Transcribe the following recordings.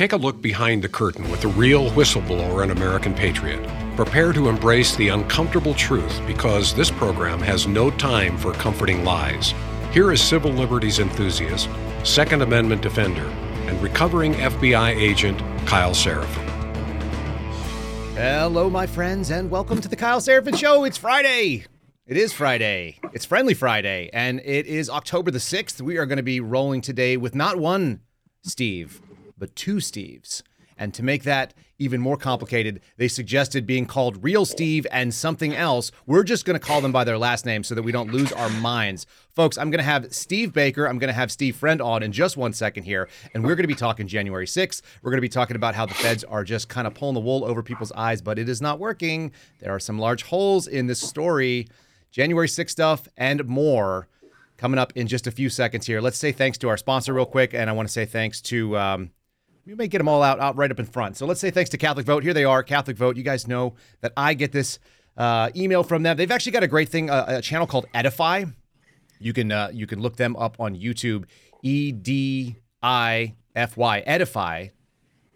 Take a look behind the curtain with the real whistleblower and American patriot. Prepare to embrace the uncomfortable truth because this program has no time for comforting lies. Here is civil liberties enthusiast, Second Amendment defender, and recovering FBI agent Kyle Seraphin. Hello, my friends, and welcome to the Kyle Seraphin Show. It's Friday. It is Friday. It's Friendly Friday, and it is October the 6th. We are going to be rolling today with not one Steve, but two Steves. And to make that even more complicated, they suggested being called Real Steve and something else. We're just going to call them by their last name so that we don't lose our minds. Folks, I'm going to have Steve Baker, I'm going to have Steve Friend on in just one second here, and we're going to be talking January 6th. We're going to be talking about how the feds are just kind of pulling the wool over people's eyes, but it is not working. There are some large holes in this story. January 6th stuff and more coming up in just a few seconds here. Let's say thanks to our sponsor real quick, and I want to say thanks to um, you may get them all out, out right up in front. So let's say thanks to Catholic Vote. Here they are, Catholic Vote. You guys know that I get this uh, email from them. They've actually got a great thing, uh, a channel called Edify. You can uh, you can look them up on YouTube, E D I F Y, Edify,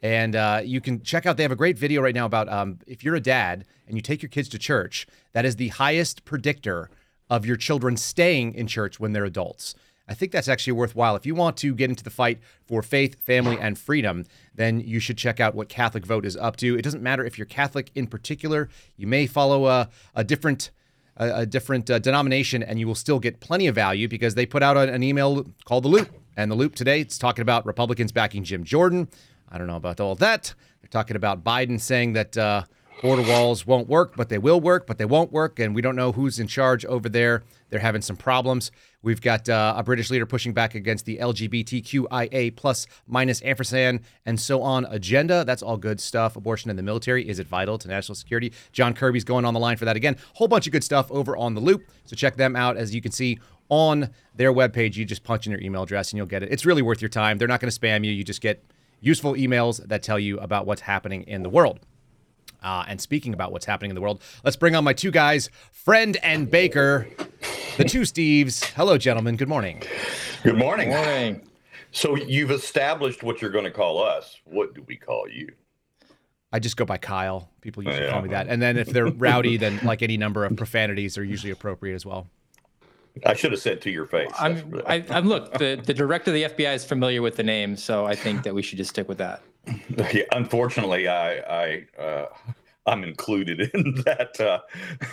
and uh, you can check out. They have a great video right now about um, if you're a dad and you take your kids to church, that is the highest predictor of your children staying in church when they're adults. I think that's actually worthwhile. If you want to get into the fight for faith, family, and freedom, then you should check out what Catholic Vote is up to. It doesn't matter if you're Catholic in particular. You may follow a, a different a, different uh, denomination, and you will still get plenty of value because they put out an email called the Loop. And the Loop today, it's talking about Republicans backing Jim Jordan. I don't know about all that. They're talking about Biden saying that. Uh, border walls won't work, but they will work, but they won't work, and we don't know who's in charge over there. They're having some problems. We've got uh, a British leader pushing back against the LGBTQIA plus minus ampersand and so on agenda. That's all good stuff. Abortion in the military is it vital to national security? John Kirby's going on the line for that again. Whole bunch of good stuff over on the Loop. So check them out. As you can see on their webpage, you just punch in your email address and you'll get it. It's really worth your time. They're not going to spam you. You just get useful emails that tell you about what's happening in the world. Uh, and speaking about what's happening in the world, let's bring on my two guys, Friend and Baker, the two Steves. Hello, gentlemen. Good morning. Good morning. Morning. So you've established what you're going to call us. What do we call you? I just go by Kyle. People usually Yeah. call me that. And then if they're rowdy, then like any number of profanities are usually appropriate as well. I should have said to your face. I'm. I, I'm look. The, the director of the FBI is familiar with the name, so I think that we should just stick with that. Yeah, unfortunately, I, I, uh, I'm included in that uh,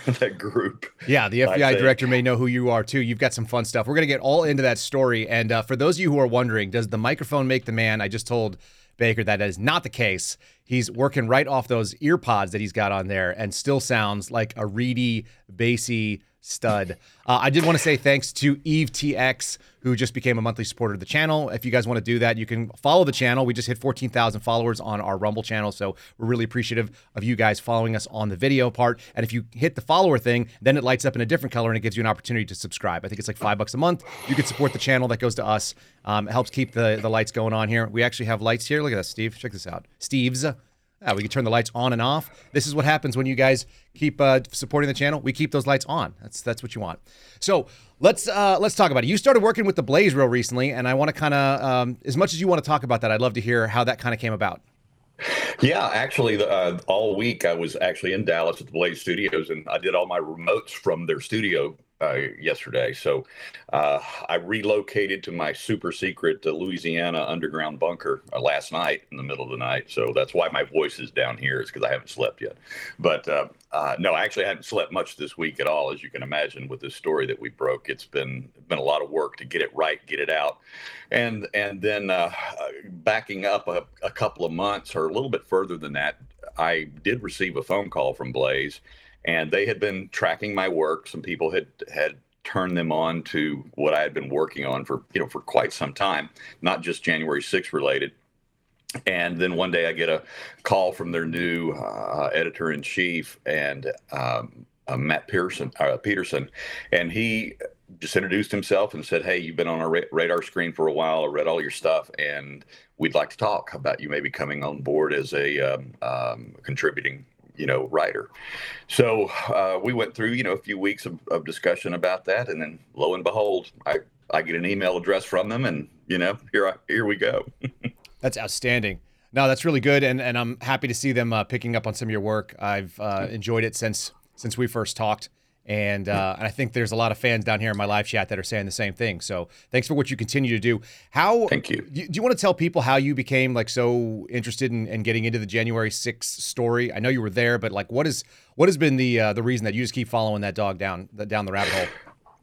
that group. Yeah, the FBI director may know who you are too. You've got some fun stuff. We're going to get all into that story. And uh, for those of you who are wondering, does the microphone make the man? I just told Baker that is not the case. He's working right off those ear pods that he's got on there and still sounds like a reedy, bassy stud. Uh, I did want to say thanks to Eve TX, who just became a monthly supporter of the channel. If you guys want to do that, you can follow the channel. We just hit 14,000 followers on our Rumble channel, so we're really appreciative of you guys following us on the video part. And if you hit the follower thing, then it lights up in a different color and it gives you an opportunity to subscribe. I think it's like five bucks a month. You can support the channel. That goes to us. Um, it helps keep the, the lights going on here. We actually have lights here. Look at that, Steve. Check this out. Steve's. Yeah, we can turn the lights on and off. This is what happens when you guys keep uh, supporting the channel. We keep those lights on. That's that's what you want. So let's uh, let's talk about it. You started working with the Blaze real recently, and I want to kind of, um, as much as you want to talk about that, I'd love to hear how that kind of came about. Yeah, actually, uh, all week I was actually in Dallas at the Blaze Studios, and I did all my remotes from their studio uh, yesterday. So uh, I relocated to my super secret uh, Louisiana underground bunker uh, last night in the middle of the night. So that's why my voice is down here, is because I haven't slept yet. But uh, no, I actually hadn't slept much this week at all, as you can imagine with this story that we broke. It's been been a lot of work to get it right, get it out, and and then backing up a, a couple of months or a little bit further than that, I did receive a phone call from Blaze, and they had been tracking my work. Some people had had turned them on to what I had been working on for you know for quite some time, not just January 6th related. And then one day I get a call from their new uh, editor in chief and um, uh, Matt Pearson, uh, Peterson, and he just introduced himself and said, "Hey, you've been on our ra- radar screen for a while. I read all your stuff, and we'd like to talk about you maybe coming on board as a um, um, contributing." You know, writer. So uh, we went through, you know, a few weeks of, of discussion about that, and then lo and behold, I I get an email address from them, and you know, here I here we go. That's outstanding. No, that's really good, and and I'm happy to see them uh, picking up on some of your work. I've uh, enjoyed it since since we first talked, and uh, and I think there's a lot of fans down here in my live chat that are saying the same thing. So thanks for what you continue to do. How? Thank you. Do, you want to tell people how you became like so interested in, in getting into the January 6th story? I know you were there, but like, what is what has been the uh, the reason that you just keep following that dog down the, down the rabbit hole?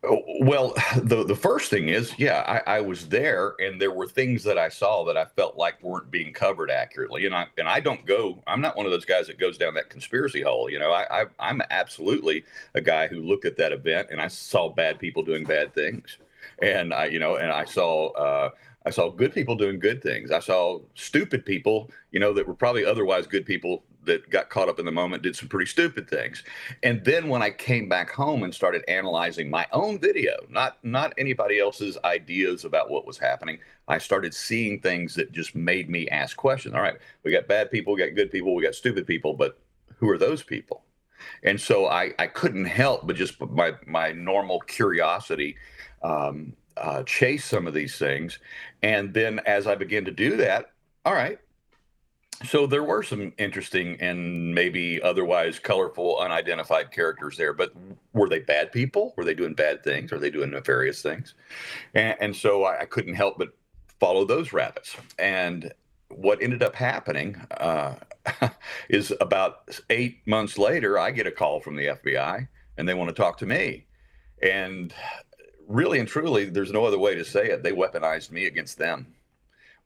Well, the the first thing is, yeah, I, I, was there, and there were things that I saw that I felt like weren't being covered accurately. And I and I don't go. I'm not one of those guys that goes down that conspiracy hole. You know, I, I am absolutely a guy who looked at that event and I saw bad people doing bad things, and I you know, and I saw. Uh, I saw good people doing good things. I saw stupid people, you know, that were probably otherwise good people that got caught up in the moment did some pretty stupid things. And then when I came back home and started analyzing my own video, not not anybody else's ideas about what was happening, I started seeing things that just made me ask questions. All right, we got bad people, we got good people, we got stupid people, but who are those people? And so I, I couldn't help but just my my normal curiosity um, uh, chase some of these things. And then as I began to do that, all right, so there were some interesting and maybe otherwise colorful unidentified characters there but were they bad people? Were they doing bad things? Are they doing nefarious things? And, and so I, I, couldn't help but follow those rabbits. And what ended up happening uh, is about eight months later i get a call from the fbi and they want to talk to me. And really and truly there's no other way to say it. They weaponized me against them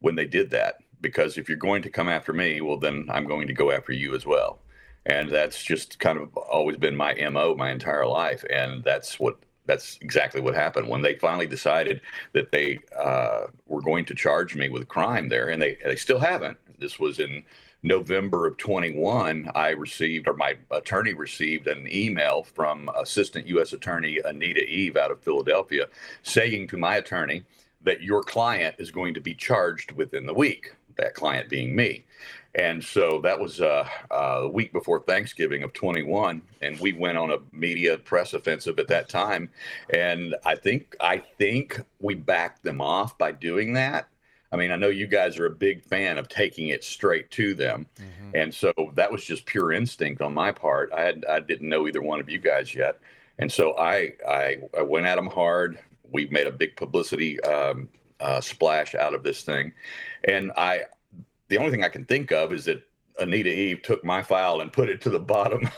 when they did that because if you're going to come after me, well, then I'm going to go after you as well. And that's just kind of always been my MO my entire life. And that's what that's exactly what happened when they finally decided that they uh, were going to charge me with crime there, and they they still haven't. This was in November of 21. I received, or my attorney received, an email from Assistant U.S. Attorney Anita Eve out of Philadelphia, saying to my attorney that your client is going to be charged within the week that client being me. And so that was uh, uh, week before Thanksgiving of 21, and we went on a media press offensive at that time. And I think I think we backed them off by doing that. I mean, I know you guys are a big fan of taking it straight to them, mm-hmm. and so that was just pure instinct on my part. I had I didn't know either one of you guys yet, and so I I, I went at them hard. We made a big publicity um, uh, splash out of this thing. And I, the only thing I can think of is that Anita Eve took my file and put it to the bottom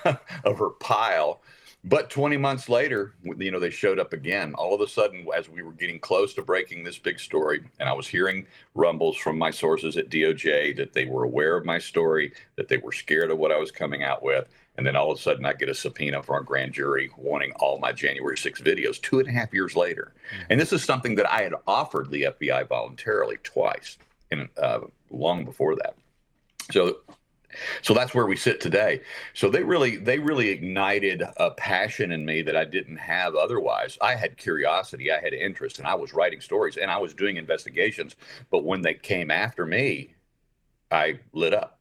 of her pile. But 20 months later, you know, they showed up again. All of a sudden, as we were getting close to breaking this big story, and I was hearing rumbles from my sources at DOJ that they were aware of my story, that they were scared of what I was coming out with. And then all of a sudden, I get a subpoena from a grand jury wanting all my January 6 videos two and a half years later. Mm-hmm. And this is something that I had offered the FBI voluntarily twice, and uh, long before that. So, so that's where we sit today. So they really, they really ignited a passion in me that I didn't have otherwise. I had curiosity, I had interest, and I was writing stories and I was doing investigations. But when they came after me, I lit up.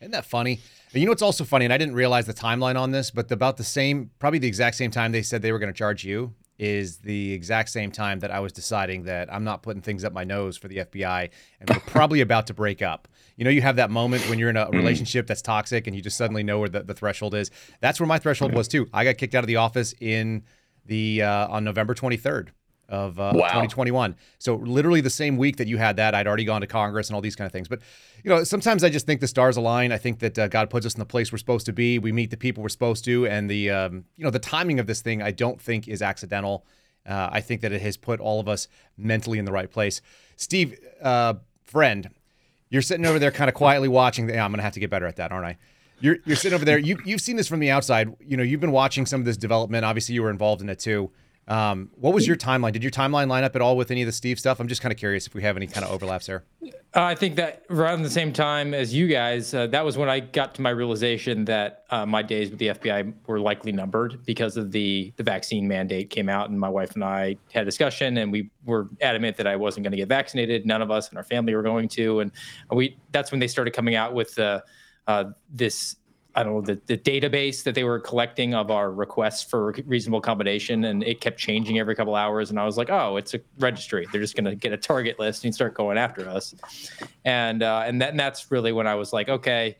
Isn't that funny? You know what's also funny, and I didn't realize the timeline on this, but about the same, probably the exact same time they said they were going to charge you is the exact same time that I was deciding that I'm not putting things up my nose for the FBI and we're probably about to break up. You know, you have that moment when you're in a mm. relationship that's toxic and you just suddenly know where the, the threshold is. That's where my threshold was too. I got kicked out of the office in the uh, on November 23rd of uh, wow. 2021. So literally the same week that you had that, I'd already gone to Congress and all these kind of things. But you know, sometimes I just think the stars align. I think that uh, God puts us in the place we're supposed to be. We meet the people we're supposed to, and the um, you know the timing of this thing I don't think is accidental. Uh, I think that it has put all of us mentally in the right place. Steve, uh, friend, you're sitting over there kind of quietly watching. The, yeah, I'm gonna have to get better at that, aren't I? You're you're sitting over there. You you've seen this from the outside. You know, you've been watching some of this development. Obviously, you were involved in it too. Um, what was your timeline? Did your timeline line up at all with any of the Steve stuff? I'm just kind of curious if we have any kind of overlaps there. Uh, I think that around the same time as you guys, uh, that was when I got to my realization that uh, my days with the FBI were likely numbered because of the the vaccine mandate came out, and my wife and I had a discussion, and we were adamant that I wasn't going to get vaccinated. None of us and our family were going to, and we that's when they started coming out with uh, this I don't know the, the database that they were collecting of our requests for reasonable accommodation, and it kept changing every couple hours. And I was like, oh, it's a registry. They're just going to get a target list and start going after us. And uh, and that that's really when I was like, okay,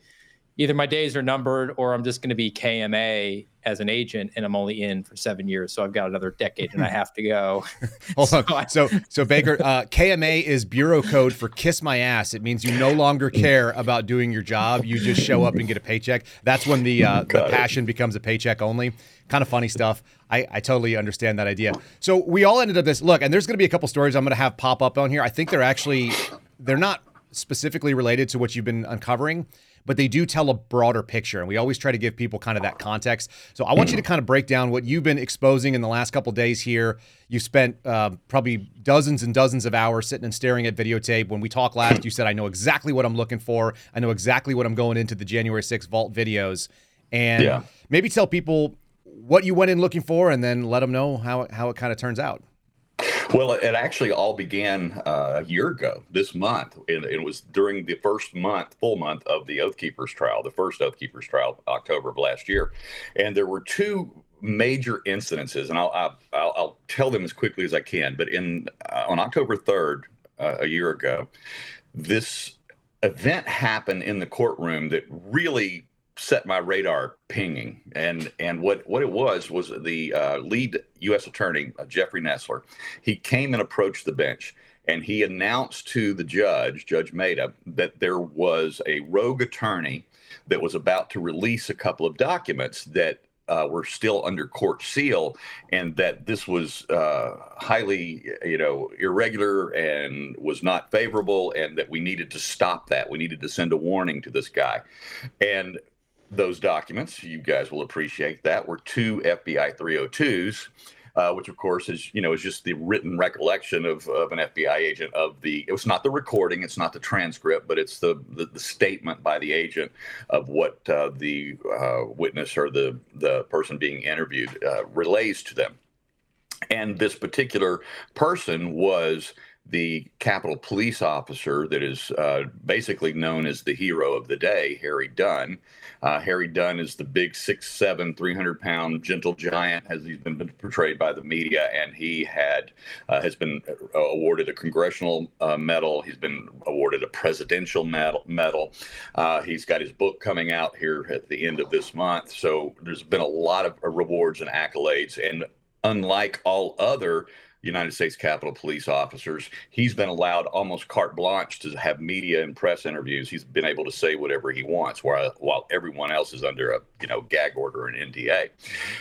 either my days are numbered or I'm just going to be KMA as an agent and I'm only in for seven years. So I've got another decade and I have to go. Hold so, on. so, so Baker, uh, KMA is bureau code for kiss my ass. It means you no longer care about doing your job. You just show up and get a paycheck. That's when the, uh, the passion becomes a paycheck only. Kind of funny stuff. I, I totally understand that idea. So we all ended up this look, and there's going to be a couple stories I'm going to have pop up on here. I think they're actually, they're not specifically related to what you've been uncovering but they do tell a broader picture. And we always try to give people kind of that context. So I want you to kind of break down what you've been exposing in the last couple days here. You spent uh, probably dozens and dozens of hours sitting and staring at videotape. When we talked last, you said, I know exactly what I'm looking for. I know exactly what I'm going into the January 6th Vault videos. And yeah. maybe tell people what you went in looking for and then let them know how, how it kind of turns out. Well, it actually all began uh, a year ago this month. It, it, was during the first month, full month of the Oath Keepers trial, the first Oath Keepers trial, October of last year. And there were two major incidences, and I'll, I'll, I'll tell them as quickly as I can. But in uh, on October 3rd, uh, a year ago, this event happened in the courtroom that really set my radar pinging. And and what what it was was the uh, lead U.S. attorney uh, Jeffrey Nestler. He came and approached the bench. And he announced to the judge, Judge Mehta, that there was a rogue attorney that was about to release a couple of documents that uh, were still under court seal, and that this was uh, highly, you know, irregular and was not favorable, and that we needed to stop that. We needed to send a warning to this guy, and those documents, you guys will appreciate that, were two FBI 302s, uh, which of course is, you know, is just the written recollection of, of an FBI agent of the, it was not the recording, it's not the transcript, but it's the, the, the statement by the agent of what uh, the uh, witness or the, the person being interviewed uh, relays to them. And this particular person was the Capitol police officer that is uh, basically known as the hero of the day, Harry Dunn. Uh, Harry Dunn is the big 6'7, 300 pound gentle giant, as he's been portrayed by the media, and he had uh, has been uh, awarded a congressional uh, medal. He's been awarded a presidential medal. medal. Uh, he's got his book coming out here at the end of this month. So there's been a lot of rewards and accolades. And unlike all other United States Capitol Police officers. He's been allowed almost carte blanche to have media and press interviews. He's been able to say whatever he wants, while while everyone else is under a you know gag order and NDA.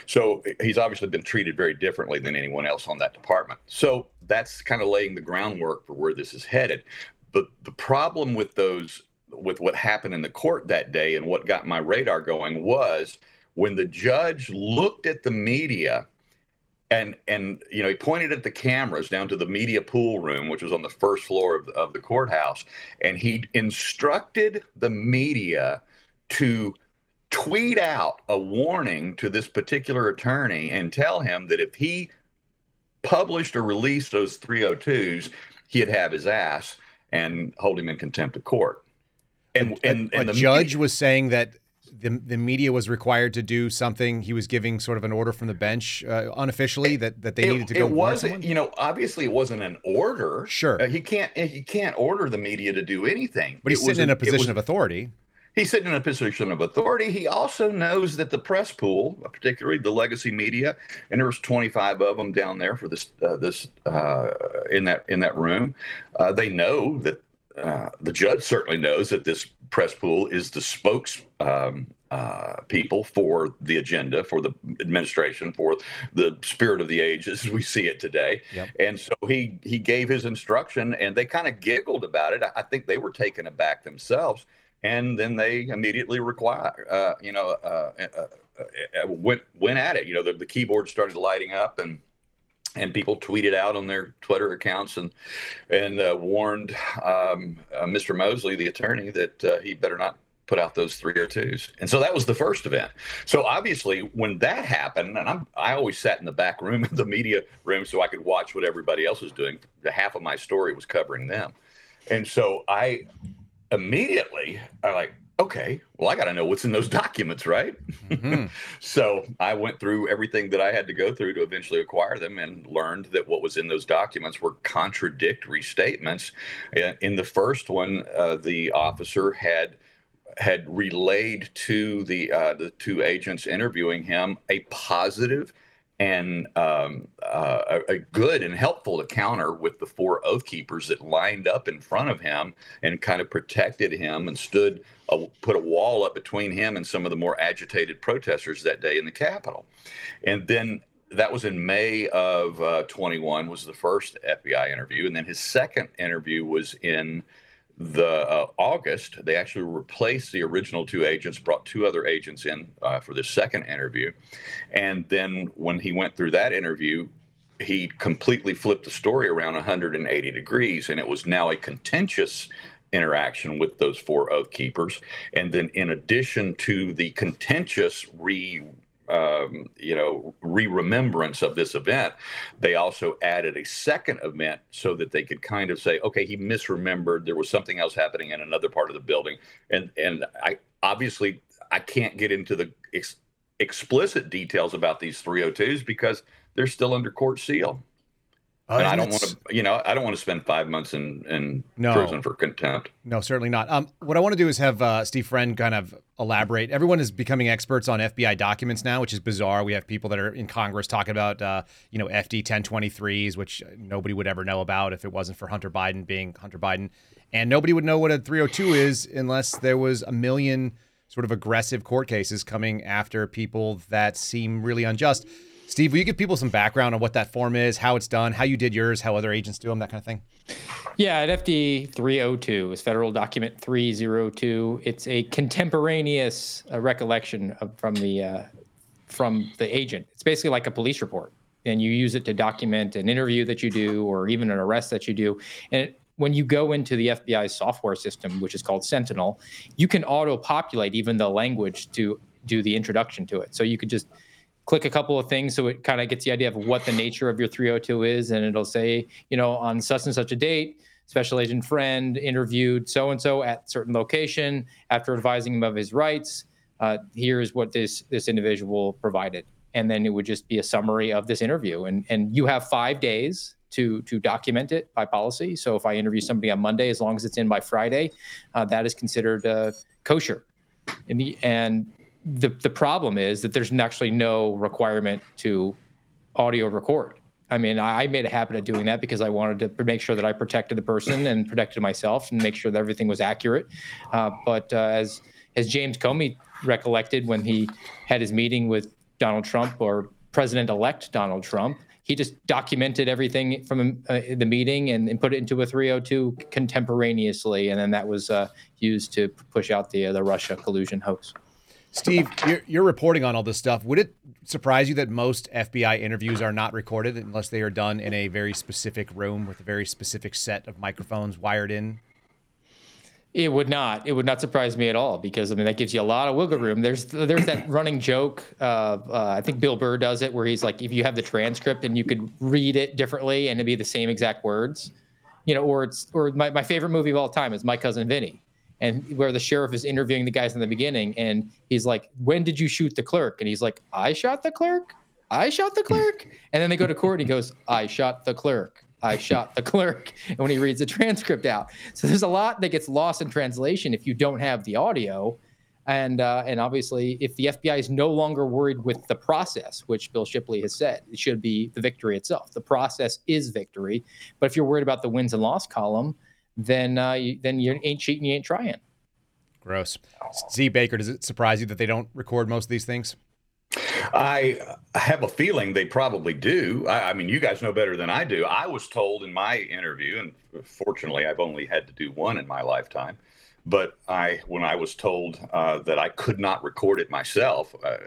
So he's obviously been treated very differently than anyone else on that department. So that's kind of laying the groundwork for where this is headed. But the problem with those with what happened in the court that day and what got my radar going was when the judge looked at the media and and you know he pointed at the cameras down to the media pool room which was on the first floor of, of the courthouse and he instructed the Mehta to tweet out a warning to this particular attorney and tell him that if he published or released those 302s he'd have his ass and hold him in contempt of court. And and, and, and the judge media, was saying that the the media was required to do something. He was giving sort of an order from the bench uh, unofficially that, that they it, needed to go. It wasn't, you know, obviously it wasn't an order. Sure, uh, he can't he can't order the media to do anything. But he's sitting in a position was, of authority. He's sitting in a position of authority. He also knows that the press pool, particularly the legacy media, and there's 25 of them down there for this uh, this uh, in that in that room. Uh, they know that uh, the judge certainly knows that this press pool is the spokes um, uh, people for the agenda, for the administration, for the spirit of the age as we see it today. Yep. And so he he gave his instruction, and they kind of giggled about it. I think they were taken aback themselves, and then they immediately require, uh, you know, uh, uh, went went at it. You know, the, the keyboard started lighting up and and people tweeted out on their Twitter accounts and and uh, warned um, uh, Mr. Moseley, the attorney, that uh, he better not put out those 302s. And so that was the first event. So obviously, when that happened, and I'm I always sat in the back room of the media room so I could watch what everybody else was doing. The half of my story was covering them, and so I immediately I like okay, well, I got to know what's in those documents, right? Mm-hmm. so I went through everything that I had to go through to eventually acquire them and learned that what was in those documents were contradictory statements. In the first one, uh, the officer had had relayed to the uh, the two agents interviewing him a positive and um, uh, a, a, good and helpful encounter with the four oath keepers that lined up in front of him and kind of protected him and stood a, put a wall up between him and some of the more agitated protesters that day in the Capitol. And then that was in May of uh, 21 was the first FBI interview, and then his second interview was in the uh, August, they actually replaced the original two agents, brought two other agents in uh, for the second interview. And then when he went through that interview, he completely flipped the story around 180 degrees, and it was now a contentious interaction with those four oath keepers. And then, in addition to the contentious re um, you know, re-remembrance of this event, they also added a second event so that they could kind of say, okay, he misremembered. There was something else happening in another part of the building, and and I obviously I can't get into the ex- explicit details about these 302s because they're still under court seal. Uh, and I don't want to, you know, I don't want to spend five months in, in no, prison for contempt. No, certainly not. Um, what I want to do is have uh, Steve Friend kind of elaborate. Everyone is becoming experts on FBI documents now, which is bizarre. We have people that are in Congress talking about, uh, you know, FD 1023s, which nobody would ever know about if it wasn't for Hunter Biden being Hunter Biden. And nobody would know what a 302 is unless there was a million sort of aggressive court cases coming after people that seem really unjust. Steve, will you give people some background on what that form is, how it's done, how you did yours, how other agents do them, that kind of thing? Yeah, at FD 302 is Federal Document 302. It's a contemporaneous uh, recollection of, from the uh, from the agent. It's basically like a police report, and you use it to document an interview that you do or even an arrest that you do. And it, when you go into the FBI software system, which is called Sentinel, you can auto populate even the language to do the introduction to it. So you could just click a couple of things so it kind of gets the idea of what the nature of your 302 is and it'll say you know on such and such a date special agent friend interviewed so and so at certain location after advising him of his rights. Uh, here's what this this individual provided. And then it would just be a summary of this interview. And and you have five days to to document it by policy. So if i interview somebody on monday as long as it's in by friday uh, that is considered uh, kosher. And, the, and the the problem is that there's actually no requirement to audio record. I mean, I made a habit of doing that because I wanted to make sure that I protected the person and protected myself and make sure that everything was accurate. Uh, but uh, as as James Comey recollected when he had his meeting with Donald Trump or President-elect Donald Trump, he just documented everything from uh, the meeting and, and, put it into a 302 contemporaneously, and then that was uh, used to push out the uh, the Russia collusion hoax. Steve, you're, you're, reporting on all this stuff. Would it surprise you that most FBI interviews are not recorded unless they are done in a very specific room with a very specific set of microphones wired in? It would not. It would not surprise me at all because I mean that gives you a lot of wiggle room. There's there's that running joke. Uh, uh, I think Bill Burr does it where he's like, if you have the transcript and you could read it differently and it'd be the same exact words, you know, or it's or my, my favorite movie of all time is My Cousin Vinny and where the sheriff is interviewing the guys in the beginning and he's like when did you shoot the clerk? And he's like i shot the clerk? I shot the clerk? And then they go to court and he goes i shot the clerk. I shot the clerk. And when he reads the transcript out. So there's a lot that gets lost in translation if you don't have the audio. And uh, and obviously if the fbi is no longer worried with the process which bill shipley has said it should be the victory itself. The process is victory. But if you're worried about the wins and loss column then uh, you, then you ain't cheating, you ain't trying. Gross. Z Baker, does it surprise you that they don't record most of these things? I have a feeling they probably do. I, I, mean, you guys know better than I do. I was told in my interview, and fortunately, I've only had to do one in my lifetime. But I, when I was told uh, that I could not record it myself, uh,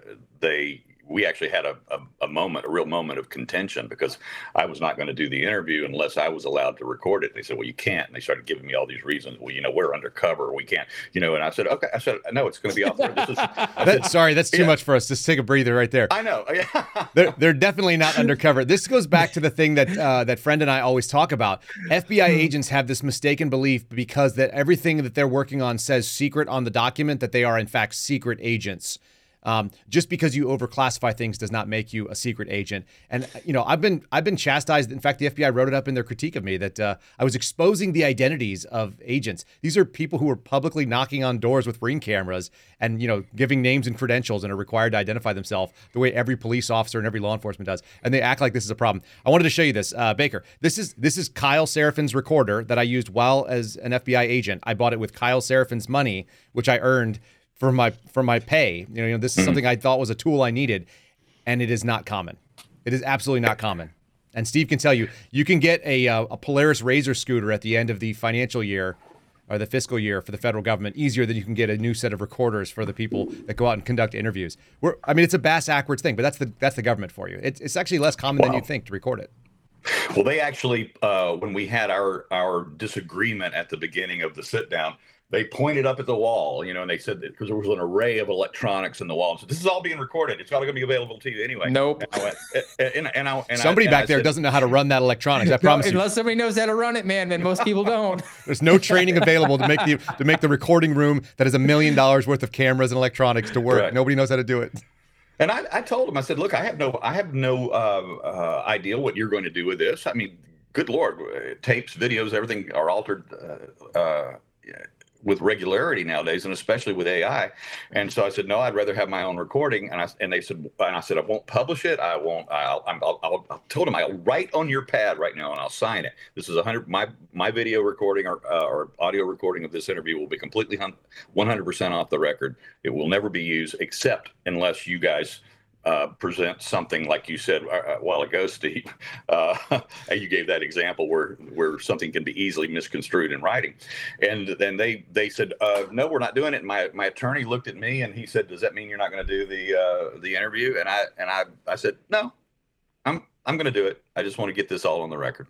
they we actually had a, a, a, moment, a real moment of contention because I was not going to do the interview unless I was allowed to record it. They said, well, you can't. And they started giving me all these reasons. Well, you know, we're undercover. We can't, you know, and I said, okay. I said, no, it's going to be off there. Is, that, sorry, that's too yeah. much for us. Just take a breather right there. I know. they're, they're definitely not undercover. This goes back to the thing that, uh, that friend and I always talk about. FBI hmm. agents have this mistaken belief because that everything that they're working on says secret on the document that they are in fact secret agents. Um, just because you overclassify things does not make you a secret agent. And you know, I've been I've been chastised. In fact, the FBI wrote it up in their critique of me that uh, I was exposing the identities of agents. These are people who are publicly knocking on doors with ring cameras and you know giving names and credentials and are required to identify themselves the way every police officer and every law enforcement does. And they act like this is a problem. I wanted to show you this, uh, Baker. This is this is Kyle Seraphin's recorder that I used while as an FBI agent. I bought it with Kyle Seraphin's money, which I earned for my for my pay. You know, you know this is mm-hmm. something I thought was a tool I needed, and it is not common. It is absolutely not common. And Steve can tell you, you can get a uh, a Polaris Razor scooter at the end of the financial year or the fiscal year for the federal government easier than you can get a new set of recorders for the people that go out and conduct interviews. We're, I mean, it's a bass backwards thing, but that's the that's the government for you. It's, it's actually less common wow. than you think to record it. Well, they actually, uh, when we had our our disagreement at the beginning of the sit down, they pointed up at the wall, you know, and they said that because there was an array of electronics in the wall. So this is all being recorded. It's all going to be available to you anyway. Nope. And I went, and, and, I, and somebody I, back there said, doesn't know how to run that electronics. I promise no, Unless somebody knows how to run it, man, then most people don't. There's no training available to make the to make the recording room that is a million dollars worth of cameras and electronics to work. Right. Nobody knows how to do it. And I, I told him, I said, look, I have no, I have no uh, uh, idea what you're going to do with this. I mean, good lord, tapes, videos, everything are altered. Uh, uh with regularity nowadays, and especially with AI. And so I said, no, I'd rather have my own recording. And I and they said, and I said, I won't publish it. I won't. I'll. I'll, I'll, I'll told them I'll write on your pad right now, and I'll sign it. This is a hundred. My my video recording or uh, or audio recording of this interview will be completely one hundred percent off the record. It will never be used except unless you guys uh, present something like you said a while ago, Steve. Uh, you gave that example where where something can be easily misconstrued in writing, and then they they said, uh, "No, we're not doing it." And my my attorney looked at me and he said, "Does that mean you're not going to do the uh, the interview?" And I and I I said, "No, I'm I'm going to do it. I just want to get this all on the record."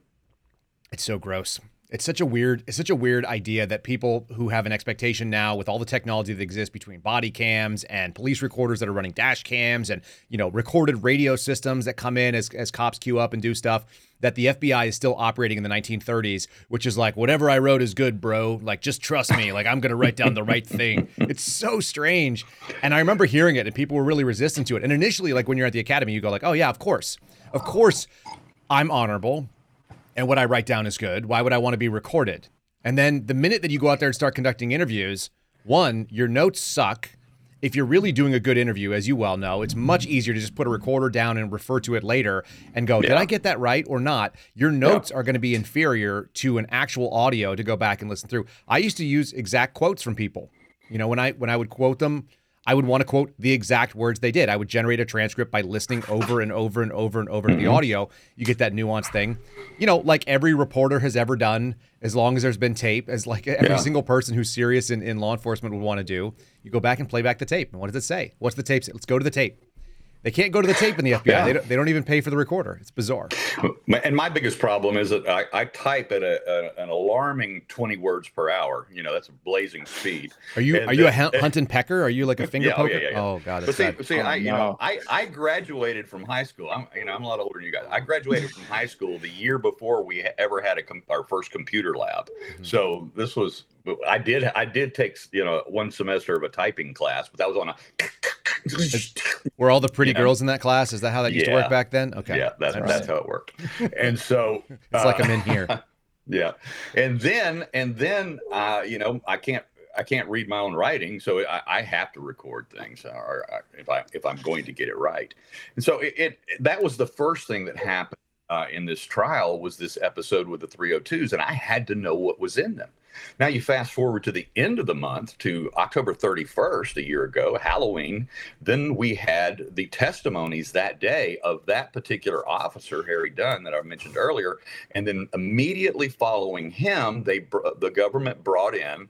It's so gross. It's such a weird it's such a weird idea that people who have an expectation now with all the technology that exists between body cams and police recorders that are running dash cams and you know recorded radio systems that come in as, as cops queue up and do stuff that the FBI is still operating in the 1930s which is like whatever I wrote is good bro. Like just trust me. Like I'm to write down the right thing. It's so strange. And I remember hearing it and people were really resistant to it. And initially like when you're at the academy you go like oh yeah of course. Of course I'm honorable and what I write down is good. Why would I want to be recorded? And then the minute that you go out there and start conducting interviews, one, your notes suck. If you're really doing a good interview, as you well know, it's much easier to just put a recorder down and refer to it later and go, yeah. did I get that right or not? Your notes yeah. are going to be inferior to an actual audio to go back and listen through. I used to use exact quotes from people. You know, when I when I would quote them, I would want to quote the exact words they did. I would generate a transcript by listening over and over and over and over to the mm-hmm. audio. You get that nuanced thing. You know, like every reporter has ever done, as long as there's been tape, as like every yeah. single person who's serious in, in law enforcement would want to do. You go back and play back the tape. And what does it say? What's the tape? Say? Let's go to the tape. They can't go to the tape in the FBI. Yeah. They, don't, they don't even pay for the recorder. It's bizarre. And my biggest problem is that I, I type at a, a, an alarming 20 words per hour. You know, that's a blazing speed. Are you and, are you a hunt and pecker? Are you like a finger yeah, poker? Oh, yeah, yeah, oh God. But see, see oh, I you no. know I, I graduated from high school. I'm you know I'm a lot older than you guys. I graduated from high school the year before we ever had a com- our first computer lab. Mm-hmm. So this was I did I did take you know one semester of a typing class, but that was on a were all the pretty girls in that class? Is that how that used yeah. to work back then? Okay. Yeah, that's, that's how it worked. And so it's uh, like I'm in here. Yeah. And then, and then, uh, you know, I can't, I can't read my own writing, so I, I have to record things, or, or if I if I'm going to get it right. And so it, it that was the first thing that happened uh, in this trial was this episode with the 302s, and I had to know what was in them. Now you fast forward to the end of the month to October 31st, a year ago, Halloween. Then we had the testimonies that day of that particular officer, Harry Dunn, that I mentioned earlier. And then immediately following him, they the government brought in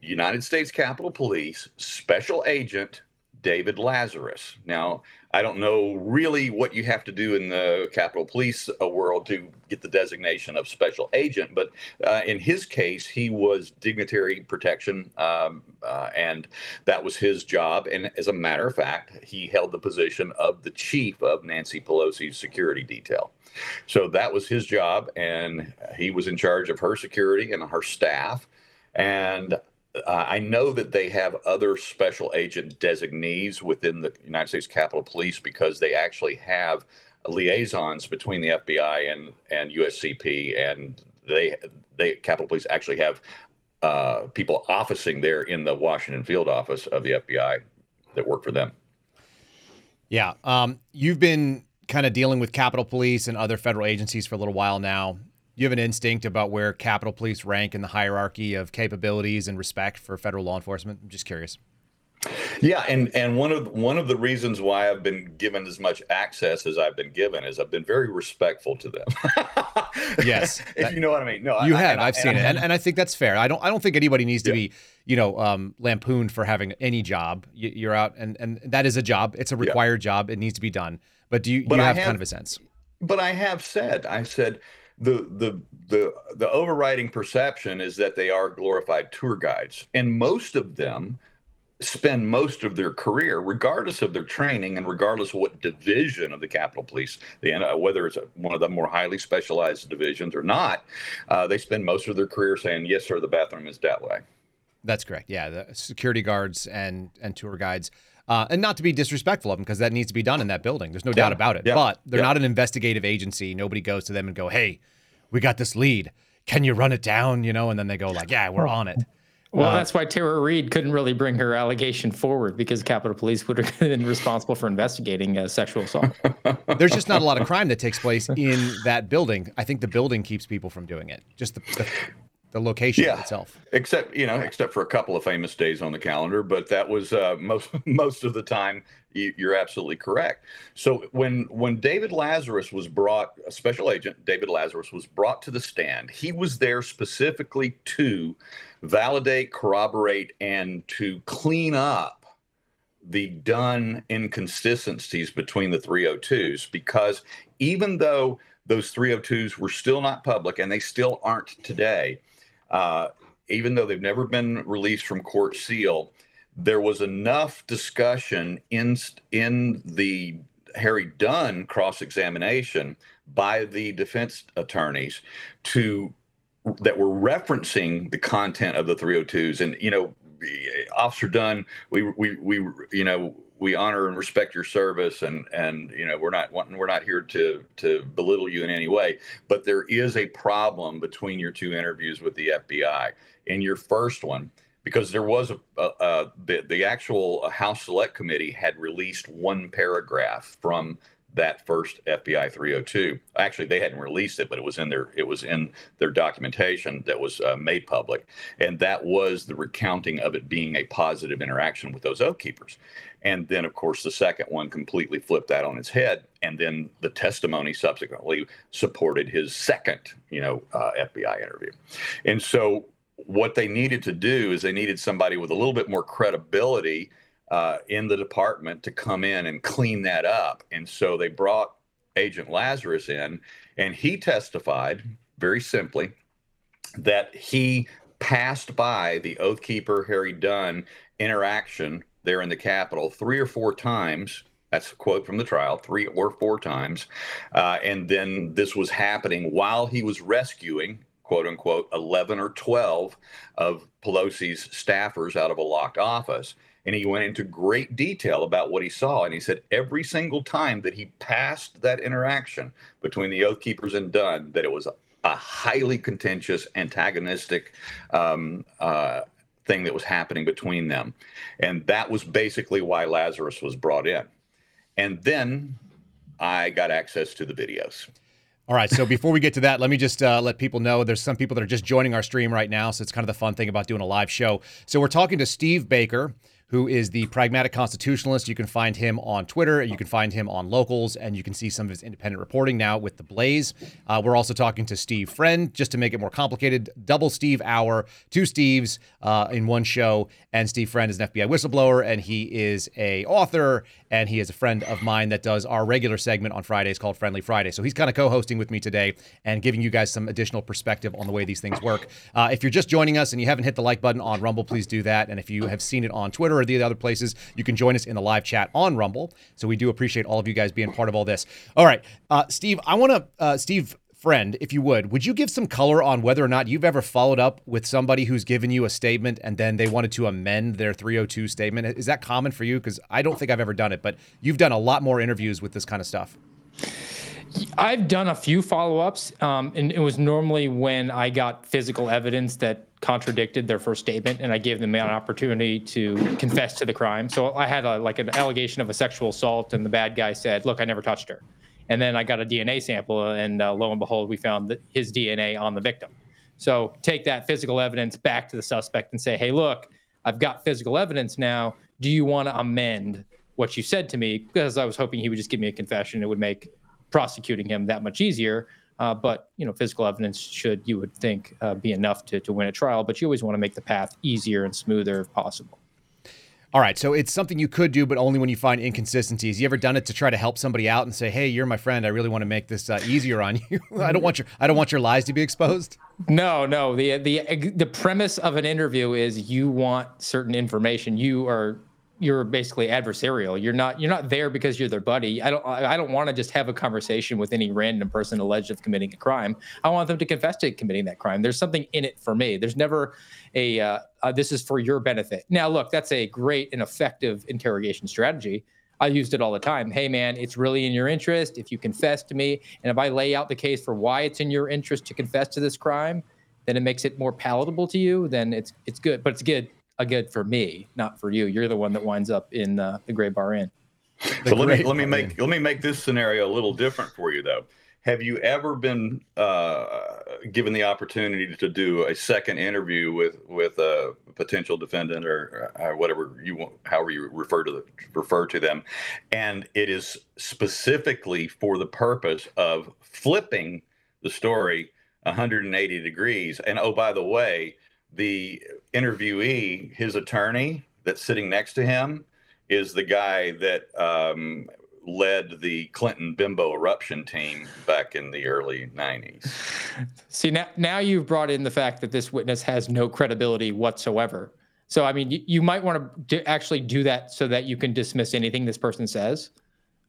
United States Capitol Police Special Agent David Lazarus. Now, I don't know really what you have to do in the Capitol Police uh, world to get the designation of special agent, but uh, in his case, he was dignitary protection, um, uh, and that was his job. And as a matter of fact, he held the position of the chief of Nancy Pelosi's security detail. So that was his job, and he was in charge of her security and her staff. And uh, I know that they have other special agent designees within the United States Capitol Police because they actually have liaisons between the FBI and and USCP, and they they Capitol Police actually have uh, people officing there in the Washington field office of the FBI that work for them. Yeah, um, you've been kind of dealing with Capitol Police and other federal agencies for a little while now you have an instinct about where Capitol Police rank in the hierarchy of capabilities and respect for federal law enforcement? I'm just curious. Yeah, and and one of one of the reasons why I've been given as much access as I've been given is I've been very respectful to them. yes, if that, you know what I mean. No, you I, have. I, have seen it, and, and I think that's fair. I don't. I don't think anybody needs to be, you know, um, lampooned for having any job. You, are out, and and that is a job. It's a required yeah. job. It needs to be done. But do you? But you have, have kind of a sense. But I have said. I said the the the the overriding perception is that they are glorified tour guides, and most of them spend most of their career, regardless of their training and regardless of what division of the Capitol Police, they, uh, whether it's one of the more highly specialized divisions or not, uh, they spend most of their career saying, "Yes, sir, the bathroom is that way." That's correct. Yeah, the security guards and and tour guides. Uh, and not to be disrespectful of them because that needs to be done in that building. There's no yeah, doubt about it. Yeah, but they're yeah. not an investigative agency. Nobody goes to them and go, "Hey, we got this lead. Can you run it down?" You know, and then they go like, "Yeah, we're on it." Well, uh, that's why Tara Reade couldn't really bring her allegation forward because Capitol Police would have been responsible for investigating uh, sexual assault. There's just not a lot of crime that takes place in that building. I think the building keeps people from doing it. Just the, the the location yeah, itself. Except you know, except for a couple of famous days on the calendar, but that was uh, most most of the time. You, you're absolutely correct. So when when David Lazarus was brought, a special agent David Lazarus was brought to the stand. He was there specifically to validate, corroborate, and to clean up the Dunn inconsistencies between the 302s because even though those 302s were still not public and they still aren't today uh, even though they've never been released from court seal, there was enough discussion in in the Harry Dunn cross examination by the defense attorneys to that were referencing the content of the 302s and you know officer dunn we we we you know we honor and respect your service and and you know we're not wanting we're not here to to belittle you in any way but there is a problem between your two interviews with the FBI in your first one because there was a, a, a the, the actual House Select Committee had released one paragraph from that first FBI 302. Actually, they hadn't released it, but it was in their it was in their documentation that was uh, made public, and that was the recounting of it being a positive interaction with those oath keepers. And then, of course, the second one completely flipped that on its head, and then the testimony subsequently supported his second, you know, uh, FBI interview. And so, what they needed to do is they needed somebody with a little bit more credibility uh, in the department to come in and clean that up. And so they brought Agent Lazarus in, and he testified very simply that he passed by the Oath Keeper Harry Dunn interaction there in the Capitol three or four times. That's a quote from the trial, three or four times. Uh, and then this was happening while he was rescuing, quote unquote, 11 or 12 of Pelosi's staffers out of a locked office and he went into great detail about what he saw. And he said every single time that he passed that interaction between the Oath Keepers and Dunn, that it was a highly contentious, antagonistic um, uh, thing that was happening between them. And that was basically why Lazarus was brought in. And then I got access to the videos. All right. So before we get to that, let me just uh, let people know there's some people that are just joining our stream right now. So it's kind of the fun thing about doing a live show. So we're talking to Steve Baker who is the pragmatic constitutionalist. You can find him on Twitter, you can find him on Locals, and you can see some of his independent reporting now with the Blaze. Uh, we're also talking to Steve Friend, just to make it more complicated. Double Steve hour, two Steves uh, in one show, and Steve Friend is an FBI whistleblower, and he is a author, and he is a friend of mine that does our regular segment on Fridays called Friendly Friday. So he's kind of co-hosting with me today and giving you guys some additional perspective on the way these things work. Uh, if you're just joining us and you haven't hit the like button on Rumble, please do that. And if you have seen it on Twitter or the other places, you can join us in the live chat on Rumble. So we do appreciate all of you guys being part of all this. All right, uh, Steve, I want to, uh, Steve, friend, if you would, would you give some color on whether or not you've ever followed up with somebody who's given you a statement and then they wanted to amend their 302 statement? Is that common for you? Because I don't think I've ever done it, but you've done a lot more interviews with this kind of stuff. I've done a few follow ups, um, and it was normally when I got physical evidence that contradicted their first statement, and I gave them an opportunity to confess to the crime. So I had a, like an allegation of a sexual assault, and the bad guy said, "Look, I never touched her." And then I got a DNA sample, and uh, lo and behold, we found his DNA on the victim. So take that physical evidence back to the suspect and say, "Hey, look, I've got physical evidence now. Do you want to amend what you said to me?" Because I was hoping he would just give me a confession. It would make prosecuting him that much easier. Uh, but you know, physical evidence should, you would think, uh, be enough to, to win a trial. But you always want to make the path easier and smoother if possible. All right, so it's something you could do, but only when you find inconsistencies. You ever done it to try to help somebody out and say, "Hey, you're my friend. I really want to make this uh, easier on you. I don't want your I don't want your lies to be exposed." No, no. the the The premise of an interview is you want certain information. You are you're basically adversarial. You're not you're not there because you're their buddy. I don't I don't want to just have a conversation with any random person alleged of committing a crime. I want them to confess to committing that crime. There's something in it for me. There's never a uh, uh, this is for your benefit. Now, look, that's a great and effective interrogation strategy. I used it all the time. Hey, man, it's really in your interest if you confess to me, and if I lay out the case for why it's in your interest to confess to this crime, then it makes it more palatable to you. Then it's it's good, but it's good a good for me, not for you. You're the one that winds up in uh, the Gray Bar Inn. So let me let me make let me make this scenario a little different for you though. Have you ever been uh, given the opportunity to do a second interview with with a potential defendant or, or whatever you want, however you refer to the, refer to them, and it is specifically for the purpose of flipping the story 180 degrees? And oh, by the way, the interviewee, his attorney that's sitting next to him, is the guy that um, led the Clinton bimbo eruption team back in the early 90s. See, now, now you've brought in the fact that this witness has no credibility whatsoever. So, I mean, you, you might want to actually do that so that you can dismiss anything this person says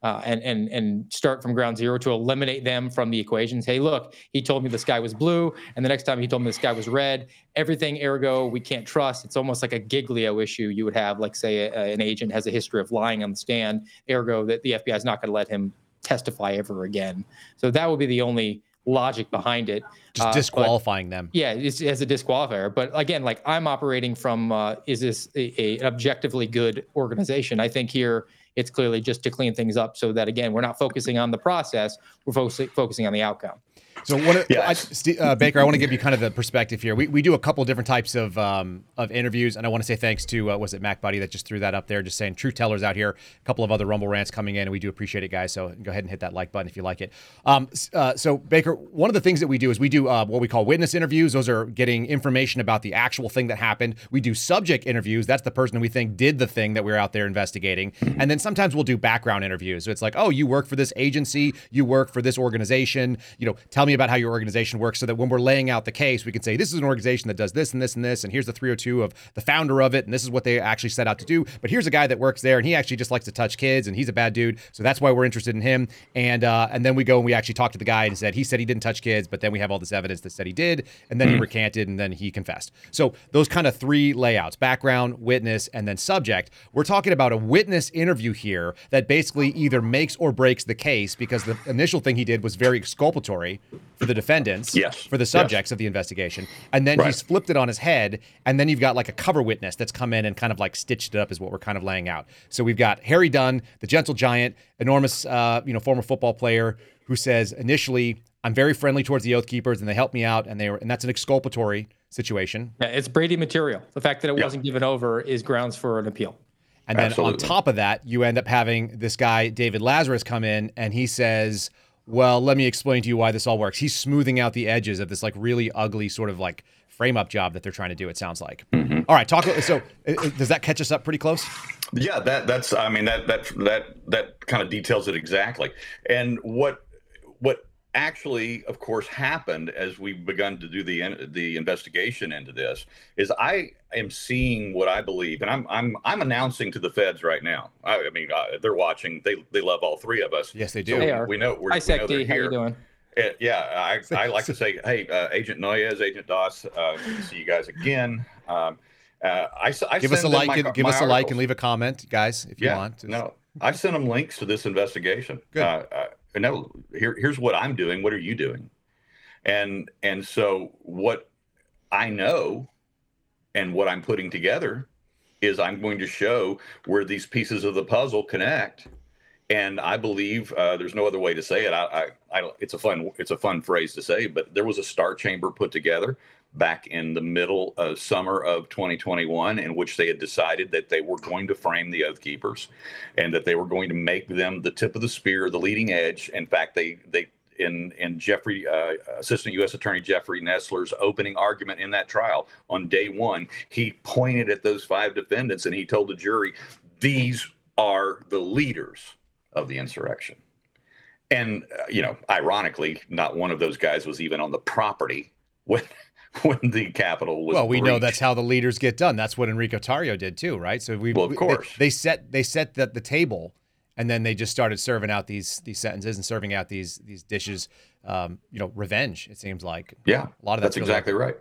uh, and and and start from ground zero to eliminate them from the equations. Hey, look, he told me the sky was blue, and the next time he told me the sky was red. Everything, ergo, we can't trust. It's almost like a Giglio issue you would have, like say a, an agent has a history of lying on the stand, ergo that the FBI is not going to let him testify ever again. So that would be the only logic behind it. Just uh, disqualifying but, them. Yeah, it's as a disqualifier. But again, like I'm operating from, uh, is this a, a, an objectively good organization? I think here it's clearly just to clean things up so that again we're not focusing on the process, we're focusing focusing on the outcome. So, what, yes. I, uh, Baker, I want to give you kind of the perspective here. We, we do a couple different types of um, of interviews, and I want to say thanks to uh, was it Mac Buddy that just threw that up there, just saying truth tellers out here. A couple of other Rumble rants coming in, and we do appreciate it, guys. So go ahead and hit that like button if you like it. Um, uh, so Baker, one of the things that we do is we do uh, what we call witness interviews. Those are getting information about the actual thing that happened. We do subject interviews. That's the person we think did the thing that we're out there investigating, and then sometimes we'll do background interviews. So it's like, oh, you work for this agency, you work for this organization. You know, tell me about how your organization works so that when we're laying out the case, we can say, this is an organization that does this and this and this, and here's the 302 of the founder of it, and this is what they actually set out to do. But here's a guy that works there, and he actually just likes to touch kids, and he's a bad dude, so that's why we're interested in him. And uh, and then we go and we actually talk to the guy and said he said he didn't touch kids, but then we have all this evidence that said he did, and then he hmm. recanted, and then he confessed. So those kind of three layouts: background, witness, and then subject. We're talking about a witness interview here that basically either makes or breaks the case because the initial thing he did was very exculpatory for the defendants, yes. for the subjects yes. of the investigation, and then right. he's flipped it on his head, and then you've got like a cover witness that's come in and kind of like stitched it up, is what we're kind of laying out. So we've got Harry Dunn, the gentle giant, enormous, uh, you know, former football player who says initially, "I'm very friendly towards the Oath Keepers, and they helped me out, and they were, and that's an exculpatory situation." Yeah, it's Brady material. The fact that it wasn't given over is grounds for an appeal. And then Absolutely. on top of that, you end up having this guy, David Lazarus, come in and he says, Well, let me explain to you why this all works. He's smoothing out the edges of this like really ugly sort of like frame up job that they're trying to do, it sounds like. Mm-hmm. All right, talk. So, uh, uh, does that catch us up pretty close? Yeah, that that's I mean that that that that kind of details it exactly. And what what actually of course happened as we've begun to do the the investigation into this is I am seeing what I believe and I'm I'm I'm announcing to the feds right now. I, I mean uh, they're watching. They they love all three of us. Yes, they do. So They are. we know we're Hi, we know they're Secti. How you doing? Uh, yeah, I, I like to say, hey, uh, Agent Noyes, Agent Doss, uh, good to see you guys again. Um, uh, I, s- I Give us a like, my- and, give my us a like, and leave a comment, guys, if you want. no, I sent them links to this investigation. Good. Uh, uh, no, here, here's what I'm doing. What are you doing? And and so what I know and what I'm putting together is I'm going to show where these pieces of the puzzle connect. And I believe uh, there's no other way to say it. I, I, I. It's a fun. It's a fun phrase to say, but there was a star chamber put together back in the middle of summer of 2021 in which they had decided that they were going to frame the oath keepers and that they were going to make them the tip of the spear the leading edge. In fact they they in in jeffrey uh, assistant u.s attorney jeffrey Nestler's opening argument in that trial on day one he pointed at those five defendants and he told the jury these are the leaders of the insurrection. And uh, you know ironically not one of those guys was even on the property when when the Capitol was. well, we know that's how the leaders get done. That's what Enrique Tarrio did too, right? So we, Well, of we- they- course. they, set they set the, the table, and then they just started serving out these these sentences and serving out these these dishes. Um, you know, revenge. It seems like Yeah, a lot of that's that's really- exactly right.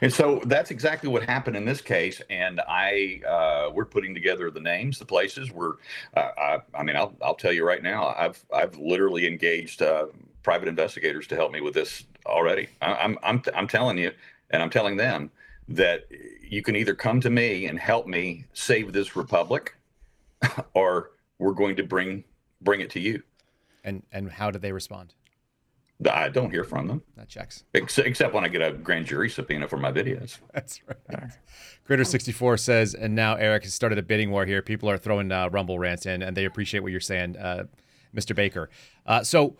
And so that's exactly what happened in this case. And I, uh, we're putting together the names, the places. We're, uh, I, I mean, I'll, I'll tell you right now, I've, I've literally engaged uh, private investigators to help me with this already. I, I'm, I'm, I'm telling you, and I'm telling them that you can either come to me and help me save this republic, or we're going to bring, bring it to you. And and how did they respond? I don't hear from them That checks. ex- except when I get a grand jury subpoena for my videos. That's right. Critter64 says, and now Eric has started a bidding war here. People are throwing uh, Rumble rants in, and they appreciate what you're saying, uh, Mr. Baker. Uh, so,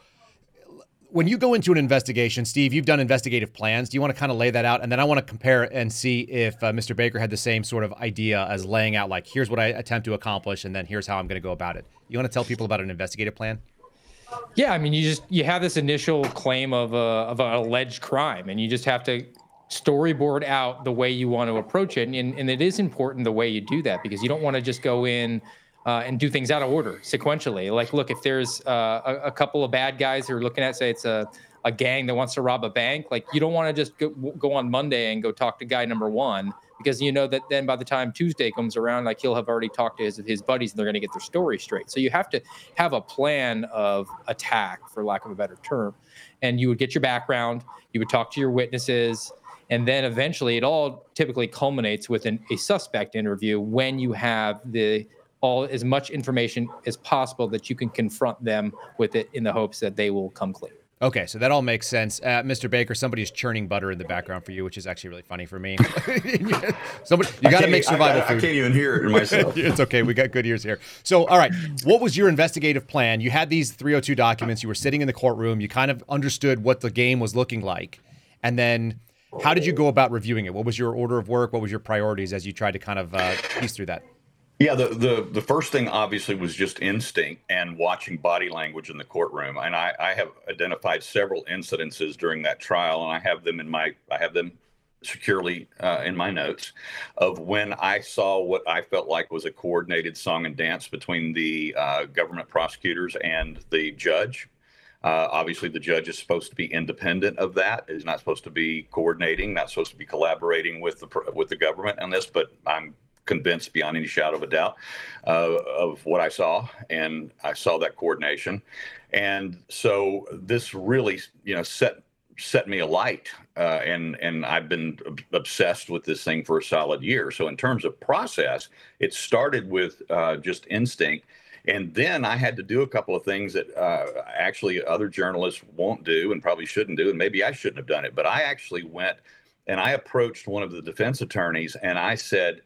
when you go into an investigation, Steve, you've done investigative plans. Do you want to kind of lay that out? And then I want to compare and see if uh, Mr. Baker had the same sort of idea as laying out, like, here's what I attempt to accomplish, and then here's how I'm going to go about it. You want to tell people about an investigative plan? Yeah, I mean, you just you have this initial claim of a of an alleged crime, and you just have to storyboard out the way you want to approach it, and and it is important the way you do that because you don't want to just go in. Uh, and do things out of order sequentially. Like, look, if there's uh, a, a couple of bad guys who are looking at, say, it's a, a gang that wants to rob a bank, like, you don't want to just go, go on Monday and go talk to guy number one because you know that then by the time Tuesday comes around, like, he'll have already talked to his, his buddies and they're going to get their story straight. So you have to have a plan of attack, for lack of a better term. And you would get your background, you would talk to your witnesses, and then eventually it all typically culminates with an, a suspect interview when you have the all as much information as possible that you can confront them with it in the hopes that they will come clean. Okay, so that all makes sense. Uh, Mr. Baker, somebody's churning butter in the background for you, which is actually really funny for me. Somebody, you got to make survival I, food. I can't even hear it myself. it's okay. We got good ears here. So, all right. What was your investigative plan? You had these 302 documents. You were sitting in the courtroom. You kind of understood what the game was looking like. And then how did you go about reviewing it? What was your order of work? What was your priorities as you tried to kind of uh, piece through that? Yeah, the, the the first thing obviously was just instinct and watching body language in the courtroom. And I, I have identified several incidences during that trial, and I have them in my I have them securely uh, in my notes of when I saw what I felt like was a coordinated song and dance between the uh, government prosecutors and the judge. Uh, obviously, the judge is supposed to be independent of that. Is not supposed to be coordinating, not supposed to be collaborating with the with the government on this. But I'm convinced beyond any shadow of a doubt uh, of what I saw, and I saw that coordination, and so this really, you know, set set me alight, uh, and and I've been obsessed with this thing for a solid year. So in terms of process, it started with uh, just instinct. And then I had to do a couple of things that uh, actually other journalists won't do and probably shouldn't do. And maybe I shouldn't have done it. But I actually went and I approached one of the defense attorneys and I said,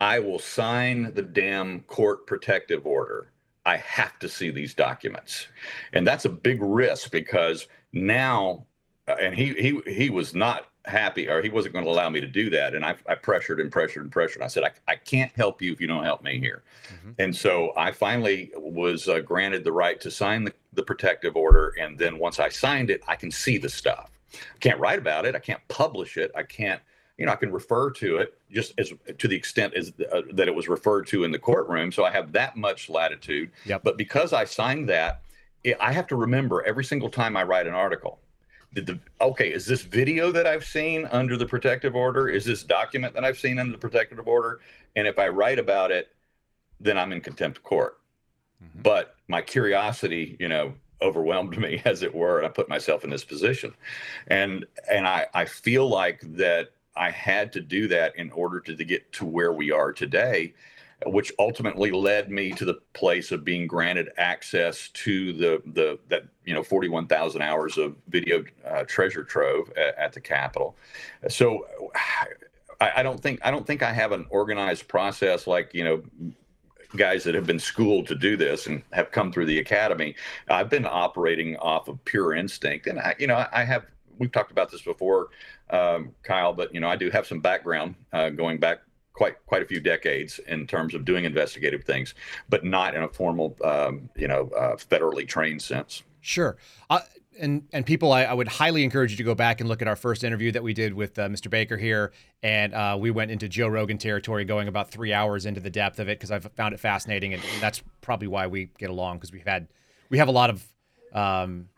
I will sign the damn court protective order. I have to see these documents. And that's a big risk because now, uh, and he, he, he was not happy or he wasn't going to allow me to do that. And I, I pressured and pressured and pressured. I said, I, I can't help you if you don't help me here. Mm-hmm. And so I finally was uh, granted the right to sign the, the protective order. And then once I signed it, I can see the stuff. I can't write about it. I can't publish it. I can't you know, I can refer to it just as to the extent as uh, that it was referred to in the courtroom. So I have that much latitude. Yep. But because I signed that, it, I have to remember every single time I write an article. Did the okay? Is this video that I've seen under the protective order? Is this document that I've seen under the protective order? And if I write about it, then I'm in contempt of court. Mm-hmm. But my curiosity, you know, overwhelmed me as it were and i put myself in this position and and i i feel like that I had to do that in order to, to get to where we are today, which ultimately led me to the place of being granted access to the the that you know 41,000 hours of video uh, treasure trove at, at, the Capitol. So I, I don't think I don't think I have an organized process like you know guys that have been schooled to do this and have come through the academy. I've been operating off of pure instinct, and I, you know, I have. We've talked about this before um, Kyle, but you know I do have some background uh, going back quite quite a few decades in terms of doing investigative things, but not in a formal um, you know uh, federally trained sense. Sure. Uh, and and people, I, I, would highly encourage you to go back and look at our first interview that we did with uh, Mr. Baker here, and uh, we went into Joe Rogan territory, going about three hours into the depth of it because I've found it fascinating, and, and, that's probably why we get along because we've had we have a lot of um,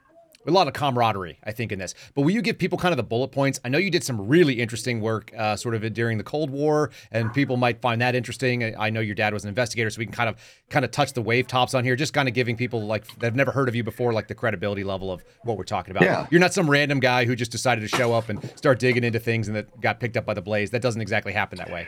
a lot of camaraderie, I think, in this. But will you give people kind of the bullet points? I know you did some really interesting work, uh, sort of during the Cold War, and people might find that interesting. I know your dad was an investigator, so we can kind of kind of touch the wave tops on here, just kind of giving people like that have never heard of you before, like the credibility level of what we're talking about. Yeah. You're not some random guy who just decided to show up and start digging into things and that got picked up by the blaze. That doesn't exactly happen that way.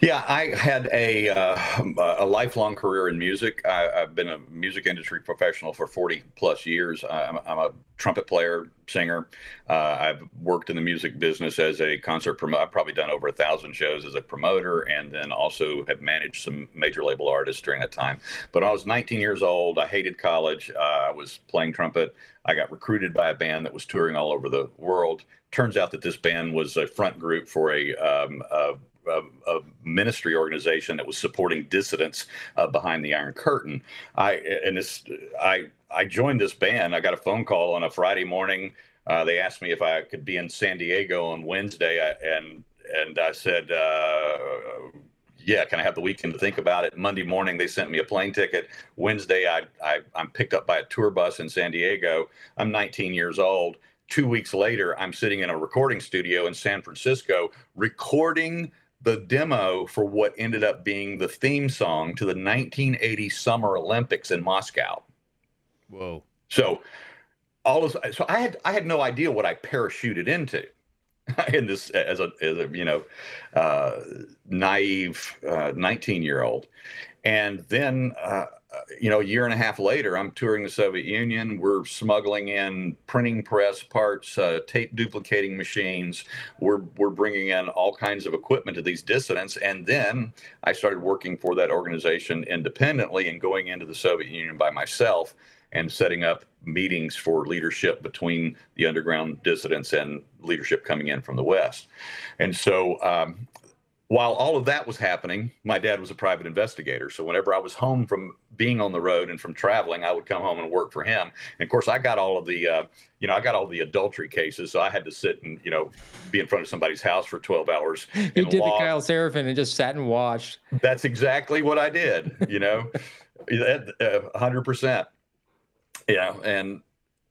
Yeah, I had a uh, a lifelong career in music. I, have been a music industry professional for 40 plus years. I'm, I'm a trumpet player, singer. Uh, I've worked in the music business as a concert promoter. I've probably done over a thousand shows as a promoter, and then also have managed some major label artists during that time. But I was 19 years old. I hated college. Uh, I was playing trumpet. I got recruited by a band that was touring all over the world. Turns out that this band was a front group for a, um, a a, a, ministry organization that was supporting dissidents uh, behind the Iron Curtain. I and this I I joined this band. I got a phone call on a Friday morning. Uh, they asked me if I could be in San Diego on Wednesday, I, and and I said. Uh, yeah, can I have the weekend to think about it? Monday morning, they sent me a plane ticket. Wednesday, I, I I'm picked up by a tour bus in San Diego. I'm 19 years old. Two weeks later, I'm sitting in a recording studio in San Francisco recording the demo for what ended up being the theme song to the 1980 Summer Olympics in Moscow. Whoa. So all of so I had I had no idea what I parachuted into in this as a, as a you know uh, naive 19 uh, year old and then uh, you know, a year and a half later, I'm touring the Soviet Union. We're smuggling in printing press parts, uh, tape duplicating machines. We're we're bringing in all kinds of equipment to these dissidents, and then I started working for that organization independently and going into the Soviet Union by myself and setting up meetings for leadership between the underground dissidents and leadership coming in from the West. And so um, while all of that was happening, my dad was a private investigator. So whenever I was home from being on the road and from traveling, I would come home and work for him. And of course, I got all of the, uh, you know, I got all the adultery cases. So I had to sit and, you know, be in front of somebody's house for 12 hours. You did the Kyle Seraphin and just sat and watched. That's exactly what I did, you know, uh, hundred percent. Yeah. And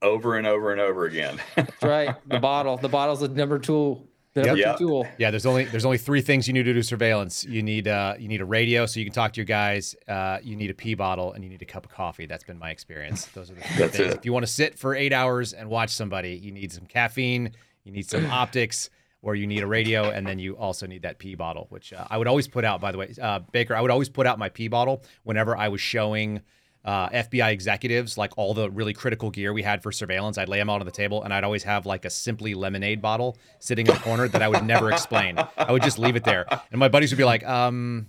over and over and over again. That's right. The bottle, the bottle's the number two Yep. Yeah. Tool. Yeah, there's only there's only three things you need to do surveillance. You need uh you need a radio so you can talk to your guys. Uh, you need a pee bottle and you need a cup of coffee. That's been my experience. Those are the three That's things. It. If you want to sit for eight hours and watch somebody, you need some caffeine, you need some optics, or you need a radio, and then you also need that pee bottle, which uh, I would always put out. By the way, uh, Baker, I would always put out my pee bottle whenever I was showing uh, FBI executives, like all the really critical gear we had for surveillance, I'd lay them out on the table, and I'd always have like a simply lemonade bottle sitting in the corner that I would never explain. I would just leave it there, and my buddies would be like, um,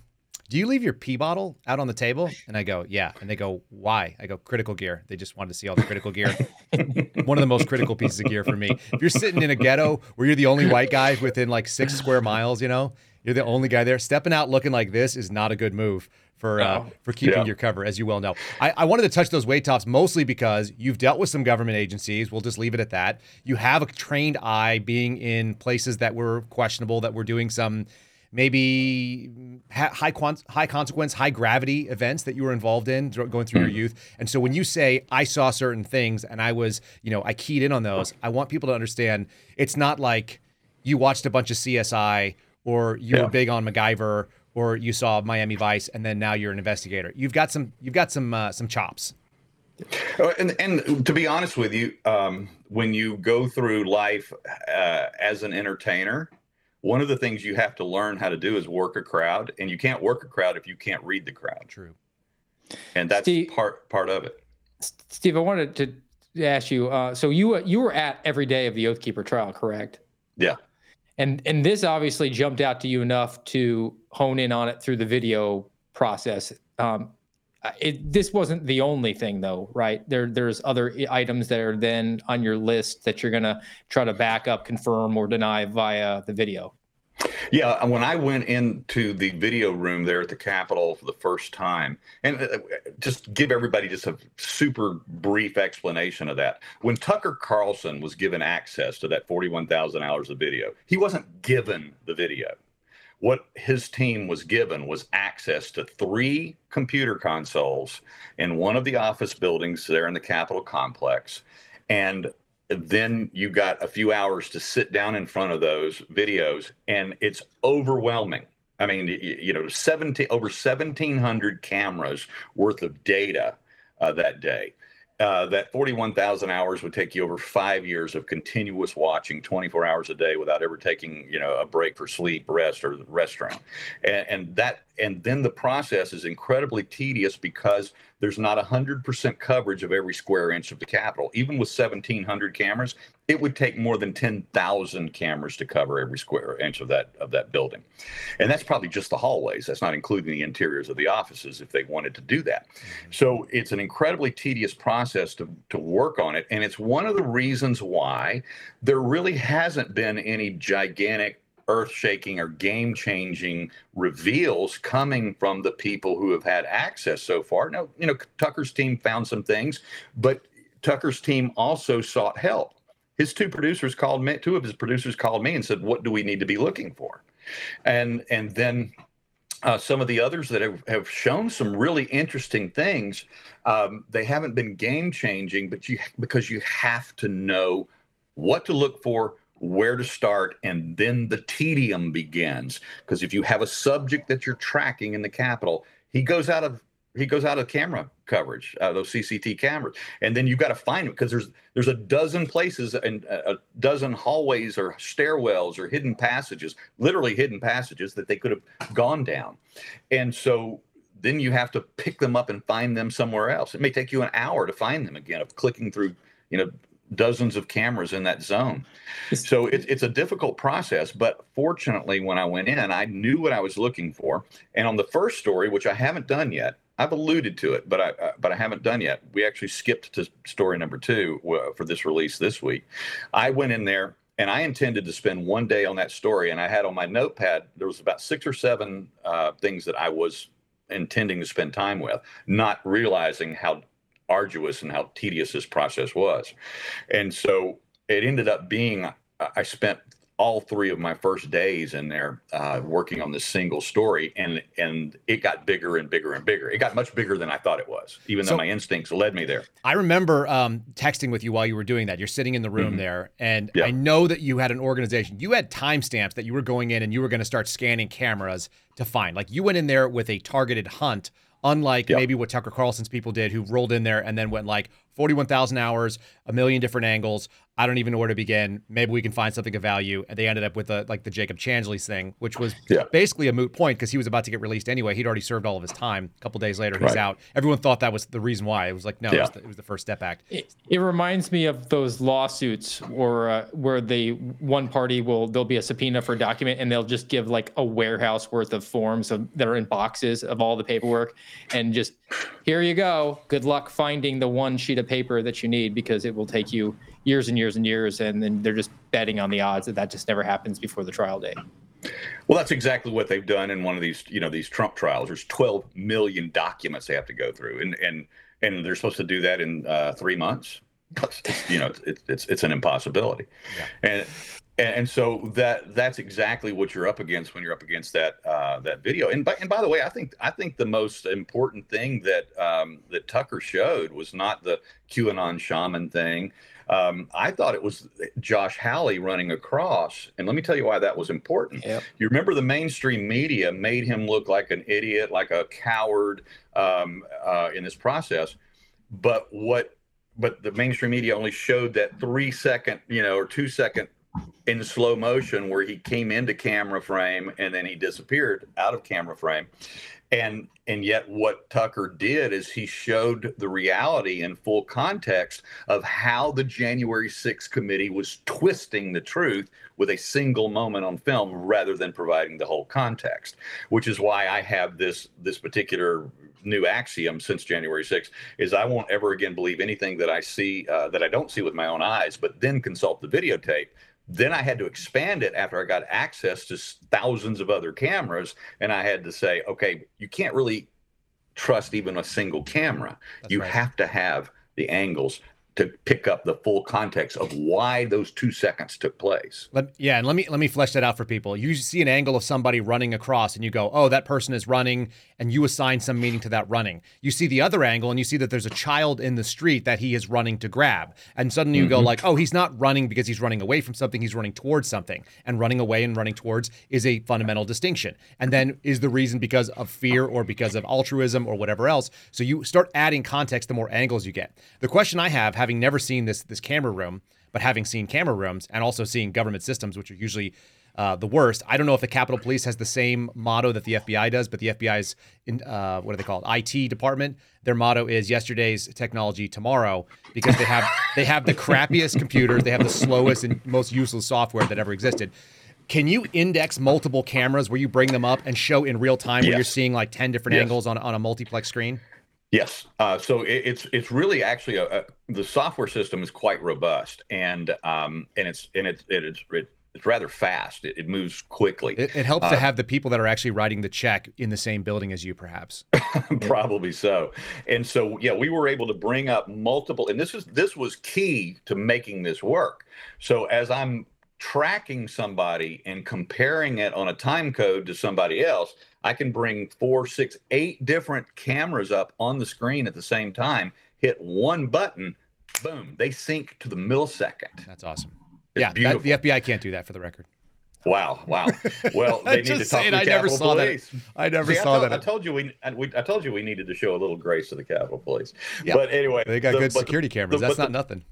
Do you leave your pee bottle out on the table? And I go, Yeah. And they go, Why? I go, Critical gear. They just wanted to see all the critical gear. One of the most critical pieces of gear for me. If you're sitting in a ghetto where you're the only white guy within like six square miles, you know, you're the only guy there. Stepping out looking like this is not a good move for uh, for keeping Yeah. your cover, as you well know. I, I wanted to touch those weight tops mostly because you've dealt with some government agencies. We'll just leave it at that. You have a trained eye being in places that were questionable, that were doing some maybe high quan- high consequence, high gravity events that you were involved in going through your youth. And so when you say I saw certain things and I was, you know, I keyed in on those, I want people to understand it's not like you watched a bunch of CSI or you Yeah. were big on MacGyver or you saw Miami Vice and then now you're an investigator. You've got some you've got some uh, some chops. Uh, And, and to be honest with you, um, when you go through life uh, as an entertainer, one of the things you have to learn how to do is work a crowd, and you can't work a crowd if you can't read the crowd, True. and that's Steve- part part of it. Steve, I wanted to ask you. Uh, so you you were at every day of the Oathkeeper trial, correct? Yeah. And and this obviously jumped out to you enough to hone in on it through the video process. Um, it, this wasn't the only thing, though, right? There there's other items that are then on your list that you're gonna try to back up, confirm, or deny via the video. Yeah, when I went into the video room there at the Capitol for the first time, and uh, just give everybody just a super brief explanation of that. When Tucker Carlson was given access to that 41,000 hours of video, he wasn't given the video. What his team was given was access to three computer consoles in one of the office buildings there in the Capitol complex. And then you got a few hours to sit down in front of those videos and it's overwhelming i mean you know 17 over 1700 cameras worth of data uh, that day uh, that 41,000 hours would take you over five years of continuous watching 24 hours a day without ever taking, you know, a break for sleep, rest, or the restroom. And, and that, and then the process is incredibly tedious because there's not 100% coverage of every square inch of the Capitol. Even with 1,700 cameras, it would take more than 10,000 cameras to cover every square inch of that of that building, and that's probably just the hallways. That's not including the interiors of the offices if they wanted to do that. Mm-hmm. So it's an incredibly tedious process to to work on it, and it's one of the reasons why there really hasn't been any gigantic earth-shaking or game-changing reveals coming from the people who have had access so far. Now, you know, Tucker's team found some things, but Tucker's team also sought help. His two producers called me, two of his producers called me and said, "What do we need to be looking for?" And and then uh, some of the others that have, have shown some really interesting things, um, they haven't been game changing, but you because you have to know what to look for, where to start, and then the tedium begins. Because if you have a subject that you're tracking in the Capitol, he goes out of he goes out of camera coverage, uh, those CCT cameras, and then you've got to find him because there's there's a dozen places and a a dozen hallways or stairwells or hidden passages, literally hidden passages that they could have gone down, and so then you have to pick them up and find them somewhere else. It may take you an hour to find them again of clicking through, you know, dozens of cameras in that zone. So it's it's a difficult process, but fortunately, when I went in, I knew what I was looking for. And on the first story, which I haven't done yet, I've alluded to it, but I uh, but I haven't done yet. We actually skipped to story number two uh, for this release this week. I went in there and I intended to spend one day on that story, and I had on my notepad there was about six or seven uh, things that I was intending to spend time with, not realizing how arduous and how tedious this process was. And so it ended up being I spent all three of my first days in there uh, working on this single story, and and it got bigger and bigger and bigger. It got much bigger than I thought it was, even So- though my instincts led me there. I remember um, texting with you while you were doing that. You're sitting in the room Mhm. there, and Yeah. I know that you had an organization. You had timestamps that you were going in and you were going to start scanning cameras to find. Like you went in there with a targeted hunt, unlike Yeah. maybe what Tucker Carlson's people did, who rolled in there and then went like 41,000 hours, a million different angles. I don't even know where to begin. Maybe we can find something of value. And they ended up with a, like the Jacob Chansley's thing, which was Yeah. basically a moot point because he was about to get released anyway. He'd already served all of his time. A couple days later, he's Right. out. Everyone thought that was the reason why. It was like, no, it, was the, it was the First Step Act. It, it reminds me of those lawsuits or uh, where they one party will there'll be a subpoena for a document and they'll just give like a warehouse worth of forms of, that are in boxes of all the paperwork and just here you go. Good luck finding the one sheet of paper that you need because it will take you years and years and years and then they're just betting on the odds that that just never happens before the trial day. Well, that's exactly what they've done in one of these, you know, these Trump trials. There's 12 million documents they have to go through, and and and they're supposed to do that in uh, three months. you know, it's it's it's an impossibility, and and so that that's exactly what you're up against when you're up against that uh, that video. And by and by the way, I think I think the most important thing that um, that Tucker showed was not the QAnon shaman thing. Um, I thought it was Josh Hawley running across, and let me tell you why that was important. Yep. You remember the mainstream media made him look like an idiot, like a coward um, uh, in this process. But what? But the mainstream media only showed that three second, you know, or two second in slow motion where he came into camera frame and then he disappeared out of camera frame. And and yet what Tucker did is he showed the reality in full context of how the January 6th committee was twisting the truth with a single moment on film rather than providing the whole context, which is why I have this this particular new axiom since January 6th is I won't ever again believe anything that I see uh, that I don't see with my own eyes, but then consult the videotape. Then I had to expand it after I got access to thousands of other cameras, and I had to say, okay, you can't really trust even a single camera. That's you right. have to have the angles to pick up the full context of why those two seconds took place. Let, yeah, and let me let me flesh that out for people. You see an angle of somebody running across, and you go, "Oh, that person is running," and you assign some meaning to that running. You see the other angle, and you see that there's a child in the street that he is running to grab, and suddenly you go mm-hmm. like, "Oh, he's not running because he's running away from something; he's running towards something." And running away and running towards is a fundamental distinction. And then is the reason because of fear or because of altruism or whatever else. So you start adding context the more angles you get. The question I have, having never seen this this camera room but having seen camera rooms and also seeing government systems, which are usually uh, the worst, I don't know if the Capitol Police has the same motto that the FBI does, but the FBI's in uh, what are they called? IT department. Their motto is "Yesterday's technology, tomorrow," because they have they have the crappiest computers, they have the slowest and most useless software that ever existed. Can you index multiple cameras where you bring them up and show in real time where you're seeing like ten different Yes. angles on on a multiplex screen? Yes. Uh, so it, it's it's really actually a, a the software system is quite robust and um and it's and it's it, it's it, it's rather fast. It, it moves quickly. It, it helps Uh, to have the people that are actually writing the check in the same building as you, perhaps. Probably so. And so yeah, we were able to bring up multiple and this is this was key to making this work. So as I'm tracking somebody and comparing it on a time code to somebody else, I can bring four, six, eight different cameras up on the screen at the same time, hit one button, boom, they sync to the millisecond. That's awesome. It's yeah, that, the FBI can't do that for the record. Wow, wow. Well, they need to talk to I never Capitol saw that. I never See, I saw told, that. I told you we, and we, I told you we needed to show a little grace to the Capitol Police. Yeah. But anyway, they got the- good but the- security cameras. the- That's not nothing.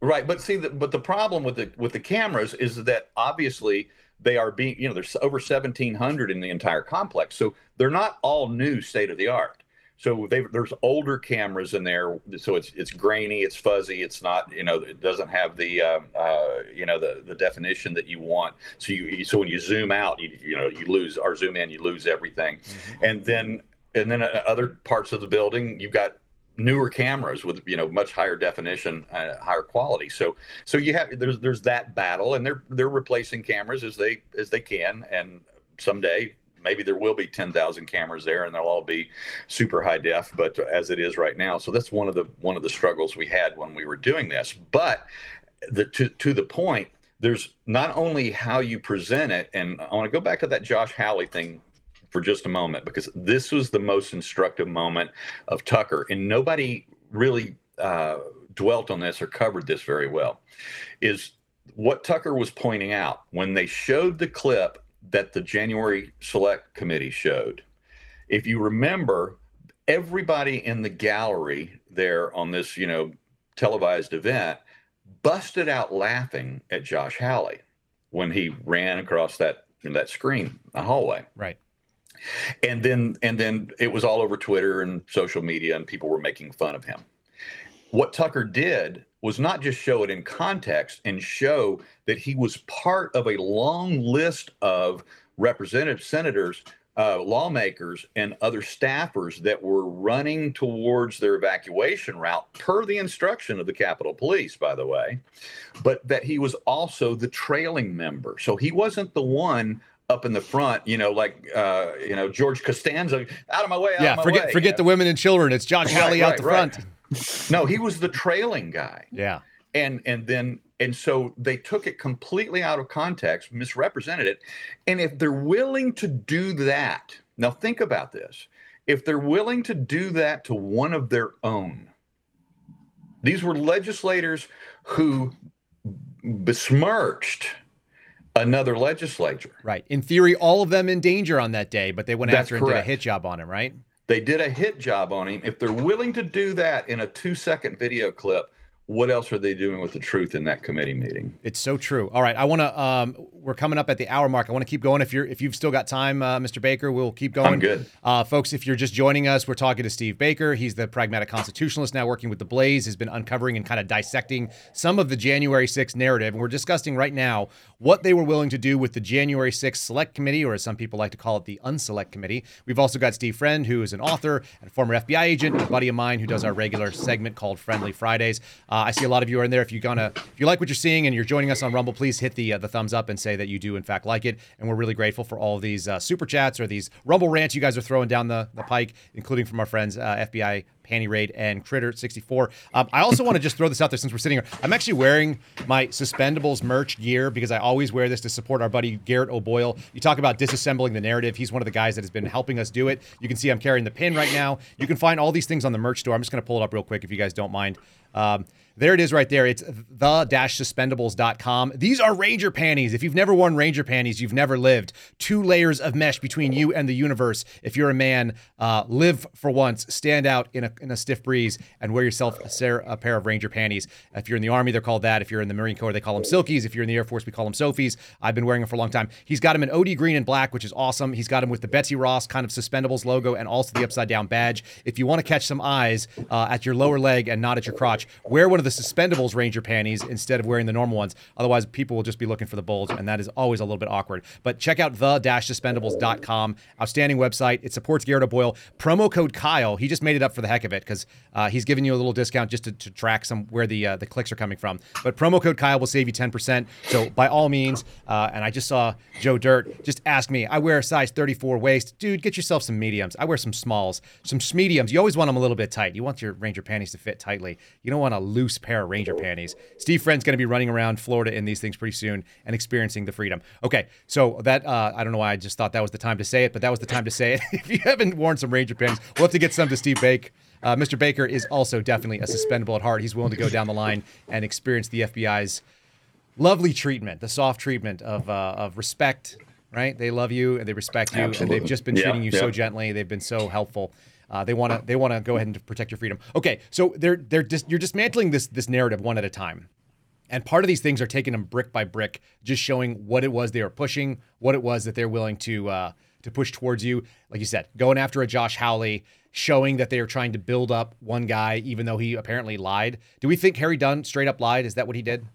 Right, but see, the, but the problem with the with the cameras is that obviously they are being, you know, there's over 1,700 in the entire complex, so they're not all new, state of the art. So there's older cameras in there, so it's it's grainy, it's fuzzy, it's not, you know, it doesn't have the, um, uh, you know, the the definition that you want. So you so when you zoom out, you you know, you lose or zoom in, you lose everything, and then and then uh, other parts of the building, you've got newer cameras with you know much higher definition uh, higher quality. So so you have there's there's that battle and they're they're replacing cameras as they as they can and someday maybe there will be 10,000 cameras there and they'll all be super high def but as it is right now. So that's one of the one of the struggles we had when we were doing this. But the to to the point there's not only how you present it and I want to go back to that Josh Hawley thing for just a moment because this was the most instructive moment of Tucker, and nobody really uh, dwelt on this or covered this very well. Is what Tucker was pointing out when they showed the clip that the January Select Committee showed. If you remember, everybody in the gallery there on this, you know, televised event, busted out laughing at Josh Hawley when he ran across that that screen, the hallway. Right. And then and then it was all over Twitter and social media, and people were making fun of him. What Tucker did was not just show it in context and show that he was part of a long list of representative senators uh, lawmakers and other staffers that were running towards their evacuation route per the instruction of the Capitol Police, by the way, but that he was also the trailing member. So he wasn't the one up in the front, you know, like uh, you know George Costanza, out of my way. yeah, forget way, forget the women and children. It's Josh right, Hawley right, out the right. front. no, he was the trailing guy. Yeah, and and then and so they took it completely out of context, misrepresented it. And if they're willing to do that, now think about this. If they're willing to do that to one of their own, these were legislators who besmirched another legislature. Right. In theory, all of them in danger on that day, but they went That's after and did a hit job on him, right? They did a hit job on him. If they're willing to do that in a two second video clip, what else are they doing with the truth in that committee meeting? It's so true. All right, I want to. Um, we're coming up at the hour mark. I want to keep going. If you're, if you've still got time, uh, Mr. Baker, we'll keep going. I'm good, uh, folks. If you're just joining us, we're talking to Steve Baker. He's the pragmatic constitutionalist now working with the Blaze. Has been uncovering and kind of dissecting some of the January 6th narrative, and we're discussing right now what they were willing to do with the January 6th Select Committee, or as some people like to call it, the Unselect Committee. We've also got Steve Friend, who is an author and a former FBI agent, a buddy of mine who does our regular segment called Friendly Fridays. Uh, I see a lot of you are in there. If you gonna, if you like what you're seeing and you're joining us on Rumble, please hit the uh, the thumbs up and say that you do in fact like it. And we're really grateful for all these uh, super chats or these Rumble rants you guys are throwing down the, the pike, including from our friends uh, FBI Panty Raid, and Critter 64. Um, I also want to just throw this out there since we're sitting here. I'm actually wearing my Suspendables merch gear because I always wear this to support our buddy Garrett O'Boyle. You talk about disassembling the narrative. He's one of the guys that has been helping us do it. You can see I'm carrying the pin right now. You can find all these things on the merch store. I'm just going to pull it up real quick if you guys don't mind. Um, there it is right there. It's the-suspendables.com. These are Ranger panties. If you've never worn Ranger panties, you've never lived. Two layers of mesh between you and the universe. If you're a man, uh, live for once, stand out in a, in a stiff breeze, and wear yourself a, a, pair of Ranger panties. If you're in the Army, they're called that. If you're in the Marine Corps, they call them Silkies. If you're in the Air Force, we call them Sophies. I've been wearing them for a long time. He's got them in OD green and black, which is awesome. He's got them with the Betsy Ross kind of Suspendables logo and also the upside down badge. If you want to catch some eyes uh, at your lower leg and not at your crotch, wear one of the Suspendables Ranger panties instead of wearing the normal ones. Otherwise, people will just be looking for the bulge, and that is always a little bit awkward. But check out the-suspendables.com. Outstanding website. It supports Garrett Boyle. Promo code Kyle. He just made it up for the heck of it because uh, he's giving you a little discount just to, to track some where the uh, the clicks are coming from. But promo code Kyle will save you 10%. So by all means, uh, and I just saw Joe Dirt just ask me, I wear a size 34 waist. Dude, get yourself some mediums. I wear some smalls, some mediums. You always want them a little bit tight. You want your Ranger panties to fit tightly. You don't want a loose pair of Ranger panties. Steve Friend's going to be running around Florida in these things pretty soon and experiencing the freedom. Okay, so that uh, I don't know why I just thought that was the time to say it, but that was the time to say it. if you haven't worn some Ranger panties, we'll have to get some to Steve Bake. Uh, Mr. Baker is also definitely a suspendable at heart. He's willing to go down the line and experience the FBI's lovely treatment, the soft treatment of uh, of respect. Right? They love you and they respect you, Absolutely. and they've just been treating yeah, you yeah. so gently. They've been so helpful. Uh, they want to they want to go ahead and protect your freedom. Okay, so they're they're just you're dismantling this this narrative one at a time. And part of these things are taking them brick by brick, just showing what it was they were pushing, what it was that they're willing to uh, to push towards you. Like you said, going after a Josh Hawley, showing that they are trying to build up one guy, even though he apparently lied. Do we think Harry Dunn straight up lied? Is that what he did?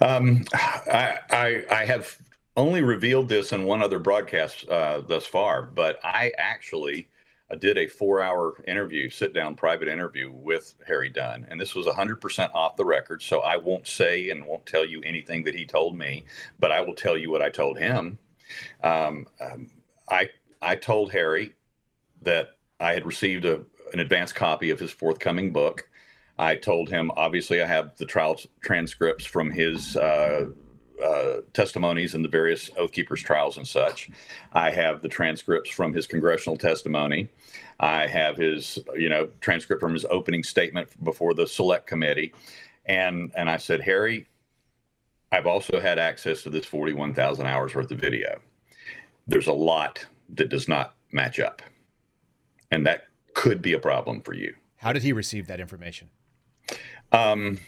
Um, I, I, I have only revealed this in one other broadcast uh, thus far, but I actually I did a four hour interview, sit down private interview with Harry Dunn. And this was 100% off the record. So I won't say and won't tell you anything that he told me, but I will tell you what I told him. Um, um, I, I told Harry that I had received a, an advance copy of his forthcoming book. I told him, obviously, I have the trial transcripts from his uh, uh, testimonies in the various Oath Keepers trials and such. I have the transcripts from his congressional testimony. I have his, you know, transcript from his opening statement before the select committee. And and I said, Harry, I've also had access to this 41,000 hours worth of video. There's a lot that does not match up. And that could be a problem for you. How did he receive that information? Um,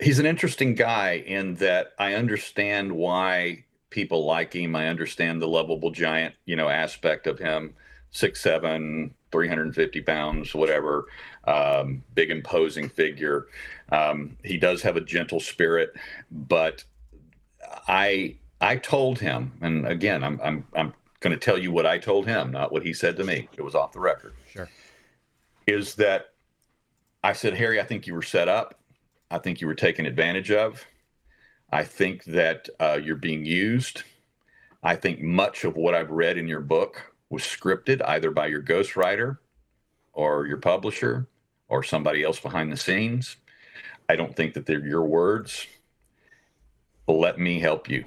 he's an interesting guy in that I understand why people like him. I understand the lovable giant, you know, aspect of him. Six seven, 350 pounds, whatever. Um, big imposing figure. Um, he does have a gentle spirit, but I I told him, and again, I'm I'm I'm going to tell you what I told him, not what he said to me. It was off the record. Sure. Is that I said, Harry, I think you were set up. I think you were taken advantage of. I think that uh, you're being used. I think much of what I've read in your book was scripted either by your ghostwriter or your publisher or somebody else behind the scenes. I don't think that they're your words. Let me help you.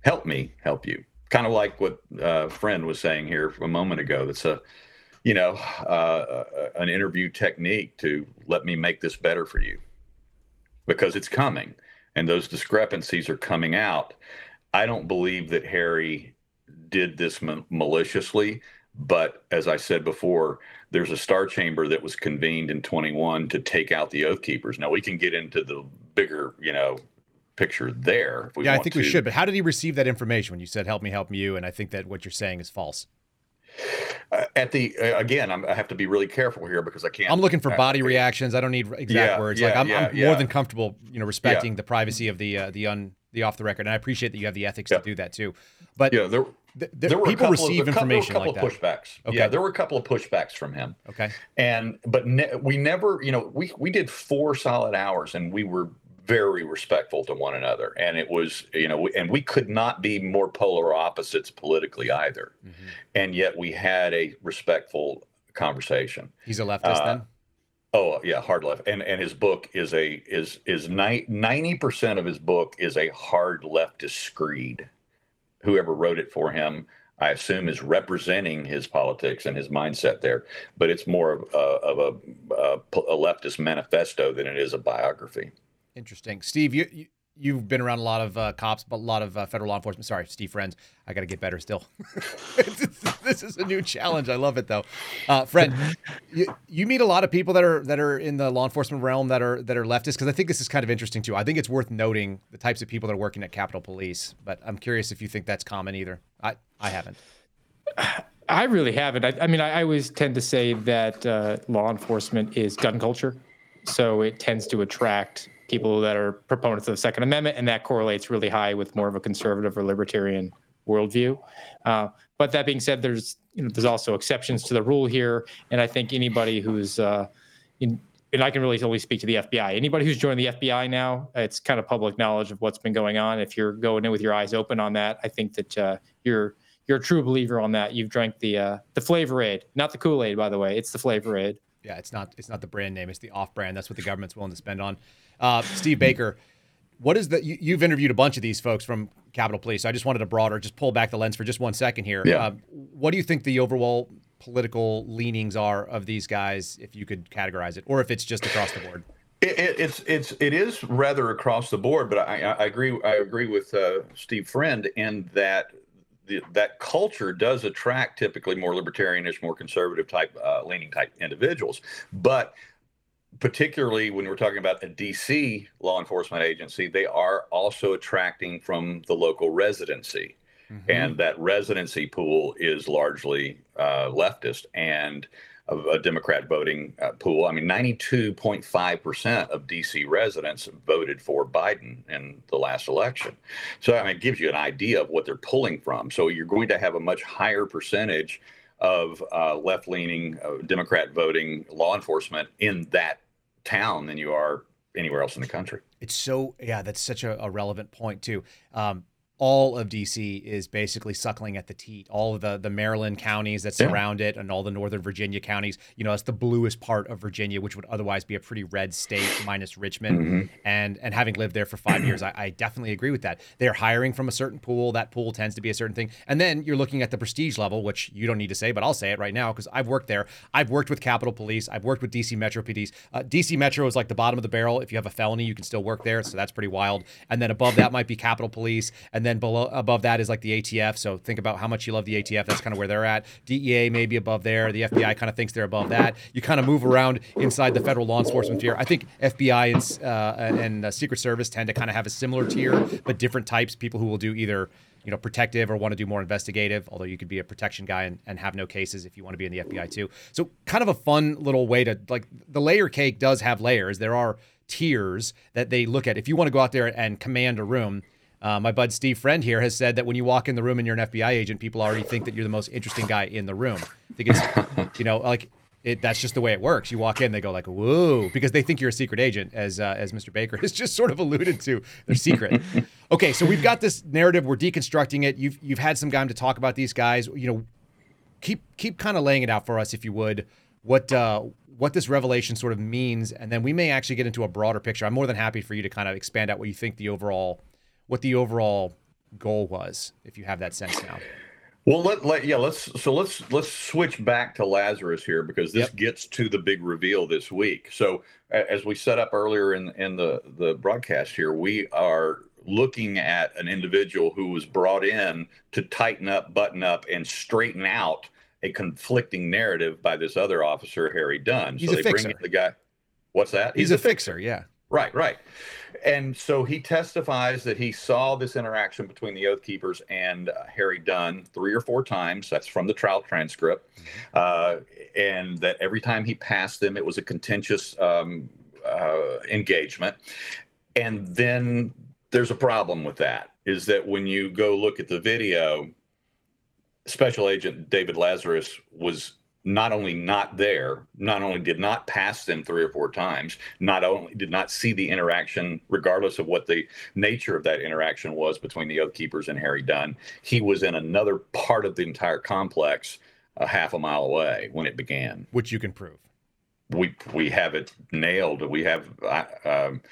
Help me help you. Kind of like what uh, friend was saying here a moment ago. That's a, you know, uh, an interview technique to let me make this better for you, because it's coming, and those discrepancies are coming out. I don't believe that Harry did this maliciously. But as I said before, there's a star chamber that was convened in 21 to take out the oath keepers. Now we can get into the bigger, you know, picture there. yeah, I think to. we should. But how did he receive that information when you said "help me, help me you"? And I think that what you're saying is false. Uh, at the uh, again, I'm, i have to be really careful here because I can't. I'm looking for body reactions. I don't need exact yeah, words. Yeah, like I'm, yeah, I'm more than comfortable, you know, respecting the privacy of the uh, the un the off the record, and I appreciate that you have the ethics to do that too. But yeah, there there were people receive of, information couple, like of pushbacks. Okay. Yeah, there were a couple of pushbacks from him. Okay. And but ne- we never, you know, we we did four solid hours, and we were very respectful to one another, and it was, you know, and we could not be more polar opposites politically either, mm-hmm. and yet we had a respectful conversation. He's a leftist uh, then. Oh yeah, hard left, and and his book is a is is ninety percent of his book is a hard leftist screed whoever wrote it for him, I assume, is representing his politics and his mindset there. But it's more of, uh, of a, a, a, leftist manifesto than it is a biography. Interesting, Steve. You, you you've been around a lot of uh, cops, but a lot of uh, federal law enforcement. Sorry, Steve Friends. I got to get better still. this is a new challenge. I love it though. Uh, friend, you, you meet a lot of people that are that are in the law enforcement realm that are that are leftist because I think this is kind of interesting too. I think it's worth noting the types of people that are working at Capitol Police. But I'm curious if you think that's common either. I I haven't. I really haven't. I, I mean, I, I, always tend to say that uh, law enforcement is gun culture, so it tends to attract people that are proponents of the Second Amendment, and that correlates really high with more of a conservative or libertarian worldview. Uh, but that being said, there's you know there's also exceptions to the rule here, and I think anybody who's uh, in, and I can really only speak to the FBI. Anybody who's joined the FBI now, it's kind of public knowledge of what's been going on. If you're going in with your eyes open on that, I think that uh, you're you're a true believer on that. You've drank the uh, the Flavor Aid, not the Kool Aid, by the way. It's the Flavor Aid. Yeah, it's not it's not the brand name. It's the off brand. That's what the government's willing to spend on. Uh, Steve Baker, what is the? You, have interviewed a bunch of these folks from Capitol Police. So I just wanted to broader, just pull back the lens for just one second here. Yeah. Uh, what do you think the overall political leanings are of these guys, if you could categorize it, or if it's just across the board? It, it, it's it's it is rather across the board, but I, I agree I agree with uh, Steve Friend in that the, that culture does attract typically more libertarianish, more conservative type uh, leaning type individuals, but particularly when we're talking about a DC law enforcement agency, they are also attracting from the local residency. Mm-hmm. And that residency pool is largely uh, leftist and a, a Democrat voting uh, pool. I mean, 92.5% of DC residents voted for Biden in the last election. So I mean, it gives you an idea of what they're pulling from. So you're going to have a much higher percentage of uh, left leaning uh, Democrat voting law enforcement in that town than you are anywhere else in the country. It's so yeah, that's such a, a relevant point too. Um, all of DC is basically suckling at the teat. All of the the Maryland counties that surround yeah. it, and all the Northern Virginia counties. You know, it's the bluest part of Virginia, which would otherwise be a pretty red state, minus Richmond. Mm-hmm. And and having lived there for five years, I, I, definitely agree with that. They're hiring from a certain pool. That pool tends to be a certain thing. And then you're looking at the prestige level, which you don't need to say, but I'll say it right now because I've worked there. I've worked with Capitol Police. I've worked with DC Metro PDs. Uh, DC Metro is like the bottom of the barrel. If you have a felony, you can still work there, so that's pretty wild. And then above that might be Capitol Police, and and then below above that is like the ATF. So think about how much you love the ATF. That's kind of where they're at. DEA maybe above there. The FBI kind of thinks they're above that. You kind of move around inside the federal law enforcement tier. I think FBI and uh, and uh, Secret Service tend to kind of have a similar tier, but different types. People who will do either you know protective or want to do more investigative. Although you could be a protection guy and, and have no cases if you want to be in the FBI too. So kind of a fun little way to like the layer cake does have layers. There are tiers that they look at. If you want to go out there and command a room, uh, my bud Steve Friend here has said that when you walk in the room and you're an FBI agent, people already think that you're the most interesting guy in the room. I think it's, you know, like it, that's just the way it works. You walk in, they go like, "Whoa," because they think you're a secret agent, as uh, as Mr. Baker has just sort of alluded to. They're secret. okay, so we've got this narrative. We're deconstructing it. You've you've had some time to talk about these guys. You know, keep keep kind of laying it out for us, if you would. What uh, what this revelation sort of means, and then we may actually get into a broader picture. I'm more than happy for you to kind of expand out what you think the overall what the overall goal was, if you have that sense now. Well, let, let yeah, let's so let's let's switch back to Lazarus here because this yep. gets to the big reveal this week. So as we set up earlier in in the the broadcast here, we are looking at an individual who was brought in to tighten up, button up, and straighten out a conflicting narrative by this other officer, Harry Dunn. He's so they fixer. bring in the guy. What's that? He's, He's a, a fixer, fixer, yeah. Right, right. And so he testifies that he saw this interaction between the Oath Keepers and uh, Harry Dunn three or four times. That's from the trial transcript. Mm-hmm. Uh, and that every time he passed them, it was a contentious um, uh, engagement. And then there's a problem with that is that when you go look at the video, Special Agent David Lazarus was not only not there, not only did not pass them three or four times, not only did not see the interaction, regardless of what the nature of that interaction was between the Oath Keepers and Harry Dunn, he was in another part of the entire complex a half a mile away when it began. Which you can prove. We we have it nailed. We have I, um,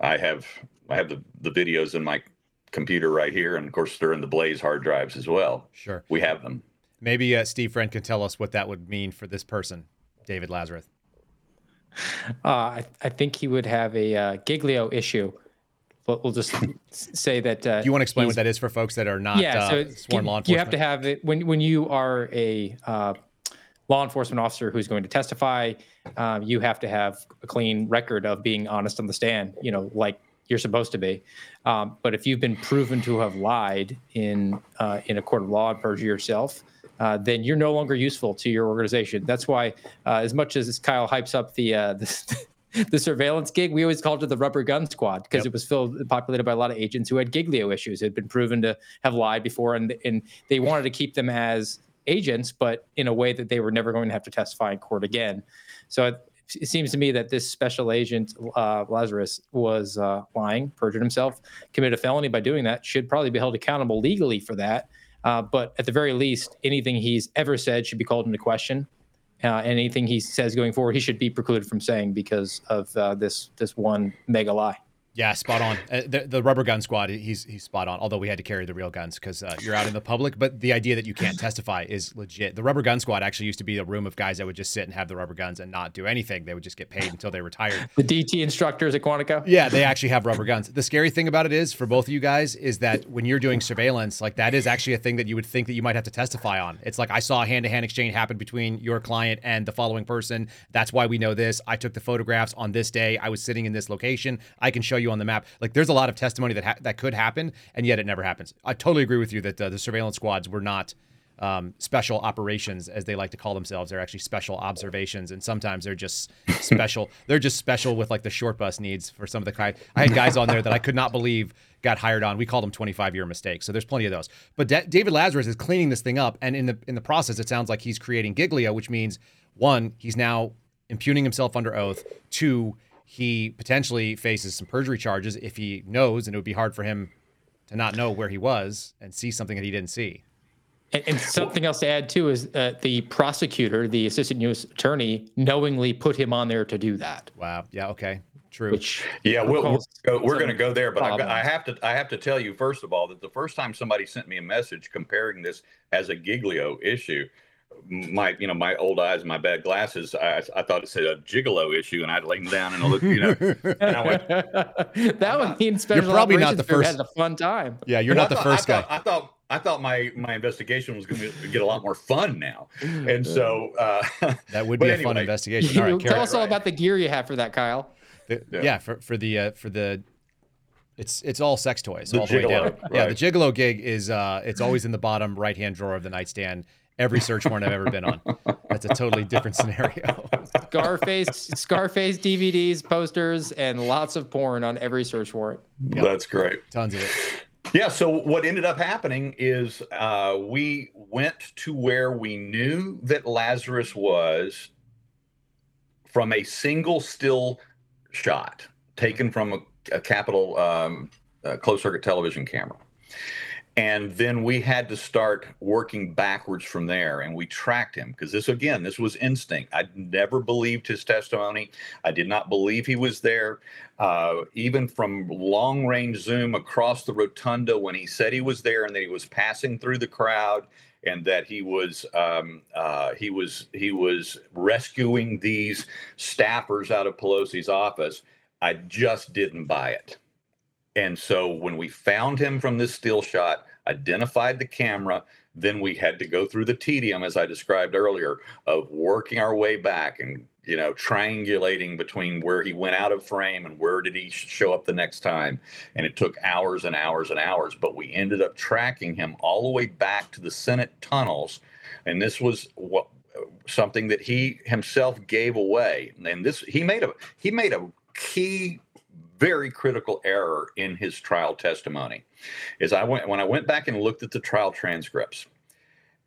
I have I have the, the videos in my computer right here, and of course they're in the Blaze hard drives as well. Sure, we have them. Maybe uh, Steve Friend can tell us what that would mean for this person, David Lazarus. Uh, I, I, think he would have a uh, Giglio issue. But we'll just say that. Uh, Do you want to explain what that is for folks that are not yeah, so uh, sworn law enforcement? You have to have it when when you are a uh, law enforcement officer who's going to testify. Um, you have to have a clean record of being honest on the stand. You know, like you're supposed to be. Um, but if you've been proven to have lied in uh, in a court of law and perjure yourself, uh, then you're no longer useful to your organization. That's why, uh, as much as Kyle hypes up the uh, the, the, surveillance gig, we always called it the rubber gun squad because yep. it was filled populated by a lot of agents who had giglio issues, had been proven to have lied before, and and they wanted to keep them as agents, but in a way that they were never going to have to testify in court again. So. It, it seems to me that this special agent uh, Lazarus was uh, lying, perjured himself, committed a felony by doing that. Should probably be held accountable legally for that. Uh, but at the very least, anything he's ever said should be called into question. Uh, anything he says going forward, he should be precluded from saying because of uh, this this one mega lie. Yeah, spot on. Uh, the, the, rubber gun squad, he's he's spot on. Although we had to carry the real guns because uh, you're out in the public. But the idea that you can't testify is legit. The rubber gun squad actually used to be a room of guys that would just sit and have the rubber guns and not do anything. They would just get paid until they retired. The DT instructors at Quantico. Yeah, they actually have rubber guns. The scary thing about it is for both of you guys is that when you're doing surveillance, like that is actually a thing that you would think that you might have to testify on. It's like I saw a hand-to-hand exchange happen between your client and the following person. That's why we know this. I took the photographs on this day. I was sitting in this location. I can show you on the map. Like there's a lot of testimony that ha- that could happen, and yet it never happens. I totally agree with you that uh, the surveillance squads were not um, special operations, as they like to call themselves. They're actually special observations, and sometimes they're just special. they're just special with like the short bus needs for some of the kind. I had guys on there that I could not believe got hired on. We called them 25 year mistakes. So there's plenty of those. But D- David Lazarus is cleaning this thing up, and in the in the process, it sounds like he's creating Giglio, which means one, he's now impugning himself under oath. Two, he potentially faces some perjury charges if he knows, and it would be hard for him to not know where he was and see something that he didn't see. And, and something else to add too is uh, the prosecutor, the assistant U.S. attorney, knowingly put him on there to do that. Wow. Yeah. Okay. True. Which yeah, we'll, we'll go, we're going to go there, but got, I have to I have to tell you first of all that the first time somebody sent me a message comparing this as a Giglio issue, my you know my old eyes and my bad glasses, I, I thought it said a gigolo issue, and I'd laid down and look, you know. and I went, that would mean special probably not the first- had a fun time. Yeah, you're Well, not the thought- first I guy. thought, I thought I thought my my investigation was going to get a lot more fun now, and so uh, That would be a fun investigation. All right, Tell Carrie. us all right. about the gear you have for that, Kyle. The- yeah. Yeah. for for the uh, for the it's it's all sex toys The all the way down. gigolo, Yeah, the right. gigolo gig is uh it's always in the bottom right hand drawer of the nightstand. Every search warrant I've ever been on. That's a totally different scenario. Scarface, Scarface DVDs, posters, and lots of porn on every search warrant. that's great. Tons of it. Yeah. So what ended up happening is uh, we went to where we knew that Lazarus was from a single still shot taken from a, a Capitol um, uh, closed circuit television camera. And then we had to start working backwards from there. And we tracked him because this, again, this was instinct. I never believed his testimony. I did not believe he was there. Uh, even from long range zoom across the rotunda when he said he was there and that he was passing through the crowd and that he was um, uh, he was he was rescuing these staffers out of Pelosi's office. I just didn't buy it. And so when we found him from this still shot, identified the camera, then we had to go through the tedium, as I described earlier, of working our way back and you know triangulating between where he went out of frame and where did he show up the next time. And it took hours and hours and hours, but we ended up tracking him all the way back to the Senate tunnels. And this was what something that he himself gave away. And this he made a he made a key very critical error in his trial testimony is I went when I went back and looked at the trial transcripts,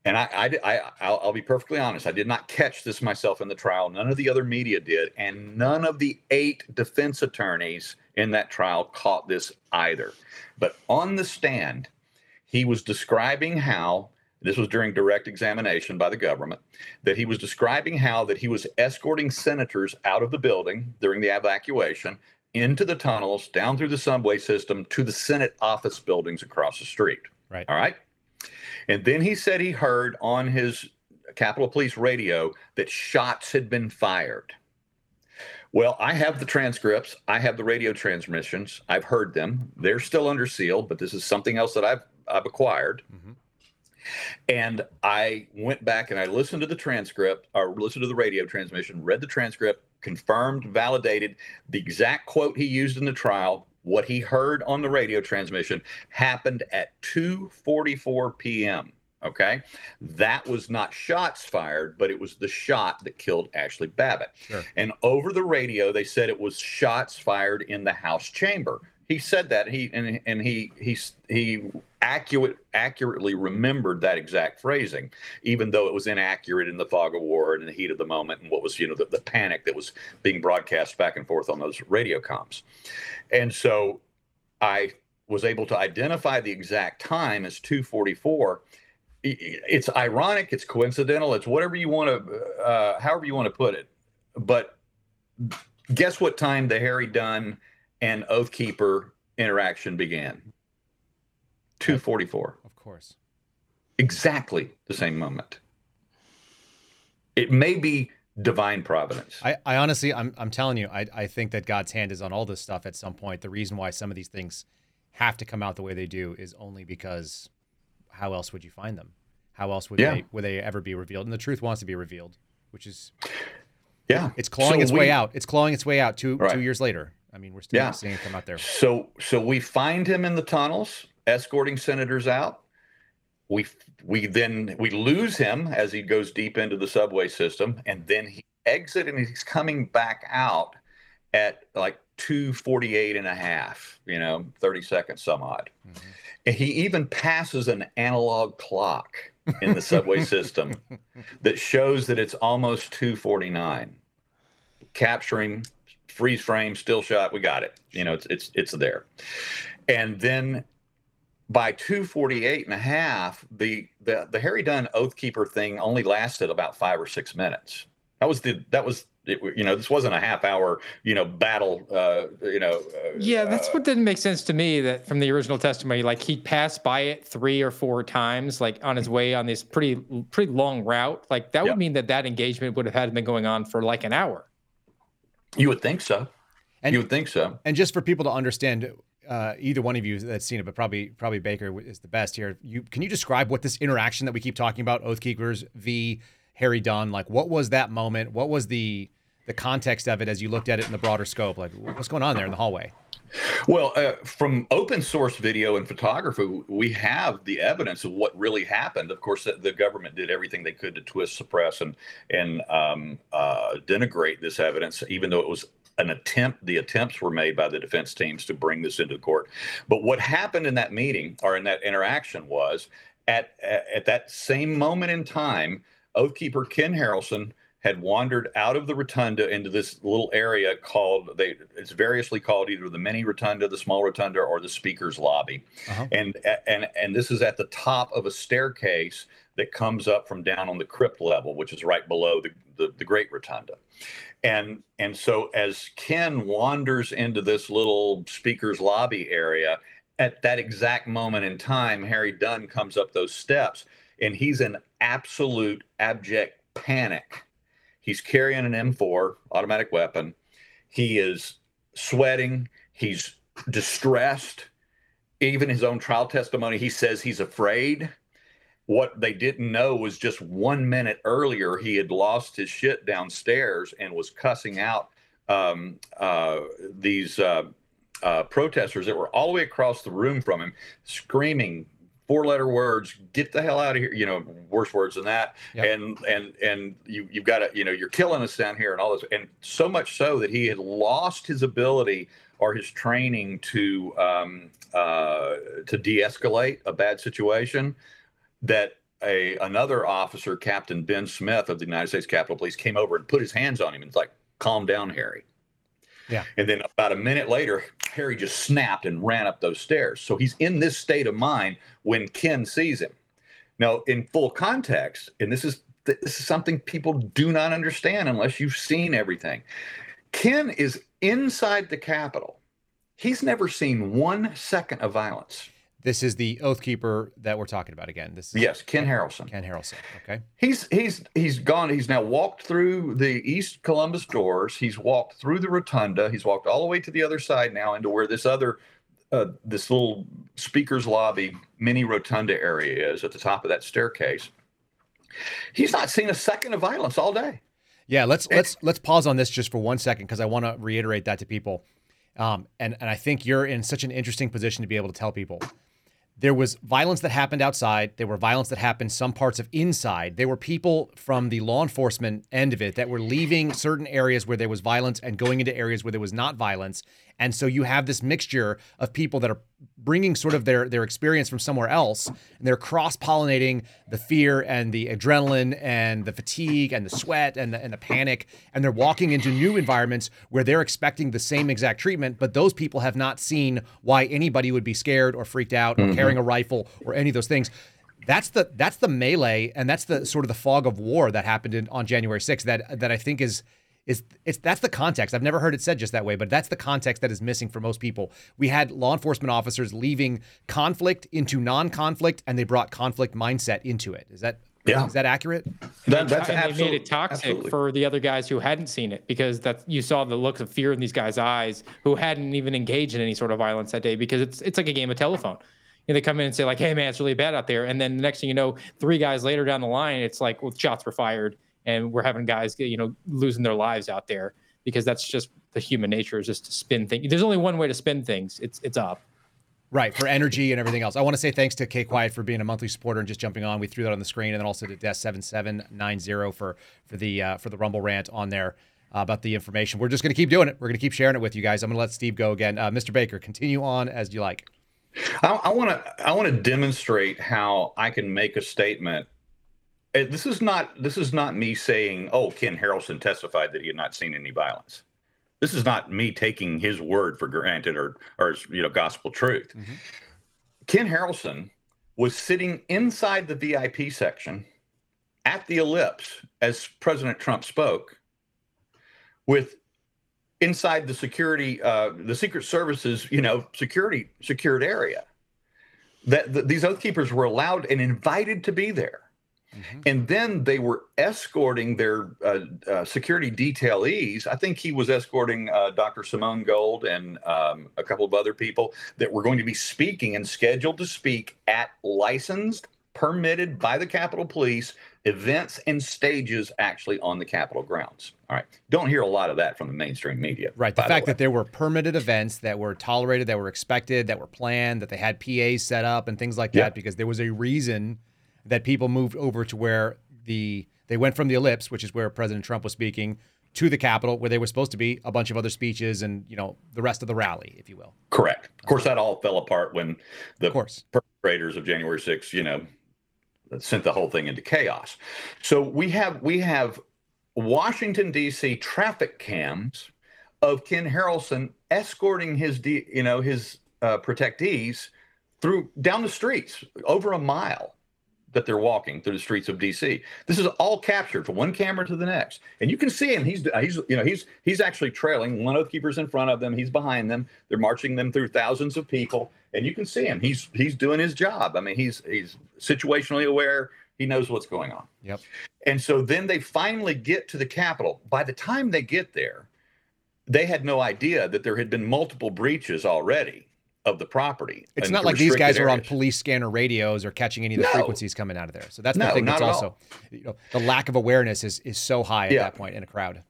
and I, I, I I'll, I'll be perfectly honest, I did not catch this myself in the trial. None of the other media did, and none of the eight defense attorneys in that trial caught this either. But on the stand, he was describing how this was during direct examination by the government that he was describing how that he was escorting senators out of the building during the evacuation into the tunnels down through the subway system to the senate office buildings across the street. Right. all right? And then he said he heard on his capitol police radio that shots had been fired. Well i have the transcripts. I have the radio transmissions. I've heard them. They're still under seal but this is something else that i've i've acquired. Mhm. and I went back and I listened to the transcript or listened to the radio transmission, read the transcript, confirmed, validated the exact quote he used in the trial. What he heard on the radio transmission happened at 2:44 p.m. Okay, that was not shots fired, but it was the shot that killed Ashli Babbitt. Sure. And over the radio, they said it was shots fired in the House chamber. He said that he and and he he he accurate accurately remembered that exact phrasing, even though it was inaccurate in the fog of war and in the heat of the moment and what was you know the, the panic that was being broadcast back and forth on those radio comms. And so I was able to identify the exact time as 244 I- I- it's ironic it's coincidental it's whatever you want to uh, however you want to put it but guess what time the harry dunn and oathkeeper interaction began 244 Of course. exactly the same moment it may be divine providence I, I honestly, I'm, I'm telling you, I, I think that God's hand is on all this stuff at some point. The reason why some of these things have to come out the way they do is only because how else would you find them? How else would Yeah. they would they ever be revealed? And the truth wants to be revealed, which is yeah it's clawing So its we- way out. It's clawing its way out two Right. two years later. I mean, we're still Yeah. seeing him come out there. So so we find him in the tunnels escorting senators out. We we then we lose him as he goes deep into the subway system and then he exit and he's coming back out at like 248 and a half, you know, 30 seconds some odd. Mhm. And he even passes an analog clock in the subway system that shows that it's almost 249 capturing freeze frame still shot we got it you know it's it's it's there and then by 248 and a half the the, the harry dunn oathkeeper thing only lasted about five or six minutes that was the that was It, you know, this wasn't a half hour, you know, battle. Uh, you know. Uh, yeah, that's uh, what didn't make sense to me. That from the original testimony, like he passed by it three or four times, like on his way on this pretty pretty long route. Like that would Yeah. mean that that engagement would have had been going on for like an hour. You would think so. And- you would think so. And just for people to understand, uh, either one of you that's seen it, but probably probably Baker is the best here. You can you describe what this interaction that we keep talking about, Oath Keepers v. Harry Dunn, like what was that moment? What was the the context of it as you looked at it in the broader scope? Like what's going on there in the hallway? Well, uh, from open source video and photography, we have the evidence of what really happened. Of course, the, government did everything they could to twist, suppress, and and um, uh, denigrate this evidence, even though it was an attempt. The attempts were made by the defense teams to bring this into court. But what happened in that meeting or in that interaction was at at that same moment in time, Oathkeeper Ken Harrelson had wandered out of the rotunda into this little area called they it's variously called either the mini rotunda the small rotunda or the speaker's lobby. Uh-huh. and and and this is at the top of a staircase that comes up from down on the crypt level which is right below the the, the great rotunda. And and so as ken wanders into this little speaker's lobby area at that exact moment in time harry dunn comes up those steps and he's in absolute abject panic He's carrying an M4 automatic weapon. He is sweating. He's distressed. Even his own trial testimony, he says he's afraid. What they didn't know was just one minute earlier, he had lost his shit downstairs and was cussing out um, uh, these uh, uh, protesters that were all the way across the room from him, screaming four letter words get the hell out of here you know worse words than that Yep. and and and you you've got to you know you're killing us down here and all this and so much so that he had lost his ability or his training to um, uh, to de-escalate a bad situation that a another officer captain ben smith of the united states capitol police came over and put his hands on him and was like calm down harry Yeah. and then about a minute later, Harry just snapped and ran up those stairs. So he's in this state of mind when Ken sees him. Now, in full context, and this is this is something people do not understand unless you've seen everything. Ken is inside the Capitol. He's never seen one second of violence. This is the Oath Keeper that we're talking about again. This is Yes, Ken Harrelson. Ken Harrelson. Okay. He's he's he's gone. He's now walked through the East Columbus doors. He's walked through the rotunda. He's walked all the way to the other side now into where this other uh, this little speaker's lobby mini rotunda area is at the top of that staircase. He's not seen a second of violence all day. Yeah, let's let's let's pause on this just for one second because I want to reiterate that to people, um, and and I think you're in such an interesting position to be able to tell people there was violence that happened outside. There were violence that happened some parts of inside. There were people from the law enforcement end of it that were leaving certain areas where there was violence and going into areas where there was not violence. And so you have this mixture of people that are bringing sort of their their experience from somewhere else, and they're cross pollinating the fear and the adrenaline and the fatigue and the sweat and the, and the panic, and they're walking into new environments where they're expecting the same exact treatment, but those people have not seen why anybody would be scared or freaked out or mm-hmm. carrying a rifle or any of those things. That's the that's the melee and that's the sort of the fog of war that happened in, on January 6th that that I think is is it's that's the context. I've never heard it said just that way, but that's the context that is missing for most people. We had law enforcement officers leaving conflict into non-conflict, and they brought conflict mindset into it. Is that Yeah. is that accurate? That, that's and they made it toxic absolutely. for the other guys who hadn't seen it because that you saw the looks of fear in these guys' eyes who hadn't even engaged in any sort of violence that day because it's it's like a game of telephone. You know, they come in and say like, "Hey man, it's really bad out there," and then the next thing you know, three guys later down the line, it's like, "Well, shots were fired," and we're having guys, you know, losing their lives out there because that's just the human nature is just to spin things. There's only one way to spin things. It's it's up. Right, for energy and everything else. I want to say thanks to K Quiet for being a monthly supporter and just jumping on. We threw that on the screen, and then also to Death seven seven nine zero for for the uh, for the Rumble rant on there uh, about the information. We're just going to keep doing it. We're going to keep sharing it with you guys. I'm going to let Steve go again. Uh, Mr. Baker, continue on as you like. I want to I want to demonstrate how I can make a statement. Uh, This is not this is not me saying, "Oh, Ken Harrelson testified that he had not seen any violence." This is not me taking his word for granted or or you know gospel truth. Ken Harrelson was sitting inside the VIP section at the ellipse as President Trump spoke, with inside the security, uh, the Secret Service's, you know, security secured area. That, that these oath keepers were allowed and invited to be there. Mm-hmm. And then they were escorting their uh, uh, security detailees. I think he was escorting uh, Dr. Simone Gold and um, a couple of other people that were going to be speaking and scheduled to speak at licensed, permitted by the Capitol Police events and stages actually on the Capitol grounds. All right. Don't hear a lot of that from the mainstream media. Right. The fact the that there were permitted events that were tolerated, that were expected, that were planned, that they had PAs set up and things like that, because there was a reason that people moved over to where the they went from the ellipse, which is where President Trump was speaking, to the Capitol, where they were supposed to be a bunch of other speeches and you know the rest of the rally, if you will. Correct. Of course, that all fell apart when the perpetrators of January 6th, you know, sent the whole thing into chaos. So we have we have Washington D.C. traffic cams of Ken Harrelson escorting his you know his uh, protectees through down the streets over a mile that they're walking through the streets of DC. This is all captured from one camera to the next, and you can see him. He's he's you know he's he's actually trailing. One oath keeper's in front of them. He's behind them. They're marching them through thousands of people, and you can see him. He's he's doing his job. I mean, he's he's situationally aware. He knows what's going on. Yep. And so then they finally get to the Capitol. By the time they get there, they had no idea that there had been multiple breaches already of the property. It's not like these guys areas. are on police scanner radios or catching any of the no. frequencies coming out of there. So that's the thing that's also you know the lack of awareness is is so high at yeah. that point in a crowd.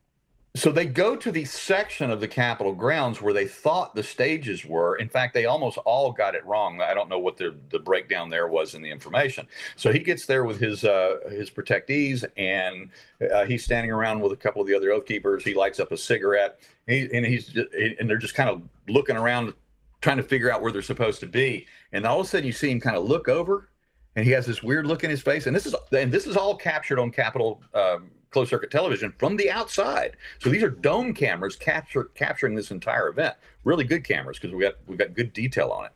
So they go to the section of the Capitol grounds where they thought the stages were. In fact, they almost all got it wrong. I don't know what the, the breakdown there was in the information. So he gets there with his uh, his protectees, and uh, he's standing around with a couple of the other oath keepers. He lights up a cigarette, he, and he's just, and they're just kind of looking around, trying to figure out where they're supposed to be. And all of a sudden, you see him kind of look over, and he has this weird look in his face. And this is and this is all captured on Capitol um, closed circuit television from the outside. So these are dome cameras capture, capturing this entire event. Really good cameras because we got we've got good detail on it.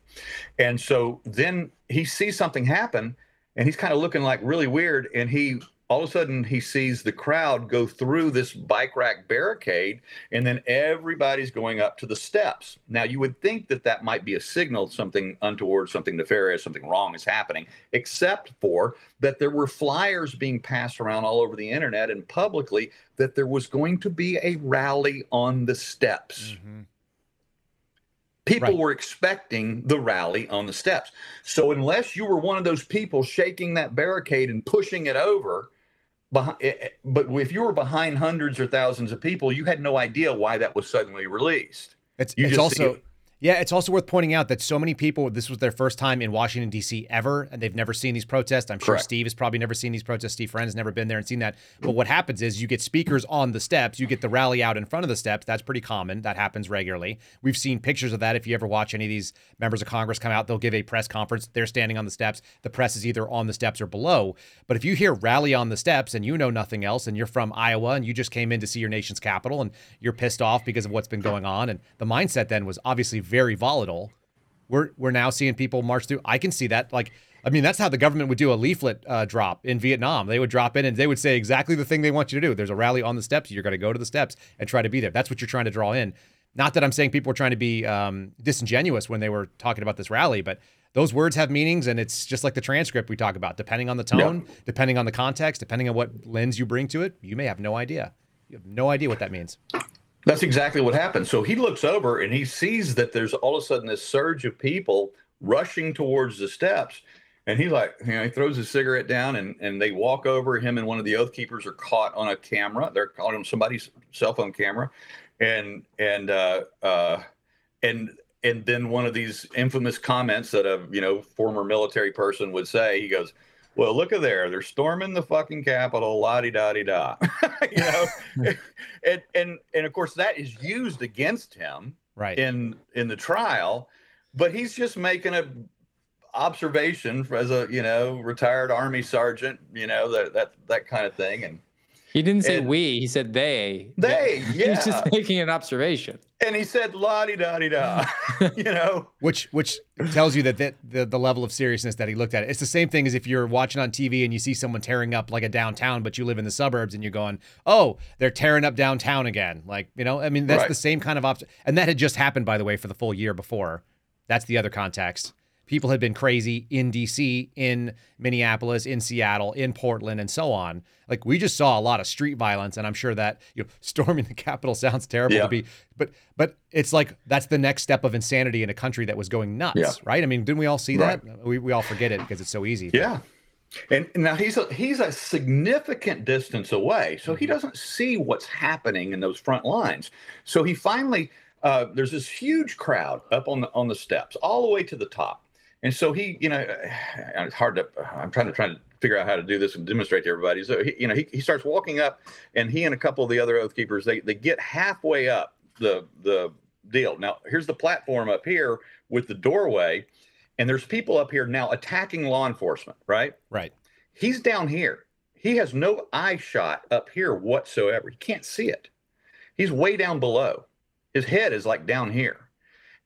And so then he sees something happen, and he's kind of looking like really weird, and he all of a sudden he sees the crowd go through this bike rack barricade and then everybody's going up to the steps now you would think that that might be a signal something untoward something nefarious something wrong is happening except for that there were flyers being passed around all over the internet and publicly that there was going to be a rally on the steps mm-hmm. People right. were expecting the rally on the steps. So, unless you were one of those people shaking that barricade and pushing it over, behind, eh, eh, but if you were behind hundreds or thousands of people, you had no idea why that was suddenly released. It's, it's also yeah, it's also worth pointing out that so many people, this was their first time in Washington, D.C. ever, and they've never seen these protests. I'm sure Correct. Steve has probably never seen these protests. Steve Friend has never been there and seen that. But what happens is you get speakers on the steps, you get the rally out in front of the steps. That's pretty common. That happens regularly. We've seen pictures of that. If you ever watch any of these members of Congress come out, they'll give a press conference. They're standing on the steps. The press is either on the steps or below. But if you hear rally on the steps and you know nothing else, and you're from Iowa and you just came in to see your nation's capital and you're pissed off because of what's been going on, and the mindset then was obviously very volatile we're we're now seeing people march through. I can see that. Like, I mean, that's how the government would do a leaflet uh, drop in Vietnam. They would drop in and they would say exactly the thing they want you to do. There's a rally on the steps. You're going to go to the steps and try to be there. That's what you're trying to draw in. Not that I'm saying people were trying to be um, disingenuous when they were talking about this rally, but those words have meanings, and it's just like the transcript we talk about. Depending on the tone, yeah. depending on the context, depending on what lens you bring to it, you may have no idea. You have no idea what that means. That's exactly what happened. So he looks over and he sees that there's all of a sudden this surge of people rushing towards the steps. And he's like, you know, he throws his cigarette down and, and they walk over. Him and one of the oath keepers are caught on a camera. They're caught on somebody's cell phone camera. And, and, uh, uh, and, and then one of these infamous comments that a, you know, former military person would say, he goes, well, look at there. They're storming the fucking Capitol, la di da di da. you know, and and and of course that is used against him right in in the trial, but he's just making a observation as a you know retired army sergeant, you know that that that kind of thing, and He didn't say And- we. He said they. They, He was just making an observation. And he said, la di da di da. You know? Which which tells you that the, the the level of seriousness that he looked at it. It's the same thing as if you're watching on TV and you see someone tearing up like a downtown, but you live in the suburbs and you're going, "Oh, they're tearing up downtown again." Like you know, I mean, that's Right. the same kind of op- and that had just happened by the way for the full year before. That's the other context. People had been crazy in DC, in Minneapolis, in Seattle, in Portland, and so on. Like we just saw a lot of street violence, and I'm sure that you know storming the Capitol sounds terrible Yeah. to be, but but it's like that's the next step of insanity in a country that was going nuts, Yeah. right? I mean, didn't we all see that? We, we all forget it because it's so easy. Yeah. And now he's a he's a significant distance away, so he Mm-hmm. doesn't see what's happening in those front lines. So he finally uh, there's this huge crowd up on the on the steps, all the way to the top. And so he, you know, it's hard to. I'm trying to try to figure out how to do this and demonstrate to everybody. So he, you know, he, he starts walking up, and he and a couple of the other oath keepers they they get halfway up the the deal. Now here's the platform up here with the doorway, and there's people up here now attacking law enforcement. Right? Right. He's down here. He has no eye shot up here whatsoever. He can't see it. He's way down below. His head is like down here.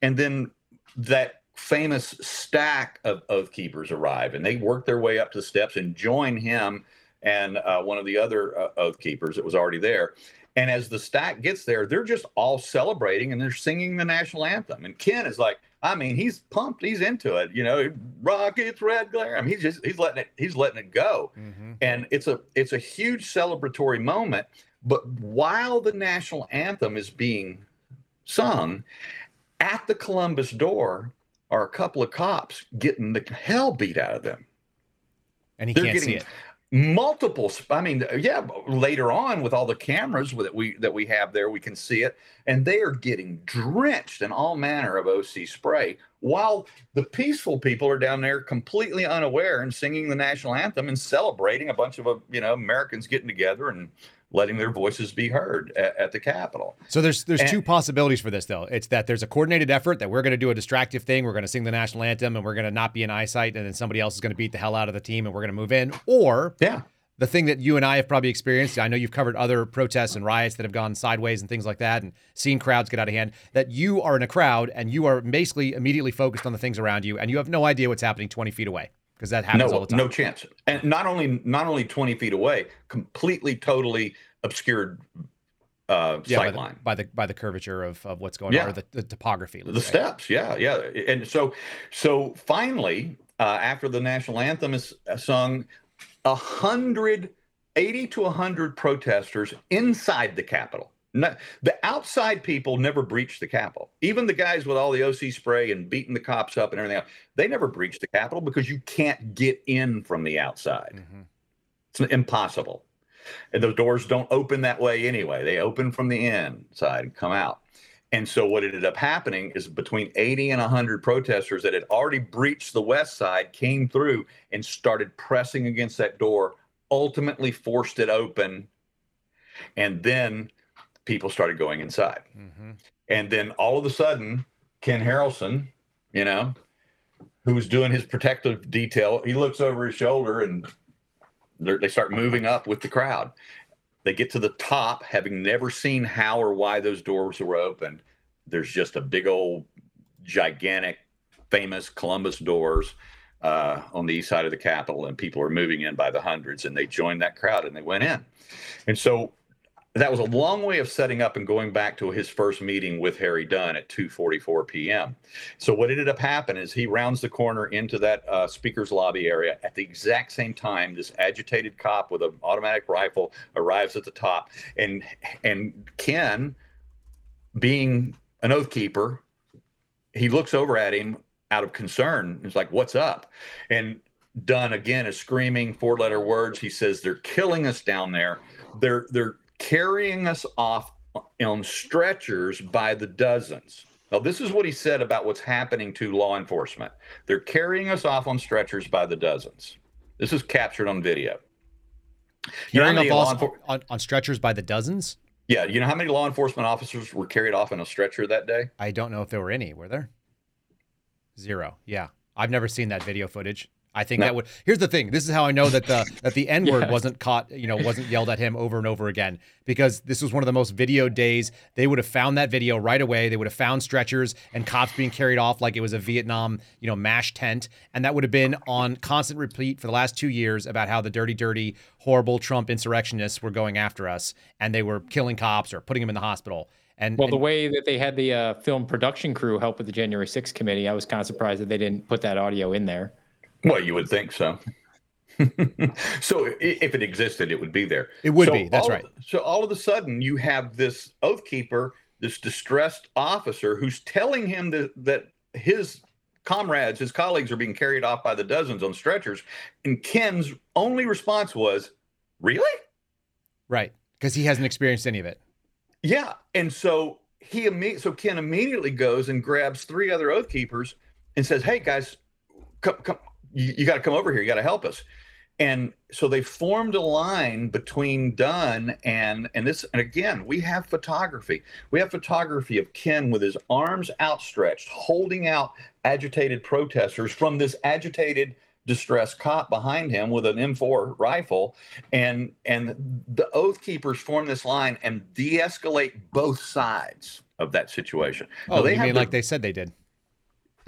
And then that famous stack of oath keepers arrive and they work their way up to the steps and join him and uh, one of the other uh, oath keepers that was already there. And as the stack gets there, they're just all celebrating and they're singing the national anthem. And Ken is like, I mean, he's pumped, he's into it, you know, rockets, red glare. I mean, he's just he's letting it, he's letting it go Mm-hmm. and it's a it's a huge celebratory moment but while the national anthem is being sung at the columbus door are a couple of cops getting the hell beat out of them And he They're can't see getting it. multiple i mean yeah later on with all the cameras that we that we have there we can see it and they are getting drenched in all manner of oc spray while the peaceful people are down there completely unaware and singing the national anthem and celebrating a bunch of uh, you know americans getting together and letting their voices be heard at, at the capitol So there's there's And- two possibilities for this though. It's that there's a coordinated effort that we're going to do a distractive thing. We're going to sing the national anthem and we're going to not be in eyesight, and then somebody else is going to beat the hell out of the team and we're going to move in. Or yeah the thing that you and I have probably experienced. I know you've covered other protests and riots that have gone sideways and things like that, and seen crowds get out of hand. That you are in a crowd and you are basically immediately focused on the things around you, and you have no idea what's happening 20 feet away because that happens all no the time. no chance and not only not only 20 feet away completely totally obscured uh yeah, by the, line by the by the curvature of, of what's going Yeah. on or the, the topography. the say. steps yeah yeah and so so finally uh after the national anthem is sung a hundred 80 to 100 protesters inside the capitol the outside people never breached the capitol even the guys with all the oc spray and beating the cops up and everything else they never breached the capitol because you can't get in from the outside Mhm. it's impossible. And those doors don't open that way anyway. They open from the inside and come out. And so what ended up happening is between 80 and 100 protesters that had already breached the west side came through and started pressing against that door, ultimately forced it open. And then people started going inside. Mhm. And then all of a sudden, Ken Harrelson, you know, who was doing his protective detail, he looks over his shoulder and they start moving up with the crowd. They get to the top, having never seen how or why those doors were opened. There's just a big old, gigantic, famous Columbus doors uh, on the east side of the Capitol, and people are moving in by the hundreds. And they joined that crowd and they went in. And so that was a long way of setting up and going back to his first meeting with Harry Dunn at 2:44 p.m. So what ended up happening is he rounds the corner into that uh, speaker's lobby area at the exact same time. This agitated cop with an automatic rifle arrives at the top, and and Ken, being an oath keeper, he looks over at him out of concern. He's like, "What's up?" And Dunn again is screaming four-letter words. He says, "They're killing us down there. They're they're carrying us off on stretchers by the dozens." Now, this is what he said about what's happening to law enforcement. They're carrying us off on stretchers by the dozens. This is captured on video. You know how many law enfor- on, on stretchers by the dozens. yeah, you know how many law enforcement officers were carried off in a stretcher that day? I don't know if there were any. Were there? Zero. Yeah, I've never seen that video footage. I think that would. Here's the thing. This is how I know that the that the N word Yeah. wasn't caught. You know, wasn't yelled at him over and over again because this was one of the most video days. They would have found that video right away. They would have found stretchers and cops being carried off like it was a Vietnam, you know, mash tent, and that would have been on constant repeat for the last two years about how the dirty, dirty, horrible Trump insurrectionists were going after us and they were killing cops or putting them in the hospital. And, Well, and the way that they had the uh, film production crew help with the January 6th committee, I was kind of surprised that they didn't put that audio in there. Well, you would think so. so if it existed, it would be there. It would So be, that's right. So all of a sudden, you have this oath keeper, this distressed officer, who's telling him that that his comrades, his colleagues, are being carried off by the dozens on stretchers, and Ken's only response was, "Really?" right because he hasn't experienced any of it. Yeah, and so he imme- so Ken immediately goes and grabs three other oath keepers and says, "Hey guys, come come, you, you got to come over here. You got to help us." And so they formed a line between Dunn and and this and again we have photography. We have photography of Ken with his arms outstretched, holding out agitated protesters from this agitated distressed cop behind him with an M4 rifle and and the oath keepers form this line and de-escalate both sides of that situation. Now, Oh, they you mean like they said they did?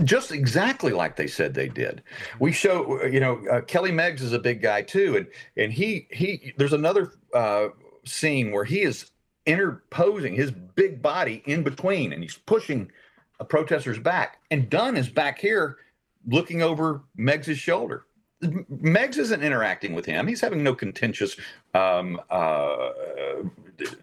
Just exactly like they said they did. We show, you know, uh, Kelly Meggs is a big guy too, and and he he. There's another uh, scene where he is interposing his big body in between, and he's pushing a protester's back, and Dunn is back here looking over Meggs's shoulder. Meggs isn't interacting with him. He's having no contentious, um, uh,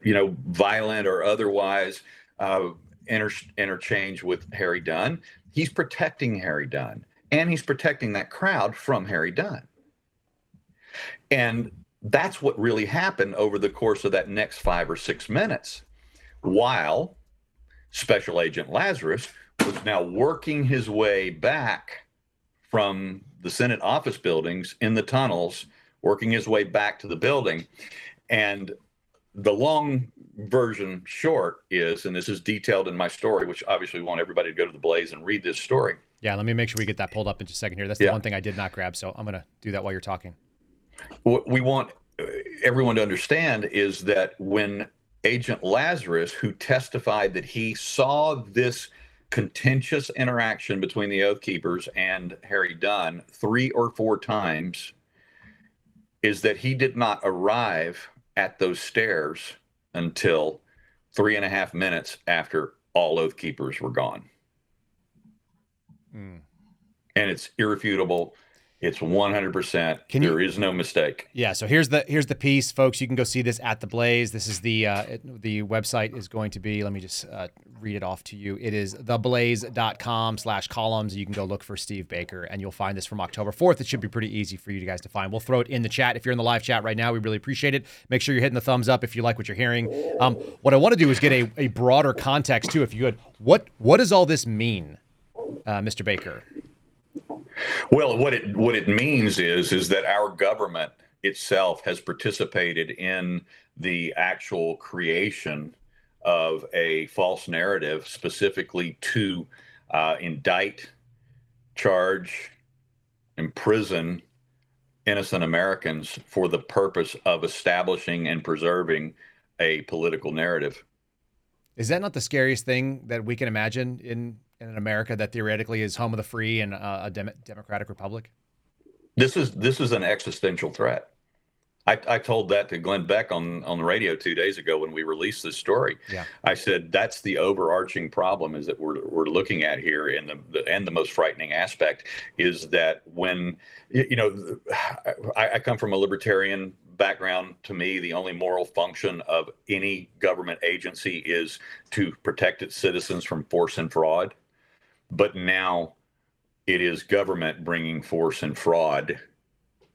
you know, violent or otherwise uh, inter- interchange with Harry Dunn. He's protecting Harry Dunn, and he's protecting that crowd from Harry Dunn. And that's what really happened over the course of that next five or six minutes, while Special Agent Lazarus was now working his way back from the Senate office buildings in the tunnels, working his way back to the building. And the long version short is, and this is detailed in my story, which obviously we want everybody to go to the Blaze and read this story. Yeah, let me make sure we get that pulled up in just a second here. That's the Yeah. one thing I did not grab, so I'm gonna do that while you're talking. What we want uh, everyone to understand is that when Agent Lazarus, who testified that he saw this contentious interaction between the Oath Keepers and Harry Dunn three or four times, is that he did not arrive at those stairs until three and a half minutes after all Oath Keepers were gone. Hmm. And it's irrefutable. It's 100%. Can you- there is no mistake. Yeah, so here's the here's the piece, folks. You can go see this at the Blaze. This is the uh, it, the website is going to be. Let me just uh, read it off to you. It is theblaze.com slash columns. You can go look for Steve Baker, and you'll find this from October 4th. It should be pretty easy for you guys to find. We'll throw it in the chat if you're in the live chat right now. We really appreciate it. Make sure you're hitting the thumbs up if you like what you're hearing. Um, what I want to do is get a, a broader context too, if you could. What what does all this mean, uh, Mr. Baker? Well, what it what it means is is that our government itself has participated in the actual creation of a false narrative, specifically to uh, indict, charge, imprison innocent Americans for the purpose of establishing and preserving a political narrative. Is that not the scariest thing that we can imagine in, in an America that theoretically is home of the free and uh, a dem- democratic republic? This is this is an existential threat. I, I told that to Glenn Beck on on the radio two days ago when we released this story. Yeah. I said that's the overarching problem is that we're we're looking at here, and the, the and the most frightening aspect is that when you you know I, I come from a libertarian background. To me, the only moral function of any government agency is to protect its citizens from force and fraud. But now it is government bringing force and fraud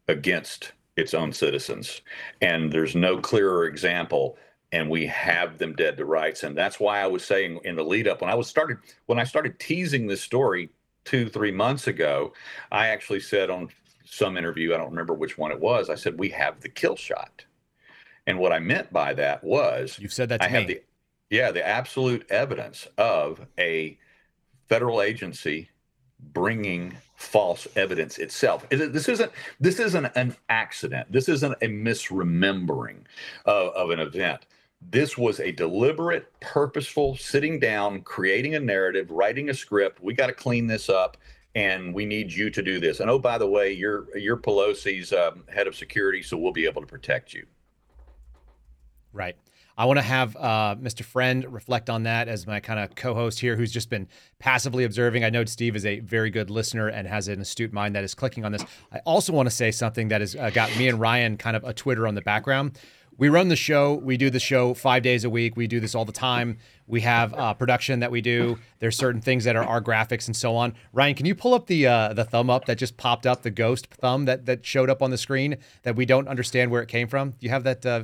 against its own citizens. And there's no clearer example. And we have them dead to rights. And that's why I was saying in the lead up when I was started when I started teasing this story two, three months ago, I actually said on some interview, I don't remember which one it was, I said, we have the kill shot. And what I meant by that was You've said that to I me. have the yeah, the absolute evidence of a federal agency bringing false evidence itself. This isn't this isn't an accident. This isn't a misremembering of, of an event. This was a deliberate, purposeful sitting down, creating a narrative, writing a script. We got to clean this up and we need you to do this. And oh, by the way, you're you're Pelosi's um, head of security, so we'll be able to protect you. Right. I want to have uh, Mr. Friend reflect on that as my kind of co-host here, who's just been passively observing. I know Steve is a very good listener and has an astute mind that is clicking on this. I also want to say something that has uh, got me and Ryan kind of a Twitter on the background. We run the show. We do the show five days a week. We do this all the time. We have uh, production that we do. There's certain things that are our graphics and so on. Ryan, can you pull up the uh, the thumb up that just popped up, the ghost thumb that that showed up on the screen that we don't understand where it came from? Do you have that uh,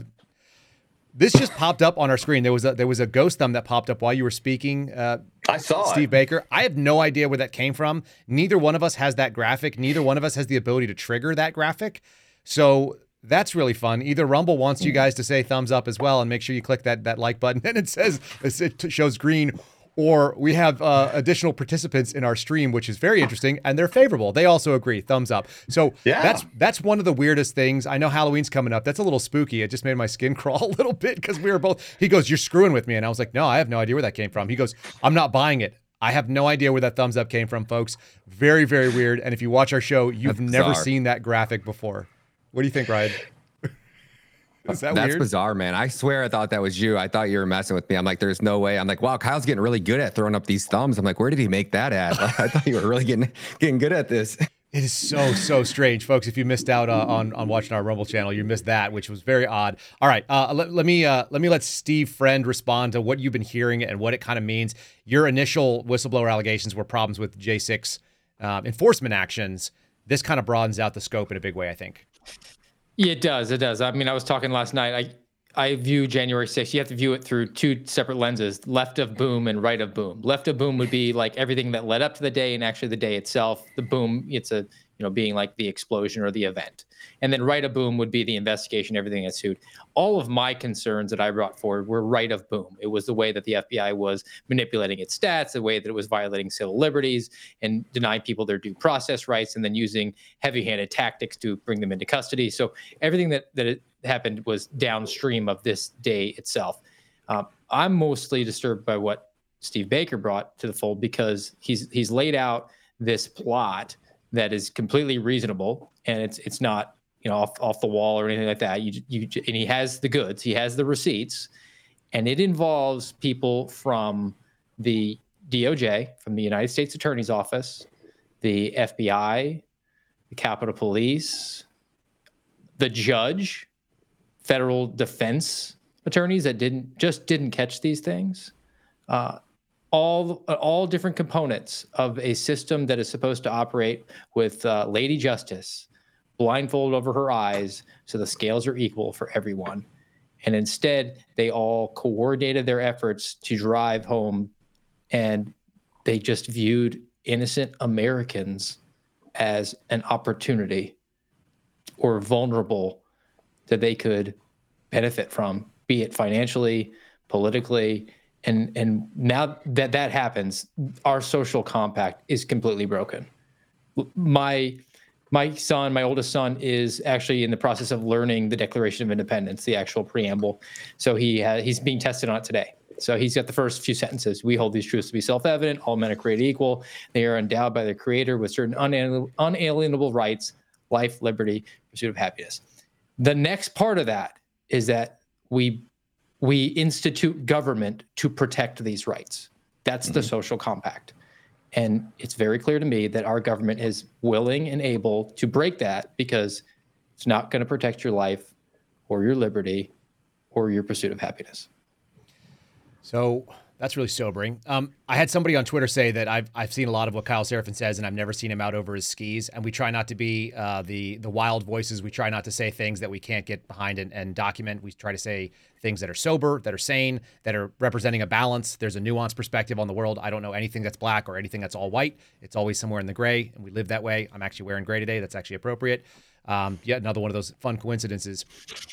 this just popped up on our screen. There was a there was a ghost thumb that popped up while you were speaking. Uh, I saw Steve it. Baker. I have no idea where that came from. Neither one of us has that graphic. Neither one of us has the ability to trigger that graphic. So that's really fun. Either Rumble wants you guys to say thumbs up as well, and make sure you click that that like button, and it says it shows green, or we have uh, additional participants in our stream, which is very interesting, and they're favorable. They also agree, thumbs up. So yeah. that's that's one of the weirdest things. I know Halloween's coming up. That's a little spooky. It just made my skin crawl a little bit because we were both. He goes, "You're screwing with me," and I was like, "No, I have no idea where that came from." He goes, "I'm not buying it." I have no idea where that thumbs up came from, folks. Very, very weird. And if you watch our show, you've never seen that graphic before. What do you think, Ryan? Is that That's weird? bizarre, man. I swear I thought that was you. I thought you were messing with me. I'm like, there's no way. I'm like, wow, Kyle's getting really good at throwing up these thumbs. I'm like, where did he make that at? I thought you were really getting getting good at this. It is so so strange, folks. If you missed out uh, on on watching our Rumble channel, you missed that, which was very odd. All right, uh, let, let me uh, let me let Steve Friend respond to what you've been hearing and what it kind of means. Your initial whistleblower allegations were problems with J6 um, enforcement actions. This kind of broadens out the scope in a big way, I think. It does. It does. I mean, I was talking last night. I I view January 6th. You have to view it through two separate lenses: left of boom and right of boom. Left of boom would be like everything that led up to the day and actually the day itself. The boom, it's a you know being like the explosion or the event. And then right of boom would be the investigation everything that sued. All of my concerns that i brought forward were right of boom. It was the way that the fbi was manipulating its stats the way that it was violating civil liberties and denying people their due process rights and then using heavy-handed tactics to bring them into custody. So everything that that happened was downstream of this day itself. Um, i'm mostly disturbed by what steve baker brought to the fold because he's he's laid out this plot that is completely reasonable and it's it's not you know off, off the wall or anything like that. You you and he has the goods he has the receipts and it involves people from the DOJ from the United States Attorney's Office the FBI the Capitol Police the judge federal defense attorneys that didn't just didn't catch these things. Uh, all all different components of a system that is supposed to operate with uh, Lady Justice blindfold over her eyes so the scales are equal for everyone. And instead, they all coordinated their efforts to drive home and they just viewed innocent Americans as an opportunity or vulnerable that they could benefit from, be it financially, politically, and and now that that happens our social compact is completely broken. My my son my oldest son is actually in the process of learning the declaration of independence the actual preamble. So he has, he's being tested on it today. So he's got the first few sentences. We hold these truths to be self-evident. All men are created equal. They are endowed by their creator with certain unalienable rights life liberty pursuit of happiness. The next part of that is that we we institute government to protect these rights. That's mm-hmm. the social compact. And it's very clear to me that our government is willing and able to break that because it's not going to protect your life or your liberty or your pursuit of happiness. So that's really sobering. Um, I had somebody on Twitter say that I've I've seen a lot of what Kyle Seraphin says, and I've never seen him out over his skis. And we try not to be uh, the the wild voices. We try not to say things that we can't get behind and, and document. We try to say things that are sober, that are sane, that are representing a balance. There's a nuanced perspective on the world. I don't know anything that's black or anything that's all white. It's always somewhere in the gray, and we live that way. I'm actually wearing gray today. That's actually appropriate. Um, yet another one of those fun coincidences.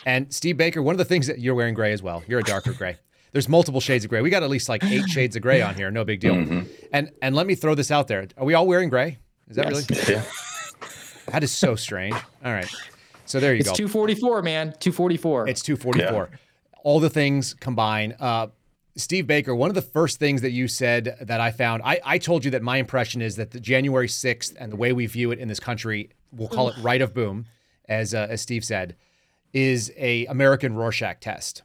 And Steve Baker, one of the things that you're wearing gray as well. You're a darker gray. There's multiple shades of gray. We got at least like eight shades of gray on here. No big deal. Mm-hmm. And and let me throw this out there. Are we all wearing gray? Is that yes. really? Yeah. That is so strange. All right. So there you it's go. It's 244, man. 244. It's 244. Yeah. All the things combine. Uh, Steve Baker, one of the first things that you said that I found, I, I told you that my impression is that the January 6th and the way we view it in this country, we'll call it right of boom, as uh, as Steve said, is a American Rorschach test.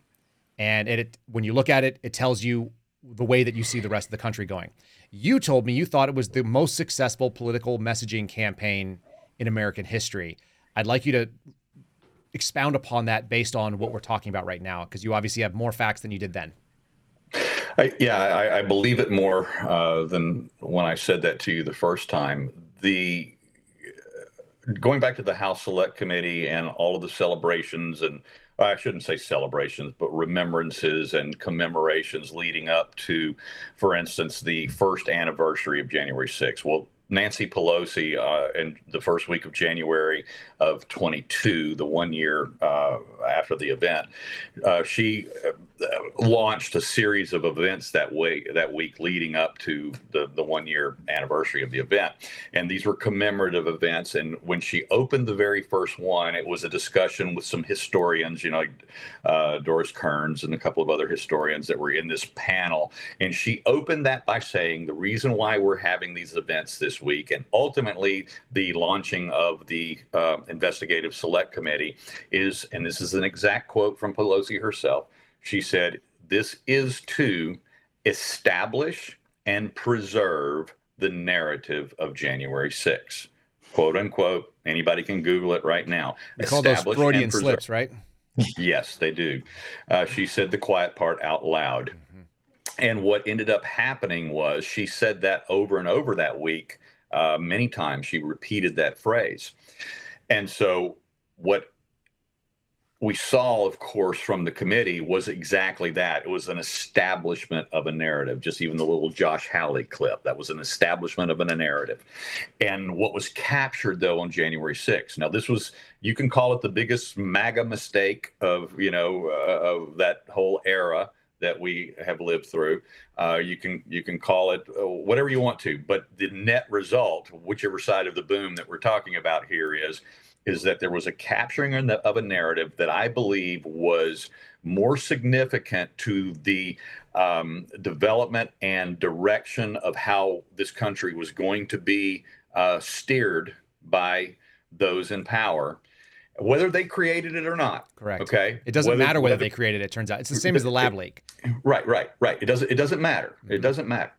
And it, it when you look at it, it tells you the way that you see the rest of the country going. You told me you thought it was the most successful political messaging campaign in American history. I'd like you to expound upon that based on what we're talking about right now, because you obviously have more facts than you did then. I, yeah, I, I, believe it more uh, than when I said that to you the first time. The going back to the House Select Committee and all of the celebrations and I shouldn't say celebrations, but remembrances and commemorations leading up to, for instance, the first anniversary of January 6th. Well, Nancy Pelosi uh, in the first week of January of 22, the one year uh, after the event, uh, she uh, launched a series of events that way that week leading up to the the one year anniversary of the event, and these were commemorative events. And when she opened the very first one, it was a discussion with some historians, you know, uh, Doris Kearns and a couple of other historians that were in this panel. And she opened that by saying the reason why we're having these events this week, and ultimately the launching of the uh, investigative select committee, is, and this is an exact quote from Pelosi herself she said, This is to establish and preserve the narrative of January 6th. Quote unquote. Anybody can Google it right now. They call those Freudian slips, right? yes, they do. Uh, she said the quiet part out loud. Mm-hmm. And what ended up happening was she said that over and over that week. Uh, many times she repeated that phrase. And so, what we saw, of course, from the committee was exactly that. It was an establishment of a narrative, just even the little Josh Hawley clip. That was an establishment of a narrative. And what was captured, though, on January 6th. Now, this was, you can call it the biggest MAGA mistake of, you know, uh, of that whole era that we have lived through. Uh, you can you can call it uh, whatever you want to, but the net result, whichever side of the boom that we're talking about here is, is that there was a capturing of a narrative that I believe was more significant to the um, development and direction of how this country was going to be uh, steered by those in power, whether they created it or not. Correct. Okay. It doesn't whether, matter whether, whether, they created it. Turns out it's the same as the lab leak. Right. Right. Right. It doesn't. It doesn't matter. Mm-hmm. It doesn't matter.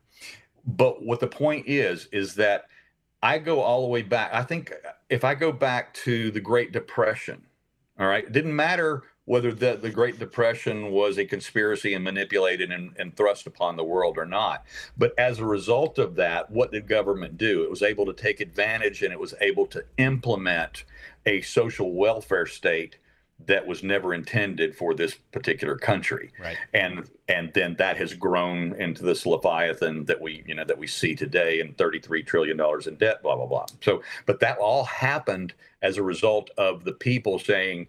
But what the point is is that I go all the way back. I think if I go back to the Great Depression, all right, it didn't matter whether the, the Great Depression was a conspiracy and manipulated and, and thrust upon the world or not. But as a result of that, what did government do? It was able to take advantage and it was able to implement a social welfare state that was never intended for this particular country. Right. And and then that has grown into this leviathan that we you know that we see today and 33 trillion dollars in debt blah blah blah. So but that all happened as a result of the people saying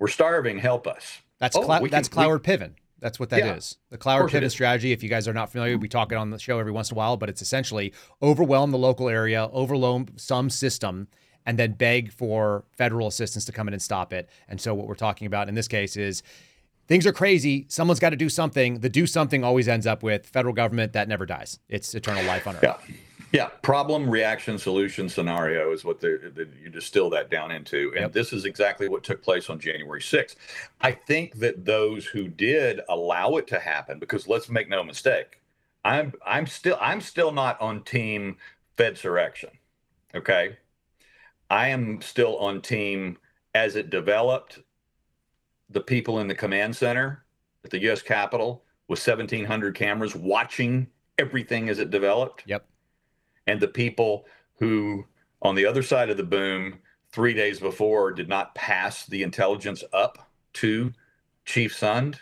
we're starving help us. That's oh, Cl- that's Cloward Piven. That's what that yeah, is. The Cloward Piven strategy, if you guys are not familiar, we talk it on the show every once in a while, but it's essentially overwhelm the local area, overwhelm some system, and then beg for federal assistance to come in and stop it. And so what we're talking about in this case is things are crazy. Someone's got to do something. The do something always ends up with federal government that never dies. It's eternal life on earth. Yeah. Yeah, problem, reaction, solution, scenario is what the, the, you distill that down into, and yep. this is exactly what took place on January 6th. I think that those who did allow it to happen, because let's make no mistake, I'm I'm still I'm still not on team Fedsurrection. Okay, I am still on team as it developed. The people in the command center at the U.S. Capitol with 1,700 cameras watching everything as it developed. Yep. And the people who, on the other side of the boom, three days before, did not pass the intelligence up to Chief Sund.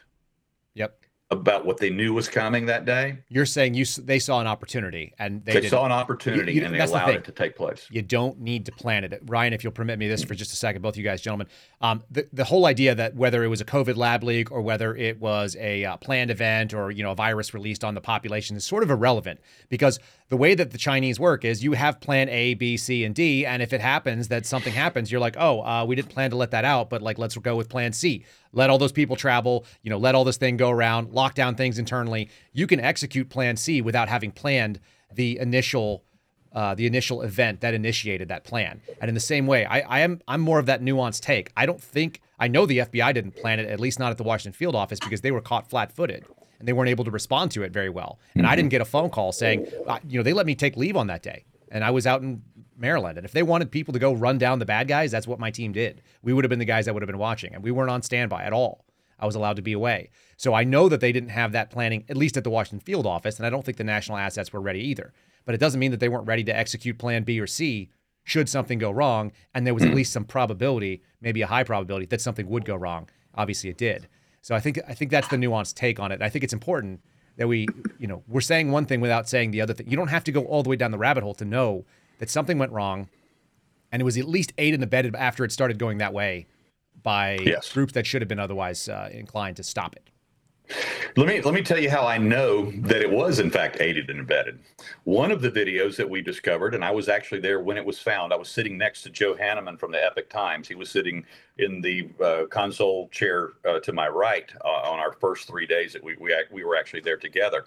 About what they knew was coming that day. You're saying you they saw an opportunity and they, they saw an opportunity you, you, and they allowed the it to take place. You don't need to plan it. Ryan, if you'll permit me this for just a second, both you guys, gentlemen, um, the the whole idea that whether it was a COVID lab leak or whether it was a uh, planned event or you know a virus released on the population is sort of irrelevant because the way that the Chinese work is you have plan A, B, C, and D, and if it happens that something happens, you're like, oh, uh, we didn't plan to let that out, but like let's go with plan C let all those people travel, you know, let all this thing go around, lock down things internally. You can execute plan C without having planned the initial uh, the initial event that initiated that plan. And in the same way, I, I am I'm more of that nuanced take. I don't think I know the FBI didn't plan it, at least not at the Washington field office, because they were caught flat-footed and they weren't able to respond to it very well. And I didn't get a phone call saying, you know, they let me take leave on that day, and I was out in Maryland. And if they wanted people to go run down the bad guys, that's what my team did. We would have been the guys that would have been watching, and we weren't on standby at all. I was allowed to be away. So I know that they didn't have that planning, at least at the Washington field office, and I don't think the national assets were ready either. But it doesn't mean that they weren't ready to execute plan B or C should something go wrong, and there was at least some probability, maybe a high probability, that something would go wrong. Obviously, it did. So I think I think that's the nuanced take on it. I think it's important that we, you know, we're saying one thing without saying the other thing. You don't have to go all the way down the rabbit hole to know that something went wrong, and it was at least aided and abetted after it started going that way by yes. groups that should have been otherwise uh, inclined to stop it. Let me let me tell you how I know that it was in fact aided and abetted. One of the videos that we discovered, and I was actually there when it was found. I was sitting next to Joe Hanneman from the Epoch Times. He was sitting in the uh, console chair uh, to my right uh, on our first three days that we, we we were actually there together,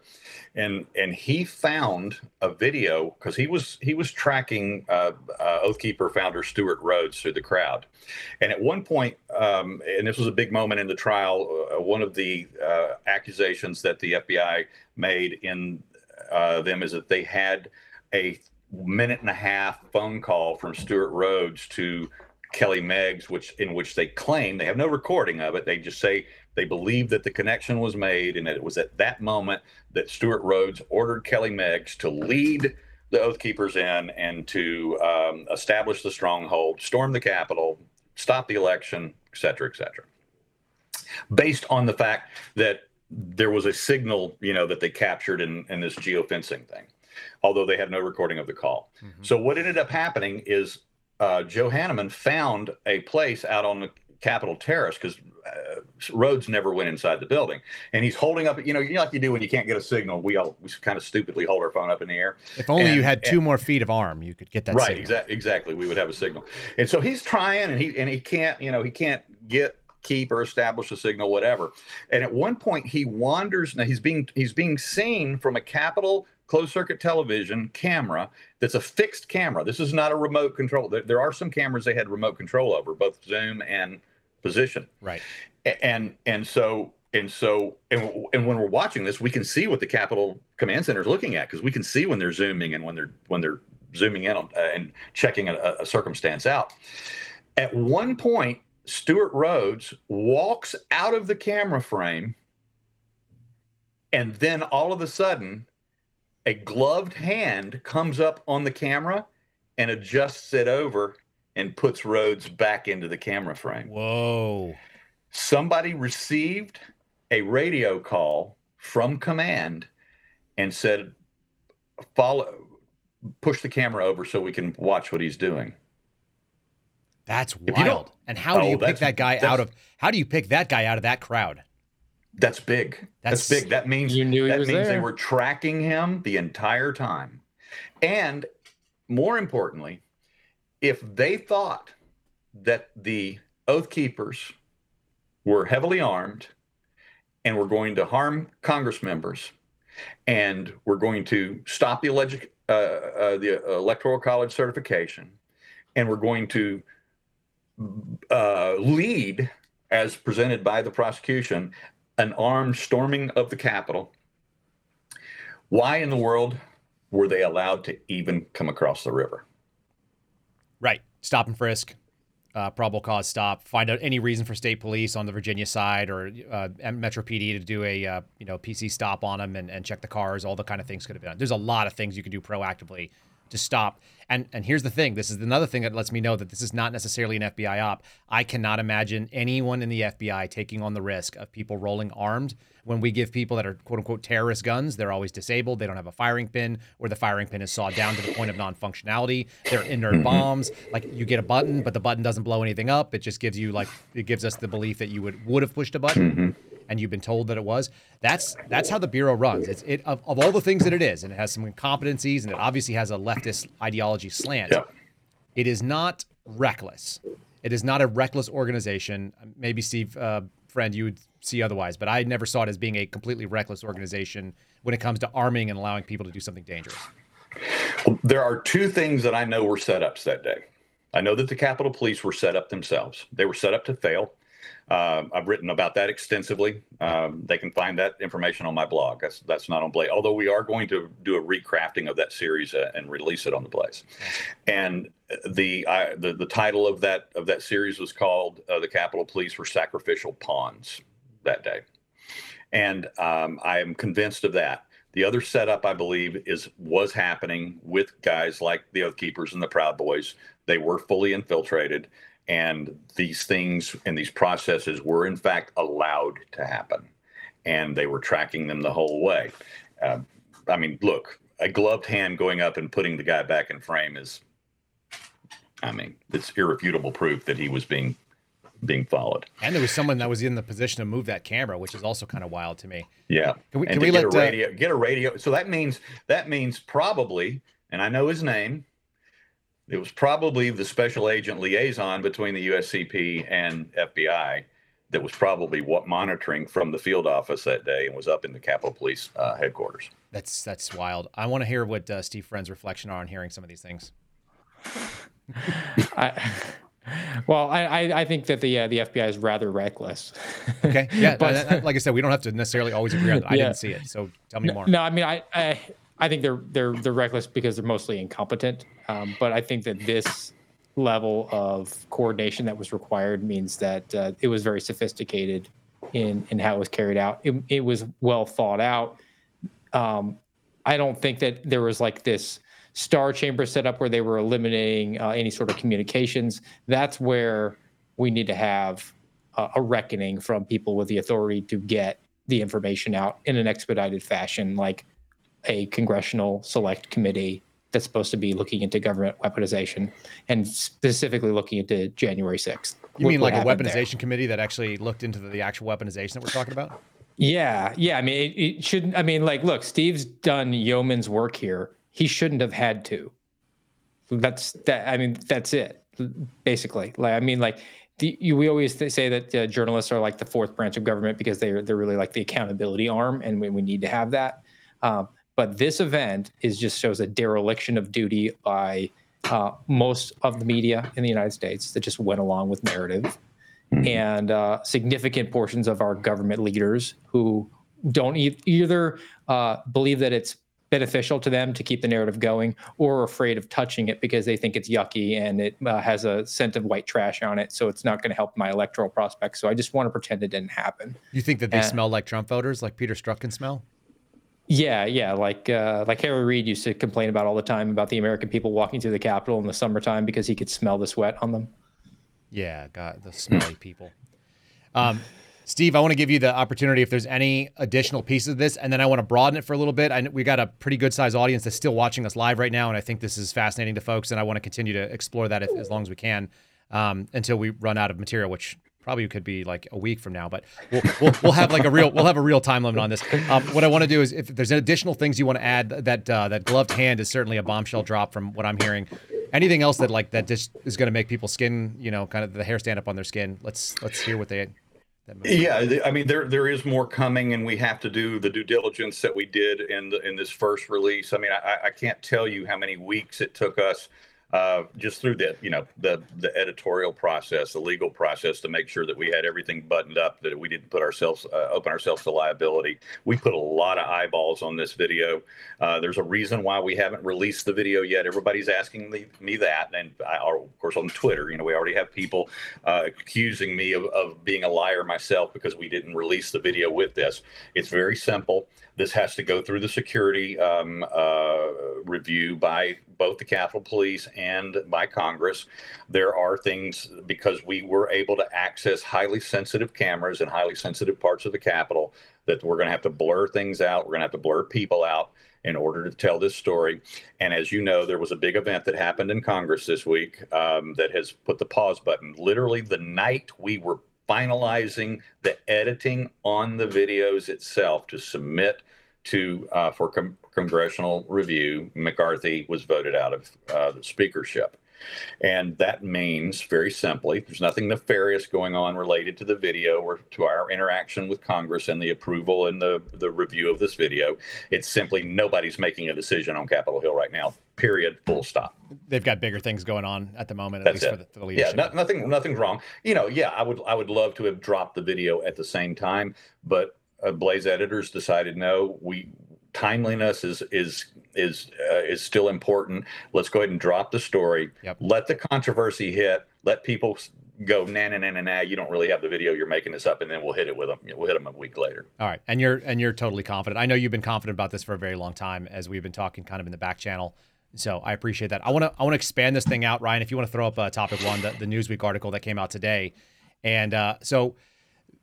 and and he found a video because he was he was tracking uh, uh, Oathkeeper founder Stewart Rhodes through the crowd, and at one point, um, and this was a big moment in the trial, uh, one of the accusations that the FBI made in them is that they had a minute and a half phone call from Stewart Rhodes to Kelly Meggs, which in which they claim they have no recording of it. They just say they believe that the connection was made, and that it was at that moment that Stewart Rhodes ordered Kelly Meggs to lead the Oath Keepers in and to um, establish the stronghold, storm the Capitol, stop the election, et cetera, et cetera. Based on the fact that there was a signal, you know, that they captured in, in this geofencing thing, although they had no recording of the call. Mm-hmm. So what ended up happening is uh, Joe Hanneman found a place out on the Capitol Terrace because uh, Rhodes never went inside the building, and he's holding up. You know, you know, like you do when you can't get a signal. We all we kind of stupidly hold our phone up in the air. If only and, you had two and, more feet of arm, you could get that. Right, exactly. Exactly, we would have a signal. And so he's trying, and he and he can't. You know, he can't get keep or establish a signal, whatever. And at one point, he wanders. Now he's being he's being seen from a Capitol closed circuit television camera that's a fixed camera. This is not a remote control. There, there, are some cameras they had remote control over, both zoom and position. Right. And and so and so and, and when we're watching this, we can see what the Capitol Command Center is looking at because we can see when they're zooming and when they're when they're zooming in on, uh, and checking a, a circumstance out. At one point, Stewart Rhodes walks out of the camera frame, and then all of a sudden a gloved hand comes up on the camera and adjusts it over and puts Rhodes back into the camera frame. Whoa. Somebody received a radio call from command and said, follow, push the camera over so we can watch what he's doing. That's wild. And how oh, do oh, you pick that guy out of how do you pick that guy out of that crowd? That's big. That's, that's big. That means you knew that means there. they were tracking him the entire time. And more importantly, if they thought that the oath keepers were heavily armed and were going to harm Congress members and were going to stop the, alleged, uh, uh, the electoral college certification and were going to uh, lead as presented by the prosecution an armed storming of the Capitol. Why in the world were they allowed to even come across the river? Right. Stop and frisk, uh, probable cause stop, find out any reason for state police on the Virginia side or uh, Metro PD to do a uh, you know PC stop on them and, and check the cars. All the kind of things could have been done. There's a lot of things you can do proactively to stop. And and here's the thing. This is another thing that lets me know that this is not necessarily an FBI op. I cannot imagine anyone in the FBI taking on the risk of people rolling armed when we give people that are quote unquote terrorist guns. They're always disabled. They don't have a firing pin, or the firing pin is sawed down to the point of non-functionality. They're inert mm-hmm. bombs. Like you get a button, but the button doesn't blow anything up. It just gives you like it gives us the belief that you would would have pushed a button. And you've been told that it was. That's that's how the bureau runs. It's it of, of all the things that it is, and it has some incompetencies, and it obviously has a leftist ideology slant. Yeah. It is not reckless. It is not a reckless organization. Maybe Steve, uh, friend, you would see otherwise, but I never saw it as being a completely reckless organization when it comes to arming and allowing people to do something dangerous. Well, there are two things that I know were setups that day. I know that the Capitol Police were set up themselves. They were set up to fail. Uh, I've written about that extensively. Um, they can find that information on my blog. That's that's not on Blaze. Although we are going to do a recrafting of that series uh, and release it on the Blaze. And the, I, the the title of that of that series was called uh, "The Capitol Police Were Sacrificial Pawns" that day. And um, I am convinced of that. The other setup, I believe, is was happening with guys like the Oath Keepers and the Proud Boys. They were fully infiltrated and these things and these processes were, in fact, allowed to happen. And they were tracking them the whole way. Uh, I mean, look, a gloved hand going up and putting the guy back in frame is, I mean, it's irrefutable proof that he was being being followed. And there was someone that was in the position to move that camera, which is also kind of wild to me. Yeah. Can we, can we get let a uh, radio, uh, get a radio? So that means that means probably, and I know his name, it was probably the special agent liaison between the USCP and FBI that was probably what monitoring from the field office that day and was up in the Capitol Police uh, headquarters. That's that's wild. I want to hear what uh, Steve Friend's reflection are on hearing some of these things. I, well, I, I think that the uh, the FBI is rather reckless. okay, yeah, but like I said, we don't have to necessarily always agree on that. I yeah. didn't see it, so tell me more. No, I mean, I, I I think they're they're they're reckless because they're mostly incompetent. Um, but I think that this level of coordination that was required means that uh, it was very sophisticated in in how it was carried out. It, it was well thought out. Um, I don't think that there was like this star chamber set up where they were eliminating uh, any sort of communications. That's where we need to have a reckoning from people with the authority to get the information out in an expedited fashion, like a congressional select committee that's supposed to be looking into government weaponization and specifically looking into January 6th. You mean like a weaponization there. committee that actually looked into the, actual weaponization that we're talking about? Yeah, yeah. I mean, it, it shouldn't. I mean, like, look, Steve's done yeoman's work here. He shouldn't have had to. That's that. I mean, that's it. Basically, like, I mean, like, the, you, we always say that uh, journalists are like the fourth branch of government because they're they're really like the accountability arm, and we, we need to have that. Um, but this event is just shows a dereliction of duty by uh, most of the media in the United States that just went along with narrative, mm-hmm. and uh, significant portions of our government leaders who don't e- either uh, believe that it's beneficial to them to keep the narrative going or afraid of touching it because they think it's yucky and it uh, has a scent of white trash on it so it's not going to help my electoral prospects. So i just want to pretend it didn't happen. You think that they and, smell like trump voters like peter Strzok can smell yeah, yeah, like uh, like Harry Reid used to complain about all the time about the American people walking through the Capitol in the summertime because he could smell the sweat on them. Yeah, God, the smelly people. Um, Steve, I want to give you the opportunity if there's any additional pieces of this, and then I want to broaden it for a little bit. I, we got a pretty good sized audience that's still watching us live right now, and I think this is fascinating to folks, and I want to continue to explore that if, as long as we can um, until we run out of material, which probably could be like a week from now, but we'll, we'll, we'll have like a real we'll have a real time limit on this. Um, what I want to do is if there's additional things you want to add, that uh, that gloved hand is certainly a bombshell drop from what I'm hearing. Anything else that like that just is going to make people's skin, you know, kind of the hair stand up on their skin. Let's let's hear what they. Yeah, I mean there there is more coming, and we have to do the due diligence that we did in the, in this first release. I mean, I, I can't tell you how many weeks it took us uh, just through the you know the the editorial process, the legal process to make sure that we had everything buttoned up, that we didn't put ourselves uh, open ourselves to liability. We put a lot of eyeballs on this video. Uh, there's a reason why we haven't released the video yet. Everybody's asking me, me that, and I, of course on Twitter, you know, we already have people uh, accusing me of, of being a liar myself because we didn't release the video with this. It's very simple. This has to go through the security um, uh, review by both the Capitol Police and by Congress. There are things because we were able to access highly sensitive cameras in highly sensitive parts of the Capitol that we're going to have to blur things out. We're going to have to blur people out in order to tell this story. And as you know, there was a big event that happened in Congress this week um, that has put the pause button. Literally, the night we were finalizing the editing on the videos itself to submit to uh, for com- congressional review, McCarthy was voted out of uh, the speakership. And that means, very simply, there's nothing nefarious going on related to the video or to our interaction with Congress and the approval and the, the review of this video. It's simply nobody's making a decision on Capitol Hill right now. Period. Full stop. They've got bigger things going on at the moment, at That's least it. for the, for the leadership. Yeah, no, nothing, nothing's wrong. You know, yeah, I would, I would love to have dropped the video at the same time, but uh, Blaze editors decided no, we timeliness is is is uh, is still important. Let's go ahead and drop the story. Yep. Let the controversy hit. Let people go na na na na na. You don't really have the video. You're making this up, and then we'll hit it with them. We'll hit them a week later. All right, and you're and you're totally confident. I know you've been confident about this for a very long time, as we've been talking kind of in the back channel. So I appreciate that. I want to I want to expand this thing out, Ryan. If you want to throw up uh, topic one, the, the Newsweek article that came out today, and uh, so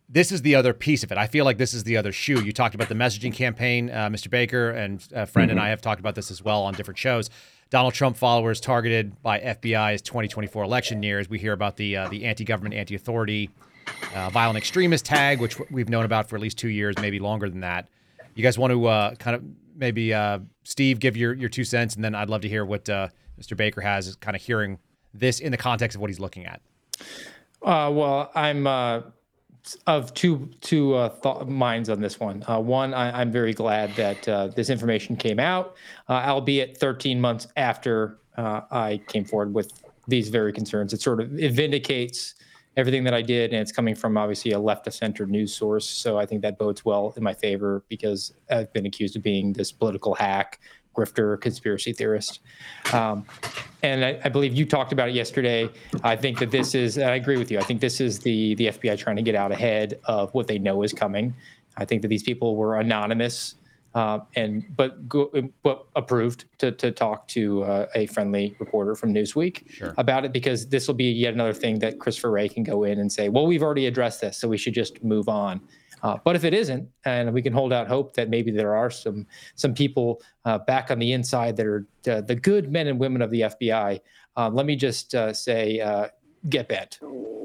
this is the other piece of it. I feel like this is the other shoe. You talked about the messaging campaign, uh, Mr. Baker and a friend mm-hmm. and I have talked about this as well on different shows. Donald Trump followers targeted by FBI's 2024 election years. We hear about the uh, the anti-government, anti-authority, uh, violent extremist tag, which we've known about for at least two years, maybe longer than that. You guys want to uh, kind of maybe uh, Steve give your your two cents, and then I'd love to hear what uh, Mr. Baker has, kind of hearing this in the context of what he's looking at. well, I'm of two two uh, minds on this one. Uh, one, I, am very glad that uh, this information came out, uh, albeit 13 months after uh, I came forward with these very concerns. It sort of it vindicates everything that I did, and it's coming from obviously a left of center news source. So I think that bodes well in my favor because I've been accused of being this political hack grifter, conspiracy theorist. Um, and I, I, believe you talked about it yesterday. I think that this is, I agree with you. I think this is the the FBI trying to get out ahead of what they know is coming. I think that these people were anonymous uh, and but go, but approved to to talk to uh, a friendly reporter from Newsweek sure. about it because this will be yet another thing that Christopher Wray can go in and say, well, we've already addressed this, so we should just move on. Uh, but if it isn't, and we can hold out hope that maybe there are some some people uh, back on the inside that are uh, the good men and women of the FBI, uh, let me just uh, say, uh, get bent,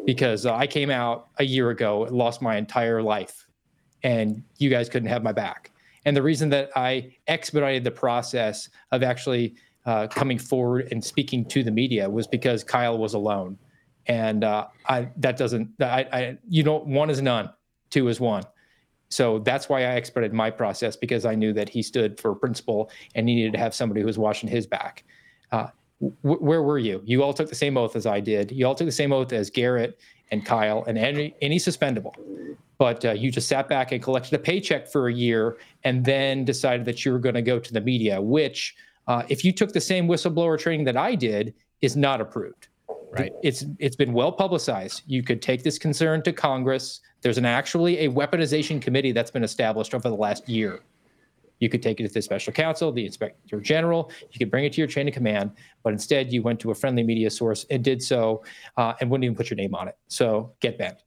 because I came out a year ago, lost my entire life, and you guys couldn't have my back. And the reason that I expedited the process of actually coming forward and speaking to the media was because Kyle was alone, and I that doesn't I, I you don't one is none two is one. So that's why I expedited my process because I knew that he stood for principle and he needed to have somebody who was watching his back. Uh, wh- where were you? You all took the same oath as I did. You all took the same oath as Garrett and Kyle and any, any suspendable. But uh, you just sat back and collected a paycheck for a year and then decided that you were going to go to the media, which, uh, if you took the same whistleblower training that I did, is not approved. Right. It's it's been well publicized. You could take this concern to Congress. There's an actually a weaponization committee that's been established over the last year. You could take it to the special counsel, the inspector general. You could bring it to your chain of command, but instead you went to a friendly media source and did so, uh, and wouldn't even put your name on it. So get banned.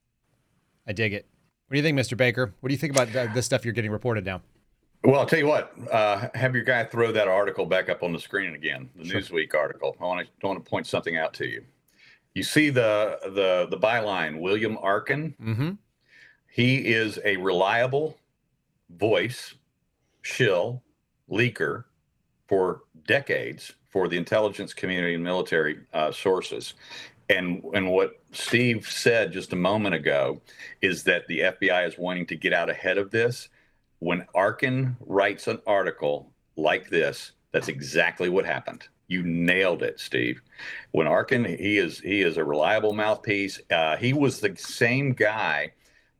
I dig it. What do you think, Mr. Baker? What do you think about the, this stuff you're getting reported now? Well, I'll tell you what. Uh, have your guy throw that article back up on the screen again, the sure. Newsweek article. I want to want to point something out to you. You see the the the byline, William Arkin. Mm-hmm. He is a reliable voice, shill, leaker for decades for the intelligence community and military uh, sources. And and what Steve said just a moment ago is that the FBI is wanting to get out ahead of this. When Arkin writes an article like this, that's exactly what happened. You nailed it, Steve. When Arkin, he is he is a reliable mouthpiece. Uh, he was the same guy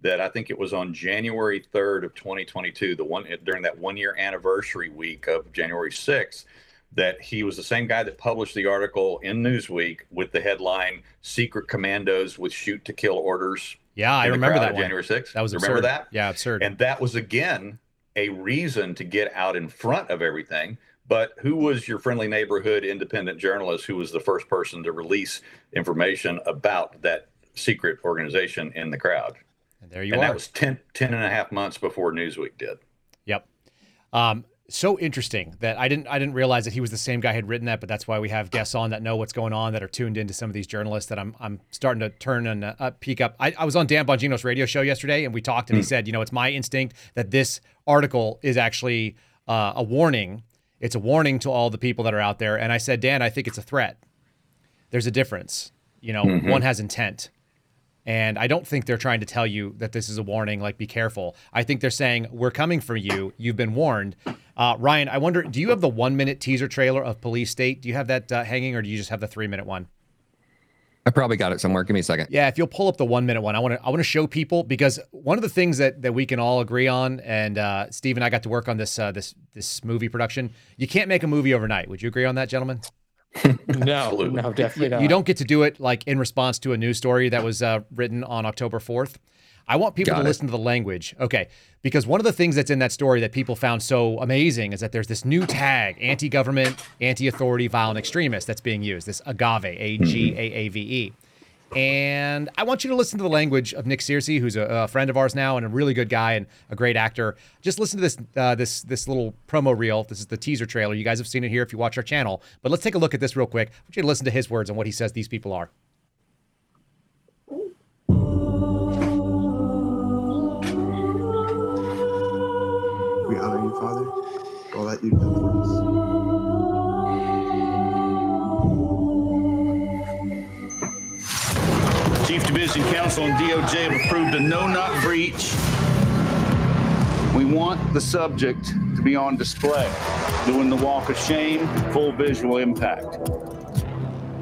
that I think it was on January 3rd of 2022, the one during that one year anniversary week of January 6th, that he was the same guy that published the article in Newsweek with the headline "Secret Commandos with Shoot to Kill Orders." Yeah, I remember that January 6th. That was absurd. remember that? Yeah, absurd. And that was again a reason to get out in front of everything But who was your friendly neighborhood independent journalist who was the first person to release information about that secret organization in the crowd? And there you and are. And that was 10, 10 and a half months before Newsweek did. Yep. Um, so interesting that I didn't I didn't realize that he was the same guy who had written that, but that's why we have guests on that know what's going on that are tuned into some of these journalists that I'm I'm starting to turn and uh, peek up. I, I was on Dan Bongino's radio show yesterday and we talked and mm. he hmm. said, you know, it's my instinct that this article is actually uh, a warning. It's a warning to all the people that are out there. And I said, Dan, I think it's a threat. There's a difference. You know, mm-hmm. one has intent. And I don't think they're trying to tell you that this is a warning, like be careful. I think they're saying, we're coming for you. You've been warned. Uh, Ryan, I wonder, do you have the one minute teaser trailer of Police State? Do you have that uh, hanging or do you just have the three minute one? I probably got it somewhere. Give me a second. Yeah, if you'll pull up the one minute one, I want to I want to show people because one of the things that that we can all agree on, and uh, Steve and I got to work on this uh, this this movie production. You can't make a movie overnight. Would you agree on that, gentlemen? no, no, definitely not. You don't get to do it like in response to a news story that was uh, written on October 4th. I want people Got to it. listen to the language. Okay. Because one of the things that's in that story that people found so amazing is that there's this new tag, anti government, anti authority, violent extremist, that's being used, this agave, A G A A V E. And I want you to listen to the language of Nick Searcy, who's a, a, friend of ours now and a really good guy and a great actor. Just listen to this uh, this this little promo reel. This is the teaser trailer. You guys have seen it here if you watch our channel. But let's take a look at this real quick. I want you to listen to his words and what he says these people are. We honor you, Father, all that you've done for us. Chief Division Counsel and DOJ have approved a no-knock breach. We want the subject to be on display, doing the walk of shame, full visual impact.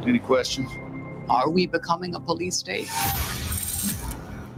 Any questions? Are we becoming a police state?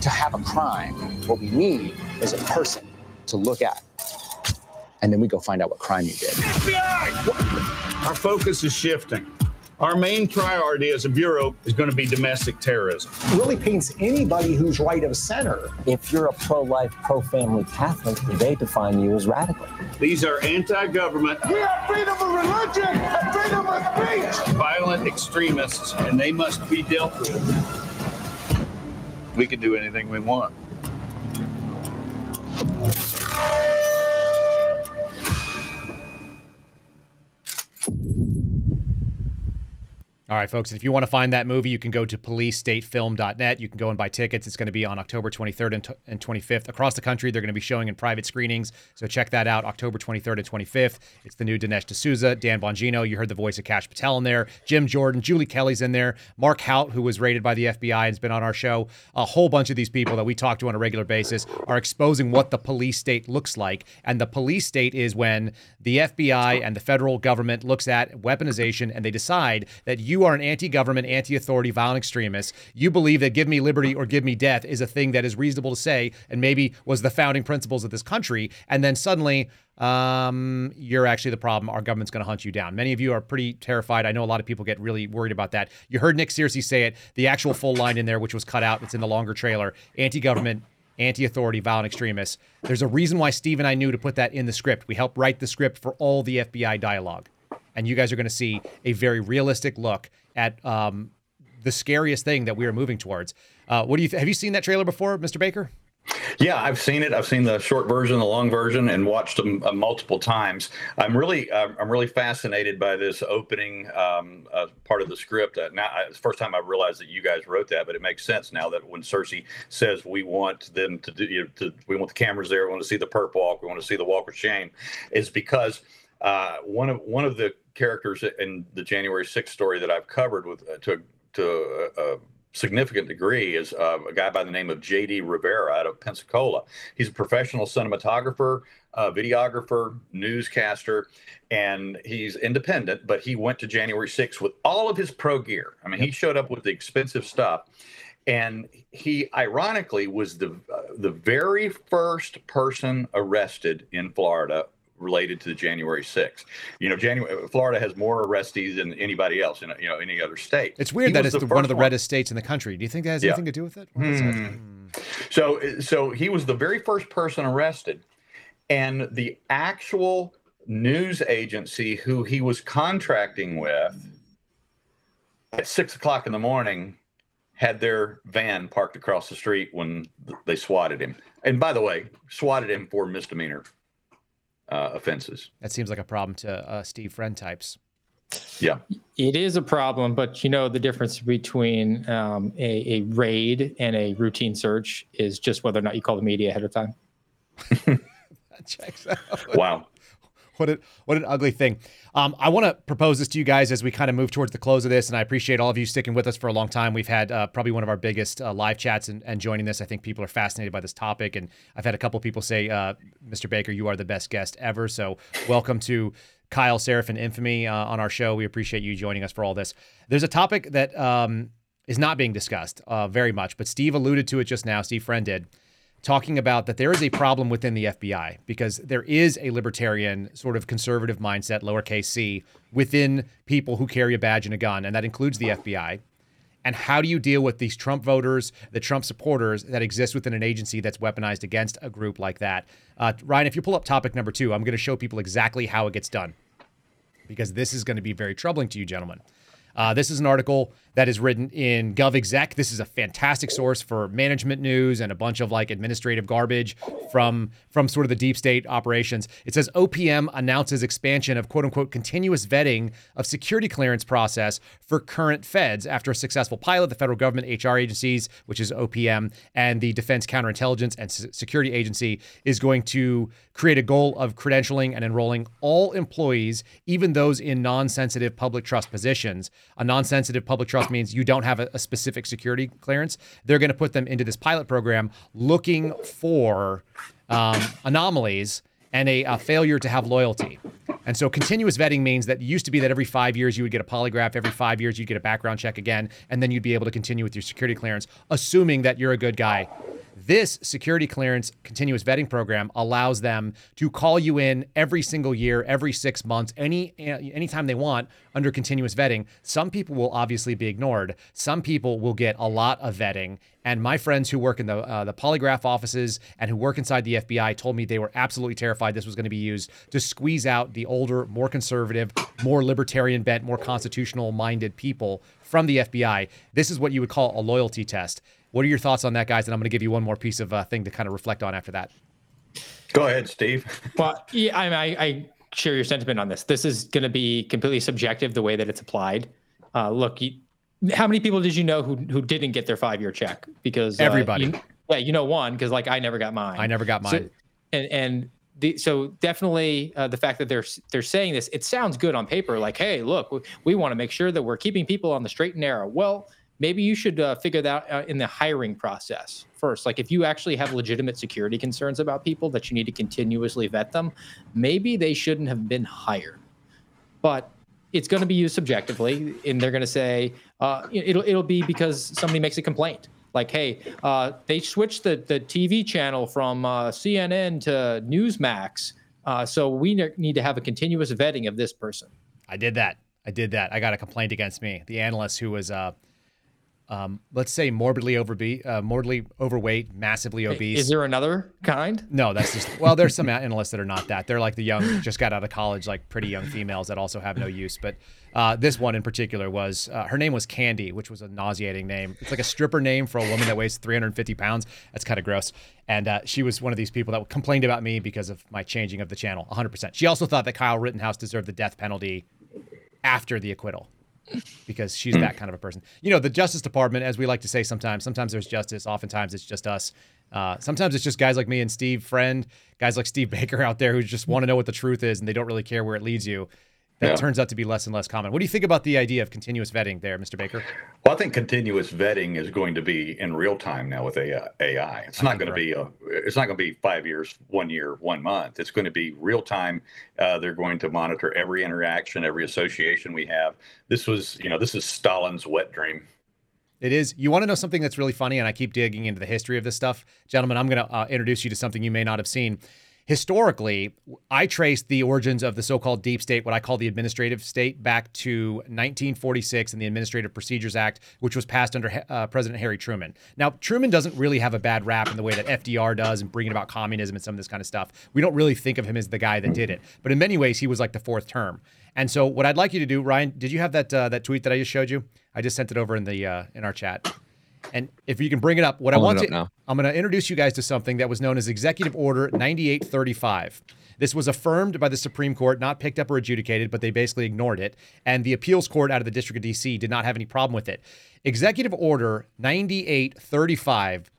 to have a crime. What we need is a person to look at. And then we go find out what crime you did. FBI! Our focus is shifting. Our main priority as a bureau is going to be domestic terrorism. Really paints anybody who's right of center. If you're a pro life, pro family Catholic, they define you as radical. These are anti government. We have freedom of religion and freedom of speech. Violent extremists, and they must be dealt with we can do anything we want. All right, folks, if you want to find that movie, you can go to policestatefilm.net. You can go and buy tickets. It's going to be on October 23rd and, t- and 25th. Across the country, they're going to be showing in private screenings. So check that out, October 23rd and 25th. It's the new Dinesh D'Souza, Dan Bongino. You heard the voice of Kash Patel in there, Jim Jordan, Julie Kelly's in there, Mark Houck, who was raided by the FBI and has been on our show. A whole bunch of these people that we talk to on a regular basis are exposing what the police state looks like. And the police state is when the FBI and the federal government looks at weaponization and they decide that you you are an anti government, anti authority, violent extremist. You believe that give me liberty or give me death is a thing that is reasonable to say and maybe was the founding principles of this country. And then suddenly, um, you're actually the problem. Our government's going to hunt you down. Many of you are pretty terrified. I know a lot of people get really worried about that. You heard Nick Searcy say it, the actual full line in there, which was cut out. It's in the longer trailer. Anti government, anti authority, violent extremists. There's a reason why Steve and I knew to put that in the script. We helped write the script for all the FBI dialogue and you guys are going to see a very realistic look at um, the scariest thing that we are moving towards. Uh, what do you th- have you seen that trailer before, Mr. Baker? Yeah, I've seen it. I've seen the short version, the long version, and watched them uh, multiple times. I'm really, uh, I'm really fascinated by this opening um, uh, part of the script. Uh, now, it's the first time I realized that you guys wrote that, but it makes sense now that when Searcy says we want them to do, you know, to, we want the cameras there, we want to see the perp walk, we want to see the walk of shame, is because uh, one of one of the characters in the January 6th story that I've covered with uh, to to uh, uh, significant degree is uh, a guy by the name of J.D. Rivera out of Pensacola. He's a professional cinematographer, uh, videographer, newscaster, and he's independent. But he went to January 6th with all of his pro gear. I mean, he showed up with the expensive stuff, and he ironically was the uh, the very first person arrested in Florida related to the January 6th. You know, January Florida has more arrestees than anybody else in you know any other state. It's weird he that it's the, one of the reddest states in the country. Do you think that has yeah. anything to do with it? Hmm. So so he was the very first person arrested, and the actual news agency who he was contracting with at six o'clock in the morning had their van parked across the street when they swatted him. And by the way, swatted him for misdemeanor uh, offenses. That seems like a problem to uh, Steve Friend types. Yeah, it is a problem, but you know the difference between um, a, a, raid and a routine search is just whether or not you call the media ahead of time. that checks out. Wow what what an ugly thing. Um, I want to propose this to you guys as we kind of move towards the close of this, and I appreciate all of you sticking with us for a long time. We've had uh, probably one of our biggest uh, live chats and, and, joining this. I think people are fascinated by this topic, and I've had a couple people say, uh, "Mr. Baker, you are the best guest ever." So welcome to Kyle Seraphin Infamy uh, on our show. We appreciate you joining us for all this. There's a topic that um, is not being discussed uh, very much, but Steve alluded to it just now. Steve Friend did talking about that there is a problem within the FBI because there is a libertarian sort of conservative mindset, lowercase c, within people who carry a badge and a gun, and that includes the FBI. And how do you deal with these Trump voters, the Trump supporters that exist within an agency that's weaponized against a group like that? Uh, Ryan, if you pull up topic number two, I'm going to show people exactly how it gets done because this is going to be very troubling to you, gentlemen. Uh, this is an article that is written in GovExec. This is a fantastic source for management news and a bunch of like administrative garbage from from sort of the deep state operations. It says OPM announces expansion of quote unquote continuous vetting of security clearance process for current feds after a successful pilot. The federal government HR agencies, which is OPM, and the Defense Counterintelligence and S- Security Agency is going to create a goal of credentialing and enrolling all employees, even those in non-sensitive public trust positions. A non-sensitive public trust trust means you don't have a, a specific security clearance. They're going to put them into this pilot program looking for um, anomalies and a, a, failure to have loyalty. And so continuous vetting means that used to be that every five years you would get a polygraph, every five years you'd get a background check again, and then you'd be able to continue with your security clearance, assuming that you're a good guy this security clearance continuous vetting program allows them to call you in every single year, every six months, any anytime they want under continuous vetting. Some people will obviously be ignored. Some people will get a lot of vetting. And my friends who work in the uh, the polygraph offices and who work inside the FBI told me they were absolutely terrified this was going to be used to squeeze out the older, more conservative, more libertarian bent, more constitutional minded people from the FBI. This is what you would call a loyalty test. What are your thoughts on that, guys? And I'm going to give you one more piece of uh, thing to kind of reflect on after that. Go ahead, Steve. well, yeah, I, I, I, share your sentiment on this. This is going to be completely subjective the way that it's applied. Uh, look, you, how many people did you know who who didn't get their five year check? Because uh, everybody. You, yeah, you know one because like I never got mine. I never got mine. So, and and the, so definitely uh, the fact that they're they're saying this, it sounds good on paper. Like, hey, look, we, we want to make sure that we're keeping people on the straight and narrow. Well, maybe you should uh, figure that out in the hiring process first. Like if you actually have legitimate security concerns about people that you need to continuously vet them, maybe they shouldn't have been hired. But it's going to be used subjectively, and they're going to say uh, it'll it'll be because somebody makes a complaint. Like, hey, uh, they switched the the TV channel from uh, CNN to Newsmax, uh, so we ne- need to have a continuous vetting of this person. I did that. I did that. I got a complaint against me. The analyst who was uh, um, let's say morbidly overbe- uh, morbidly overweight, massively obese. Is there another kind? No, that's just well. There's some analysts that are not that. They're like the young, just got out of college, like pretty young females that also have no use. But uh, this one in particular was uh, her name was Candy, which was a nauseating name. It's like a stripper name for a woman that weighs 350 pounds. That's kind of gross. And uh, she was one of these people that complained about me because of my changing of the channel. 100%. She also thought that Kyle Rittenhouse deserved the death penalty after the acquittal because she's that kind of a person. You know, the Justice Department, as we like to say sometimes, sometimes there's justice, oftentimes it's just us. Uh, sometimes it's just guys like me and Steve Friend, guys like Steve Baker out there who just want to know what the truth is and they don't really care where it leads you. That Yeah. turns out to be less and less common. What do you think about the idea of continuous vetting there, Mr. Baker? Well, I think continuous vetting is going to be in real time now with AI. AI. It's not going to be a, it's not going to be five years, one year, one month. It's going to be real time. Uh, they're going to monitor every interaction, every association we have. This was, you know, this is Stalin's wet dream. It is. You want to know something that's really funny, and I keep digging into the history of this stuff, gentlemen. I'm going to uh, introduce you to something you may not have seen. Historically, I traced the origins of the so-called deep state, what I call the administrative state, back to 1946 and the Administrative Procedures Act, which was passed under uh, President Harry Truman. Now, Truman doesn't really have a bad rap in the way that FDR does and bringing about communism and some of this kind of stuff. We don't really think of him as the guy that did it, but in many ways, he was like the fourth term. And so, what I'd like you to do, Ryan, did you have that uh, that tweet that I just showed you? I just sent it over in the uh, in our chat. And if you can bring it up, what I Pulling want to, now. I'm going to introduce you guys to something that was known as Executive Order 9835. This was affirmed by the Supreme Court, not picked up or adjudicated, but they basically ignored it. And the appeals court out of the District of DC did not have any problem with it. Executive Order 9835.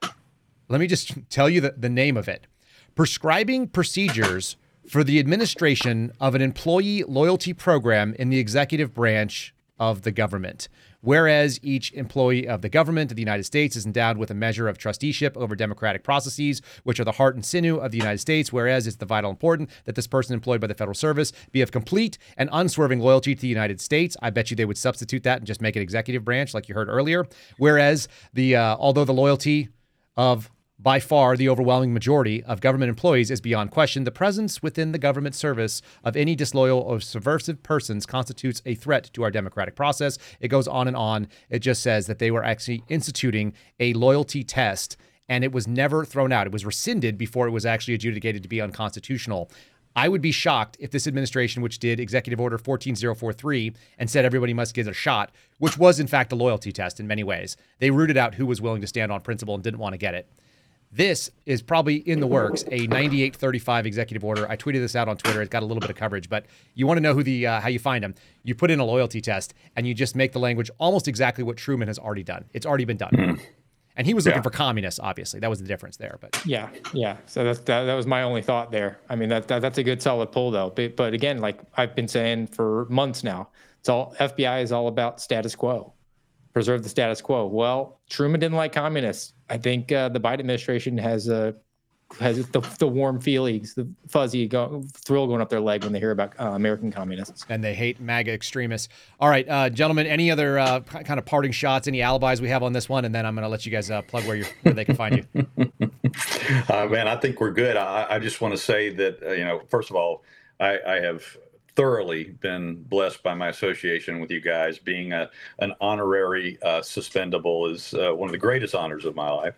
Let me just tell you the, the name of it prescribing procedures for the administration of an employee loyalty program in the executive branch of the government. Whereas each employee of the government of the United States is endowed with a measure of trusteeship over democratic processes, which are the heart and sinew of the United States, whereas it's the vital important that this person employed by the federal service be of complete and unswerving loyalty to the United States. I bet you they would substitute that and just make it executive branch, like you heard earlier. Whereas the uh, although the loyalty of by far the overwhelming majority of government employees is beyond question. The presence within the government service of any disloyal or subversive persons constitutes a threat to our democratic process. It goes on and on. It just says that they were actually instituting a loyalty test and it was never thrown out. It was rescinded before it was actually adjudicated to be unconstitutional. I would be shocked if this administration, which did Executive Order 14043 and said everybody must get a shot, which was in fact a loyalty test in many ways, they rooted out who was willing to stand on principle and didn't want to get it. This is probably in the works, a 9835 executive order. I tweeted this out on Twitter. It's got a little bit of coverage, but you want to know who the uh, how you find them. You put in a loyalty test and you just make the language almost exactly what Truman has already done. It's already been done. And he was looking Yeah. for communists, obviously. That was the difference there. But Yeah, yeah. So that's that, that was my only thought there. I mean, that, that that's a good solid pull though. But but again, like I've been saying for months now, it's all FBI is all about status quo, preserve the status quo. Well, Truman didn't like communists. I think uh, the Biden administration has uh, has the, the warm feelings, the fuzzy go, thrill going up their leg when they hear about uh, American communists. and they hate MAGA extremists. All right, uh, gentlemen, any other uh, kind of parting shots, any alibis we have on this one? And then I'm going to let you guys uh, plug where, you where they can find you. Uh, man, I think we're good. I, I just want to say that, uh, you know, first of all, I, I have thoroughly been blessed by my association with you guys. Being a, an honorary uh, suspendable is uh, one of the greatest honors of my life.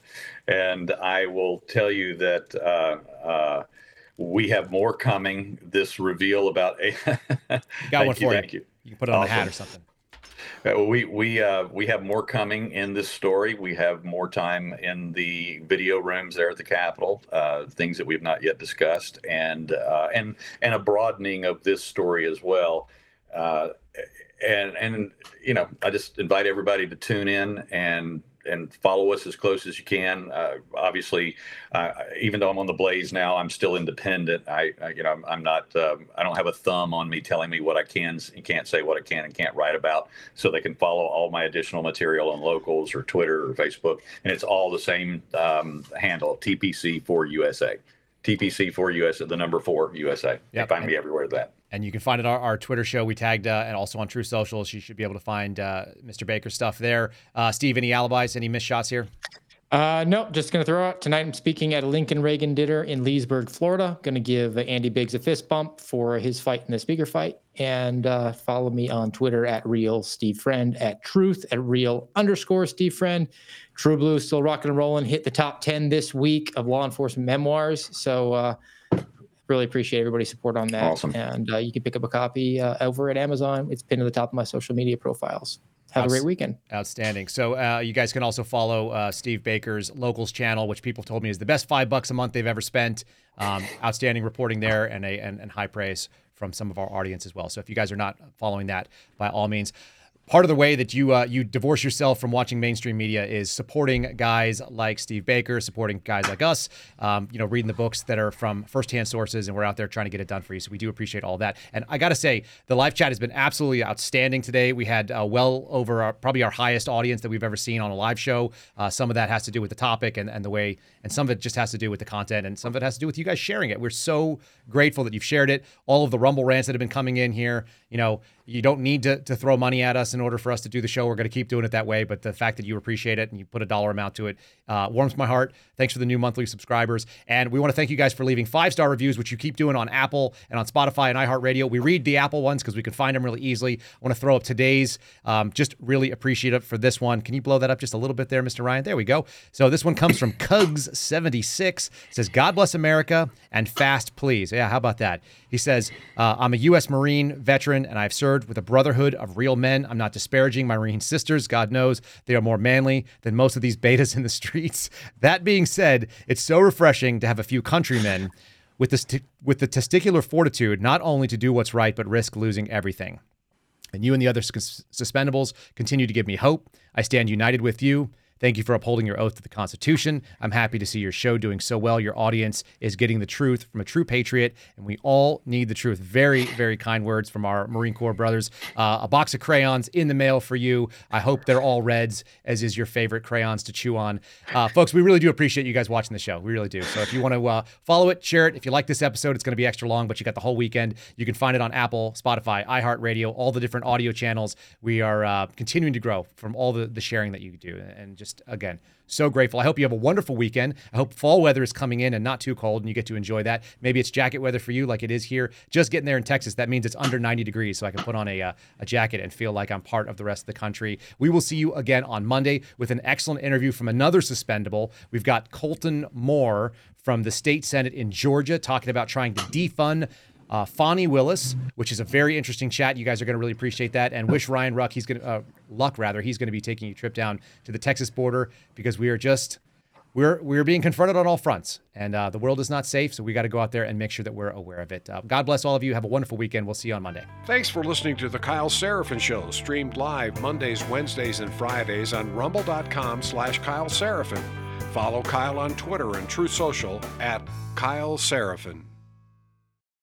And I will tell you that uh, uh, we have more coming. This reveal about a. Got one you, for thank you. you. You can put it on a hat or something. Uh, we we uh, we have more coming in this story. We have more time in the video rooms there at the Capitol. Uh, things that we've not yet discussed, and uh, and and a broadening of this story as well. Uh, and and you know, I just invite everybody to tune in and and follow us as close as you can. Uh, obviously, uh, even though I'm on the Blaze now, I'm still independent. I, I you know, I'm, I'm not. Um, I don't have a thumb on me telling me what I can and can't say, what I can and can't write about. So they can follow all my additional material on Locals or Twitter or Facebook, and it's all the same um, handle: TPC for USA. TPC for USA, the number four USA. You Yep. can find me everywhere. That. And you can find it on our, Twitter show. We tagged uh, and also on True Socials. You should be able to find uh, Mr. Baker's stuff there. Uh, Steve, any alibis, any missed shots here? Uh, no, just going to throw out tonight. I'm speaking at a Lincoln Reagan dinner in Leesburg, Florida. Going to give Andy Biggs a fist bump for his fight in the speaker fight. And uh, follow me on Twitter at real Steve Friend, at truth at real underscore Steve Friend. True Blue still rocking and rolling. Hit the top 10 this week of law enforcement memoirs. So uh, really appreciate everybody's support on that. Awesome. And uh, you can pick up a copy uh, over at Amazon. It's pinned to the top of my social media profiles. Have a great weekend. Outstanding. So uh, you guys can also follow uh, Steve Baker's Locals channel, which people told me is the best five bucks a month they've ever spent. Um, outstanding reporting there and a and, and high praise from some of our audience as well. So if you guys are not following that, by all means. Part of the way that you uh, you divorce yourself from watching mainstream media is supporting guys like Steve Baker, supporting guys like us. Um, you know, reading the books that are from firsthand sources, and we're out there trying to get it done for you. So we do appreciate all that. And I got to say, the live chat has been absolutely outstanding today. We had uh, well over our, probably our highest audience that we've ever seen on a live show. Uh, some of that has to do with the topic and, and the way, and some of it just has to do with the content, and some of it has to do with you guys sharing it. We're so grateful that you've shared it. All of the Rumble rants that have been coming in here, you know, you don't need to, to throw money at us in order for us to do the show. We're going to keep doing it that way. But the fact that you appreciate it and you put a dollar amount to it uh, warms my heart. Thanks for the new monthly subscribers. And we want to thank you guys for leaving five star reviews, which you keep doing on Apple and on Spotify and iHeartRadio. We read the Apple ones because we can find them really easily. I want to throw up today's. Um, just really appreciative for this one. Can you blow that up just a little bit there, Mr. Ryan? There we go. So this one comes from Cugs76. says, God bless America and fast, please. Yeah, how about that? He says, uh, I'm a U.S. Marine veteran and I've served with a brotherhood of real men. I'm not disparaging my Marine sisters. God knows they are more manly than most of these betas in the streets. That being said, it's so refreshing to have a few countrymen with, this t- with the testicular fortitude not only to do what's right, but risk losing everything. And you and the other sus- suspendables continue to give me hope. I stand united with you. Thank you for upholding your oath to the Constitution. I'm happy to see your show doing so well. Your audience is getting the truth from a true patriot, and we all need the truth. Very, very kind words from our Marine Corps brothers. Uh, a box of crayons in the mail for you. I hope they're all reds, as is your favorite crayons to chew on. Uh, folks, we really do appreciate you guys watching the show. We really do. So if you want to uh, follow it, share it. If you like this episode, it's going to be extra long, but you got the whole weekend. You can find it on Apple, Spotify, iHeartRadio, all the different audio channels. We are uh, continuing to grow from all the, the sharing that you do, and just just again so grateful. I hope you have a wonderful weekend. I hope fall weather is coming in and not too cold and you get to enjoy that. Maybe it's jacket weather for you like it is here. Just getting there in Texas, that means it's under 90 degrees, so I can put on a, uh, a jacket and feel like I'm part of the rest of the country. We will see you again on Monday with an excellent interview from another suspendable. We've got Colton Moore from the state senate in Georgia talking about trying to defund uh, Fani Willis, which is a very interesting chat. You guys are going to really appreciate that. And wish Ryan Ruck, he's going to, uh, Luck rather, he's going to be taking a trip down to the Texas border because we are just, we're we're being confronted on all fronts, and uh, the world is not safe. So we got to go out there and make sure that we're aware of it. Uh, God bless all of you. Have a wonderful weekend. We'll see you on Monday. Thanks for listening to the Kyle Seraphin Show, streamed live Mondays, Wednesdays, and Fridays on Rumble.com/slash Kyle Seraphin. Follow Kyle on Twitter and Truth Social at Kyle Seraphin.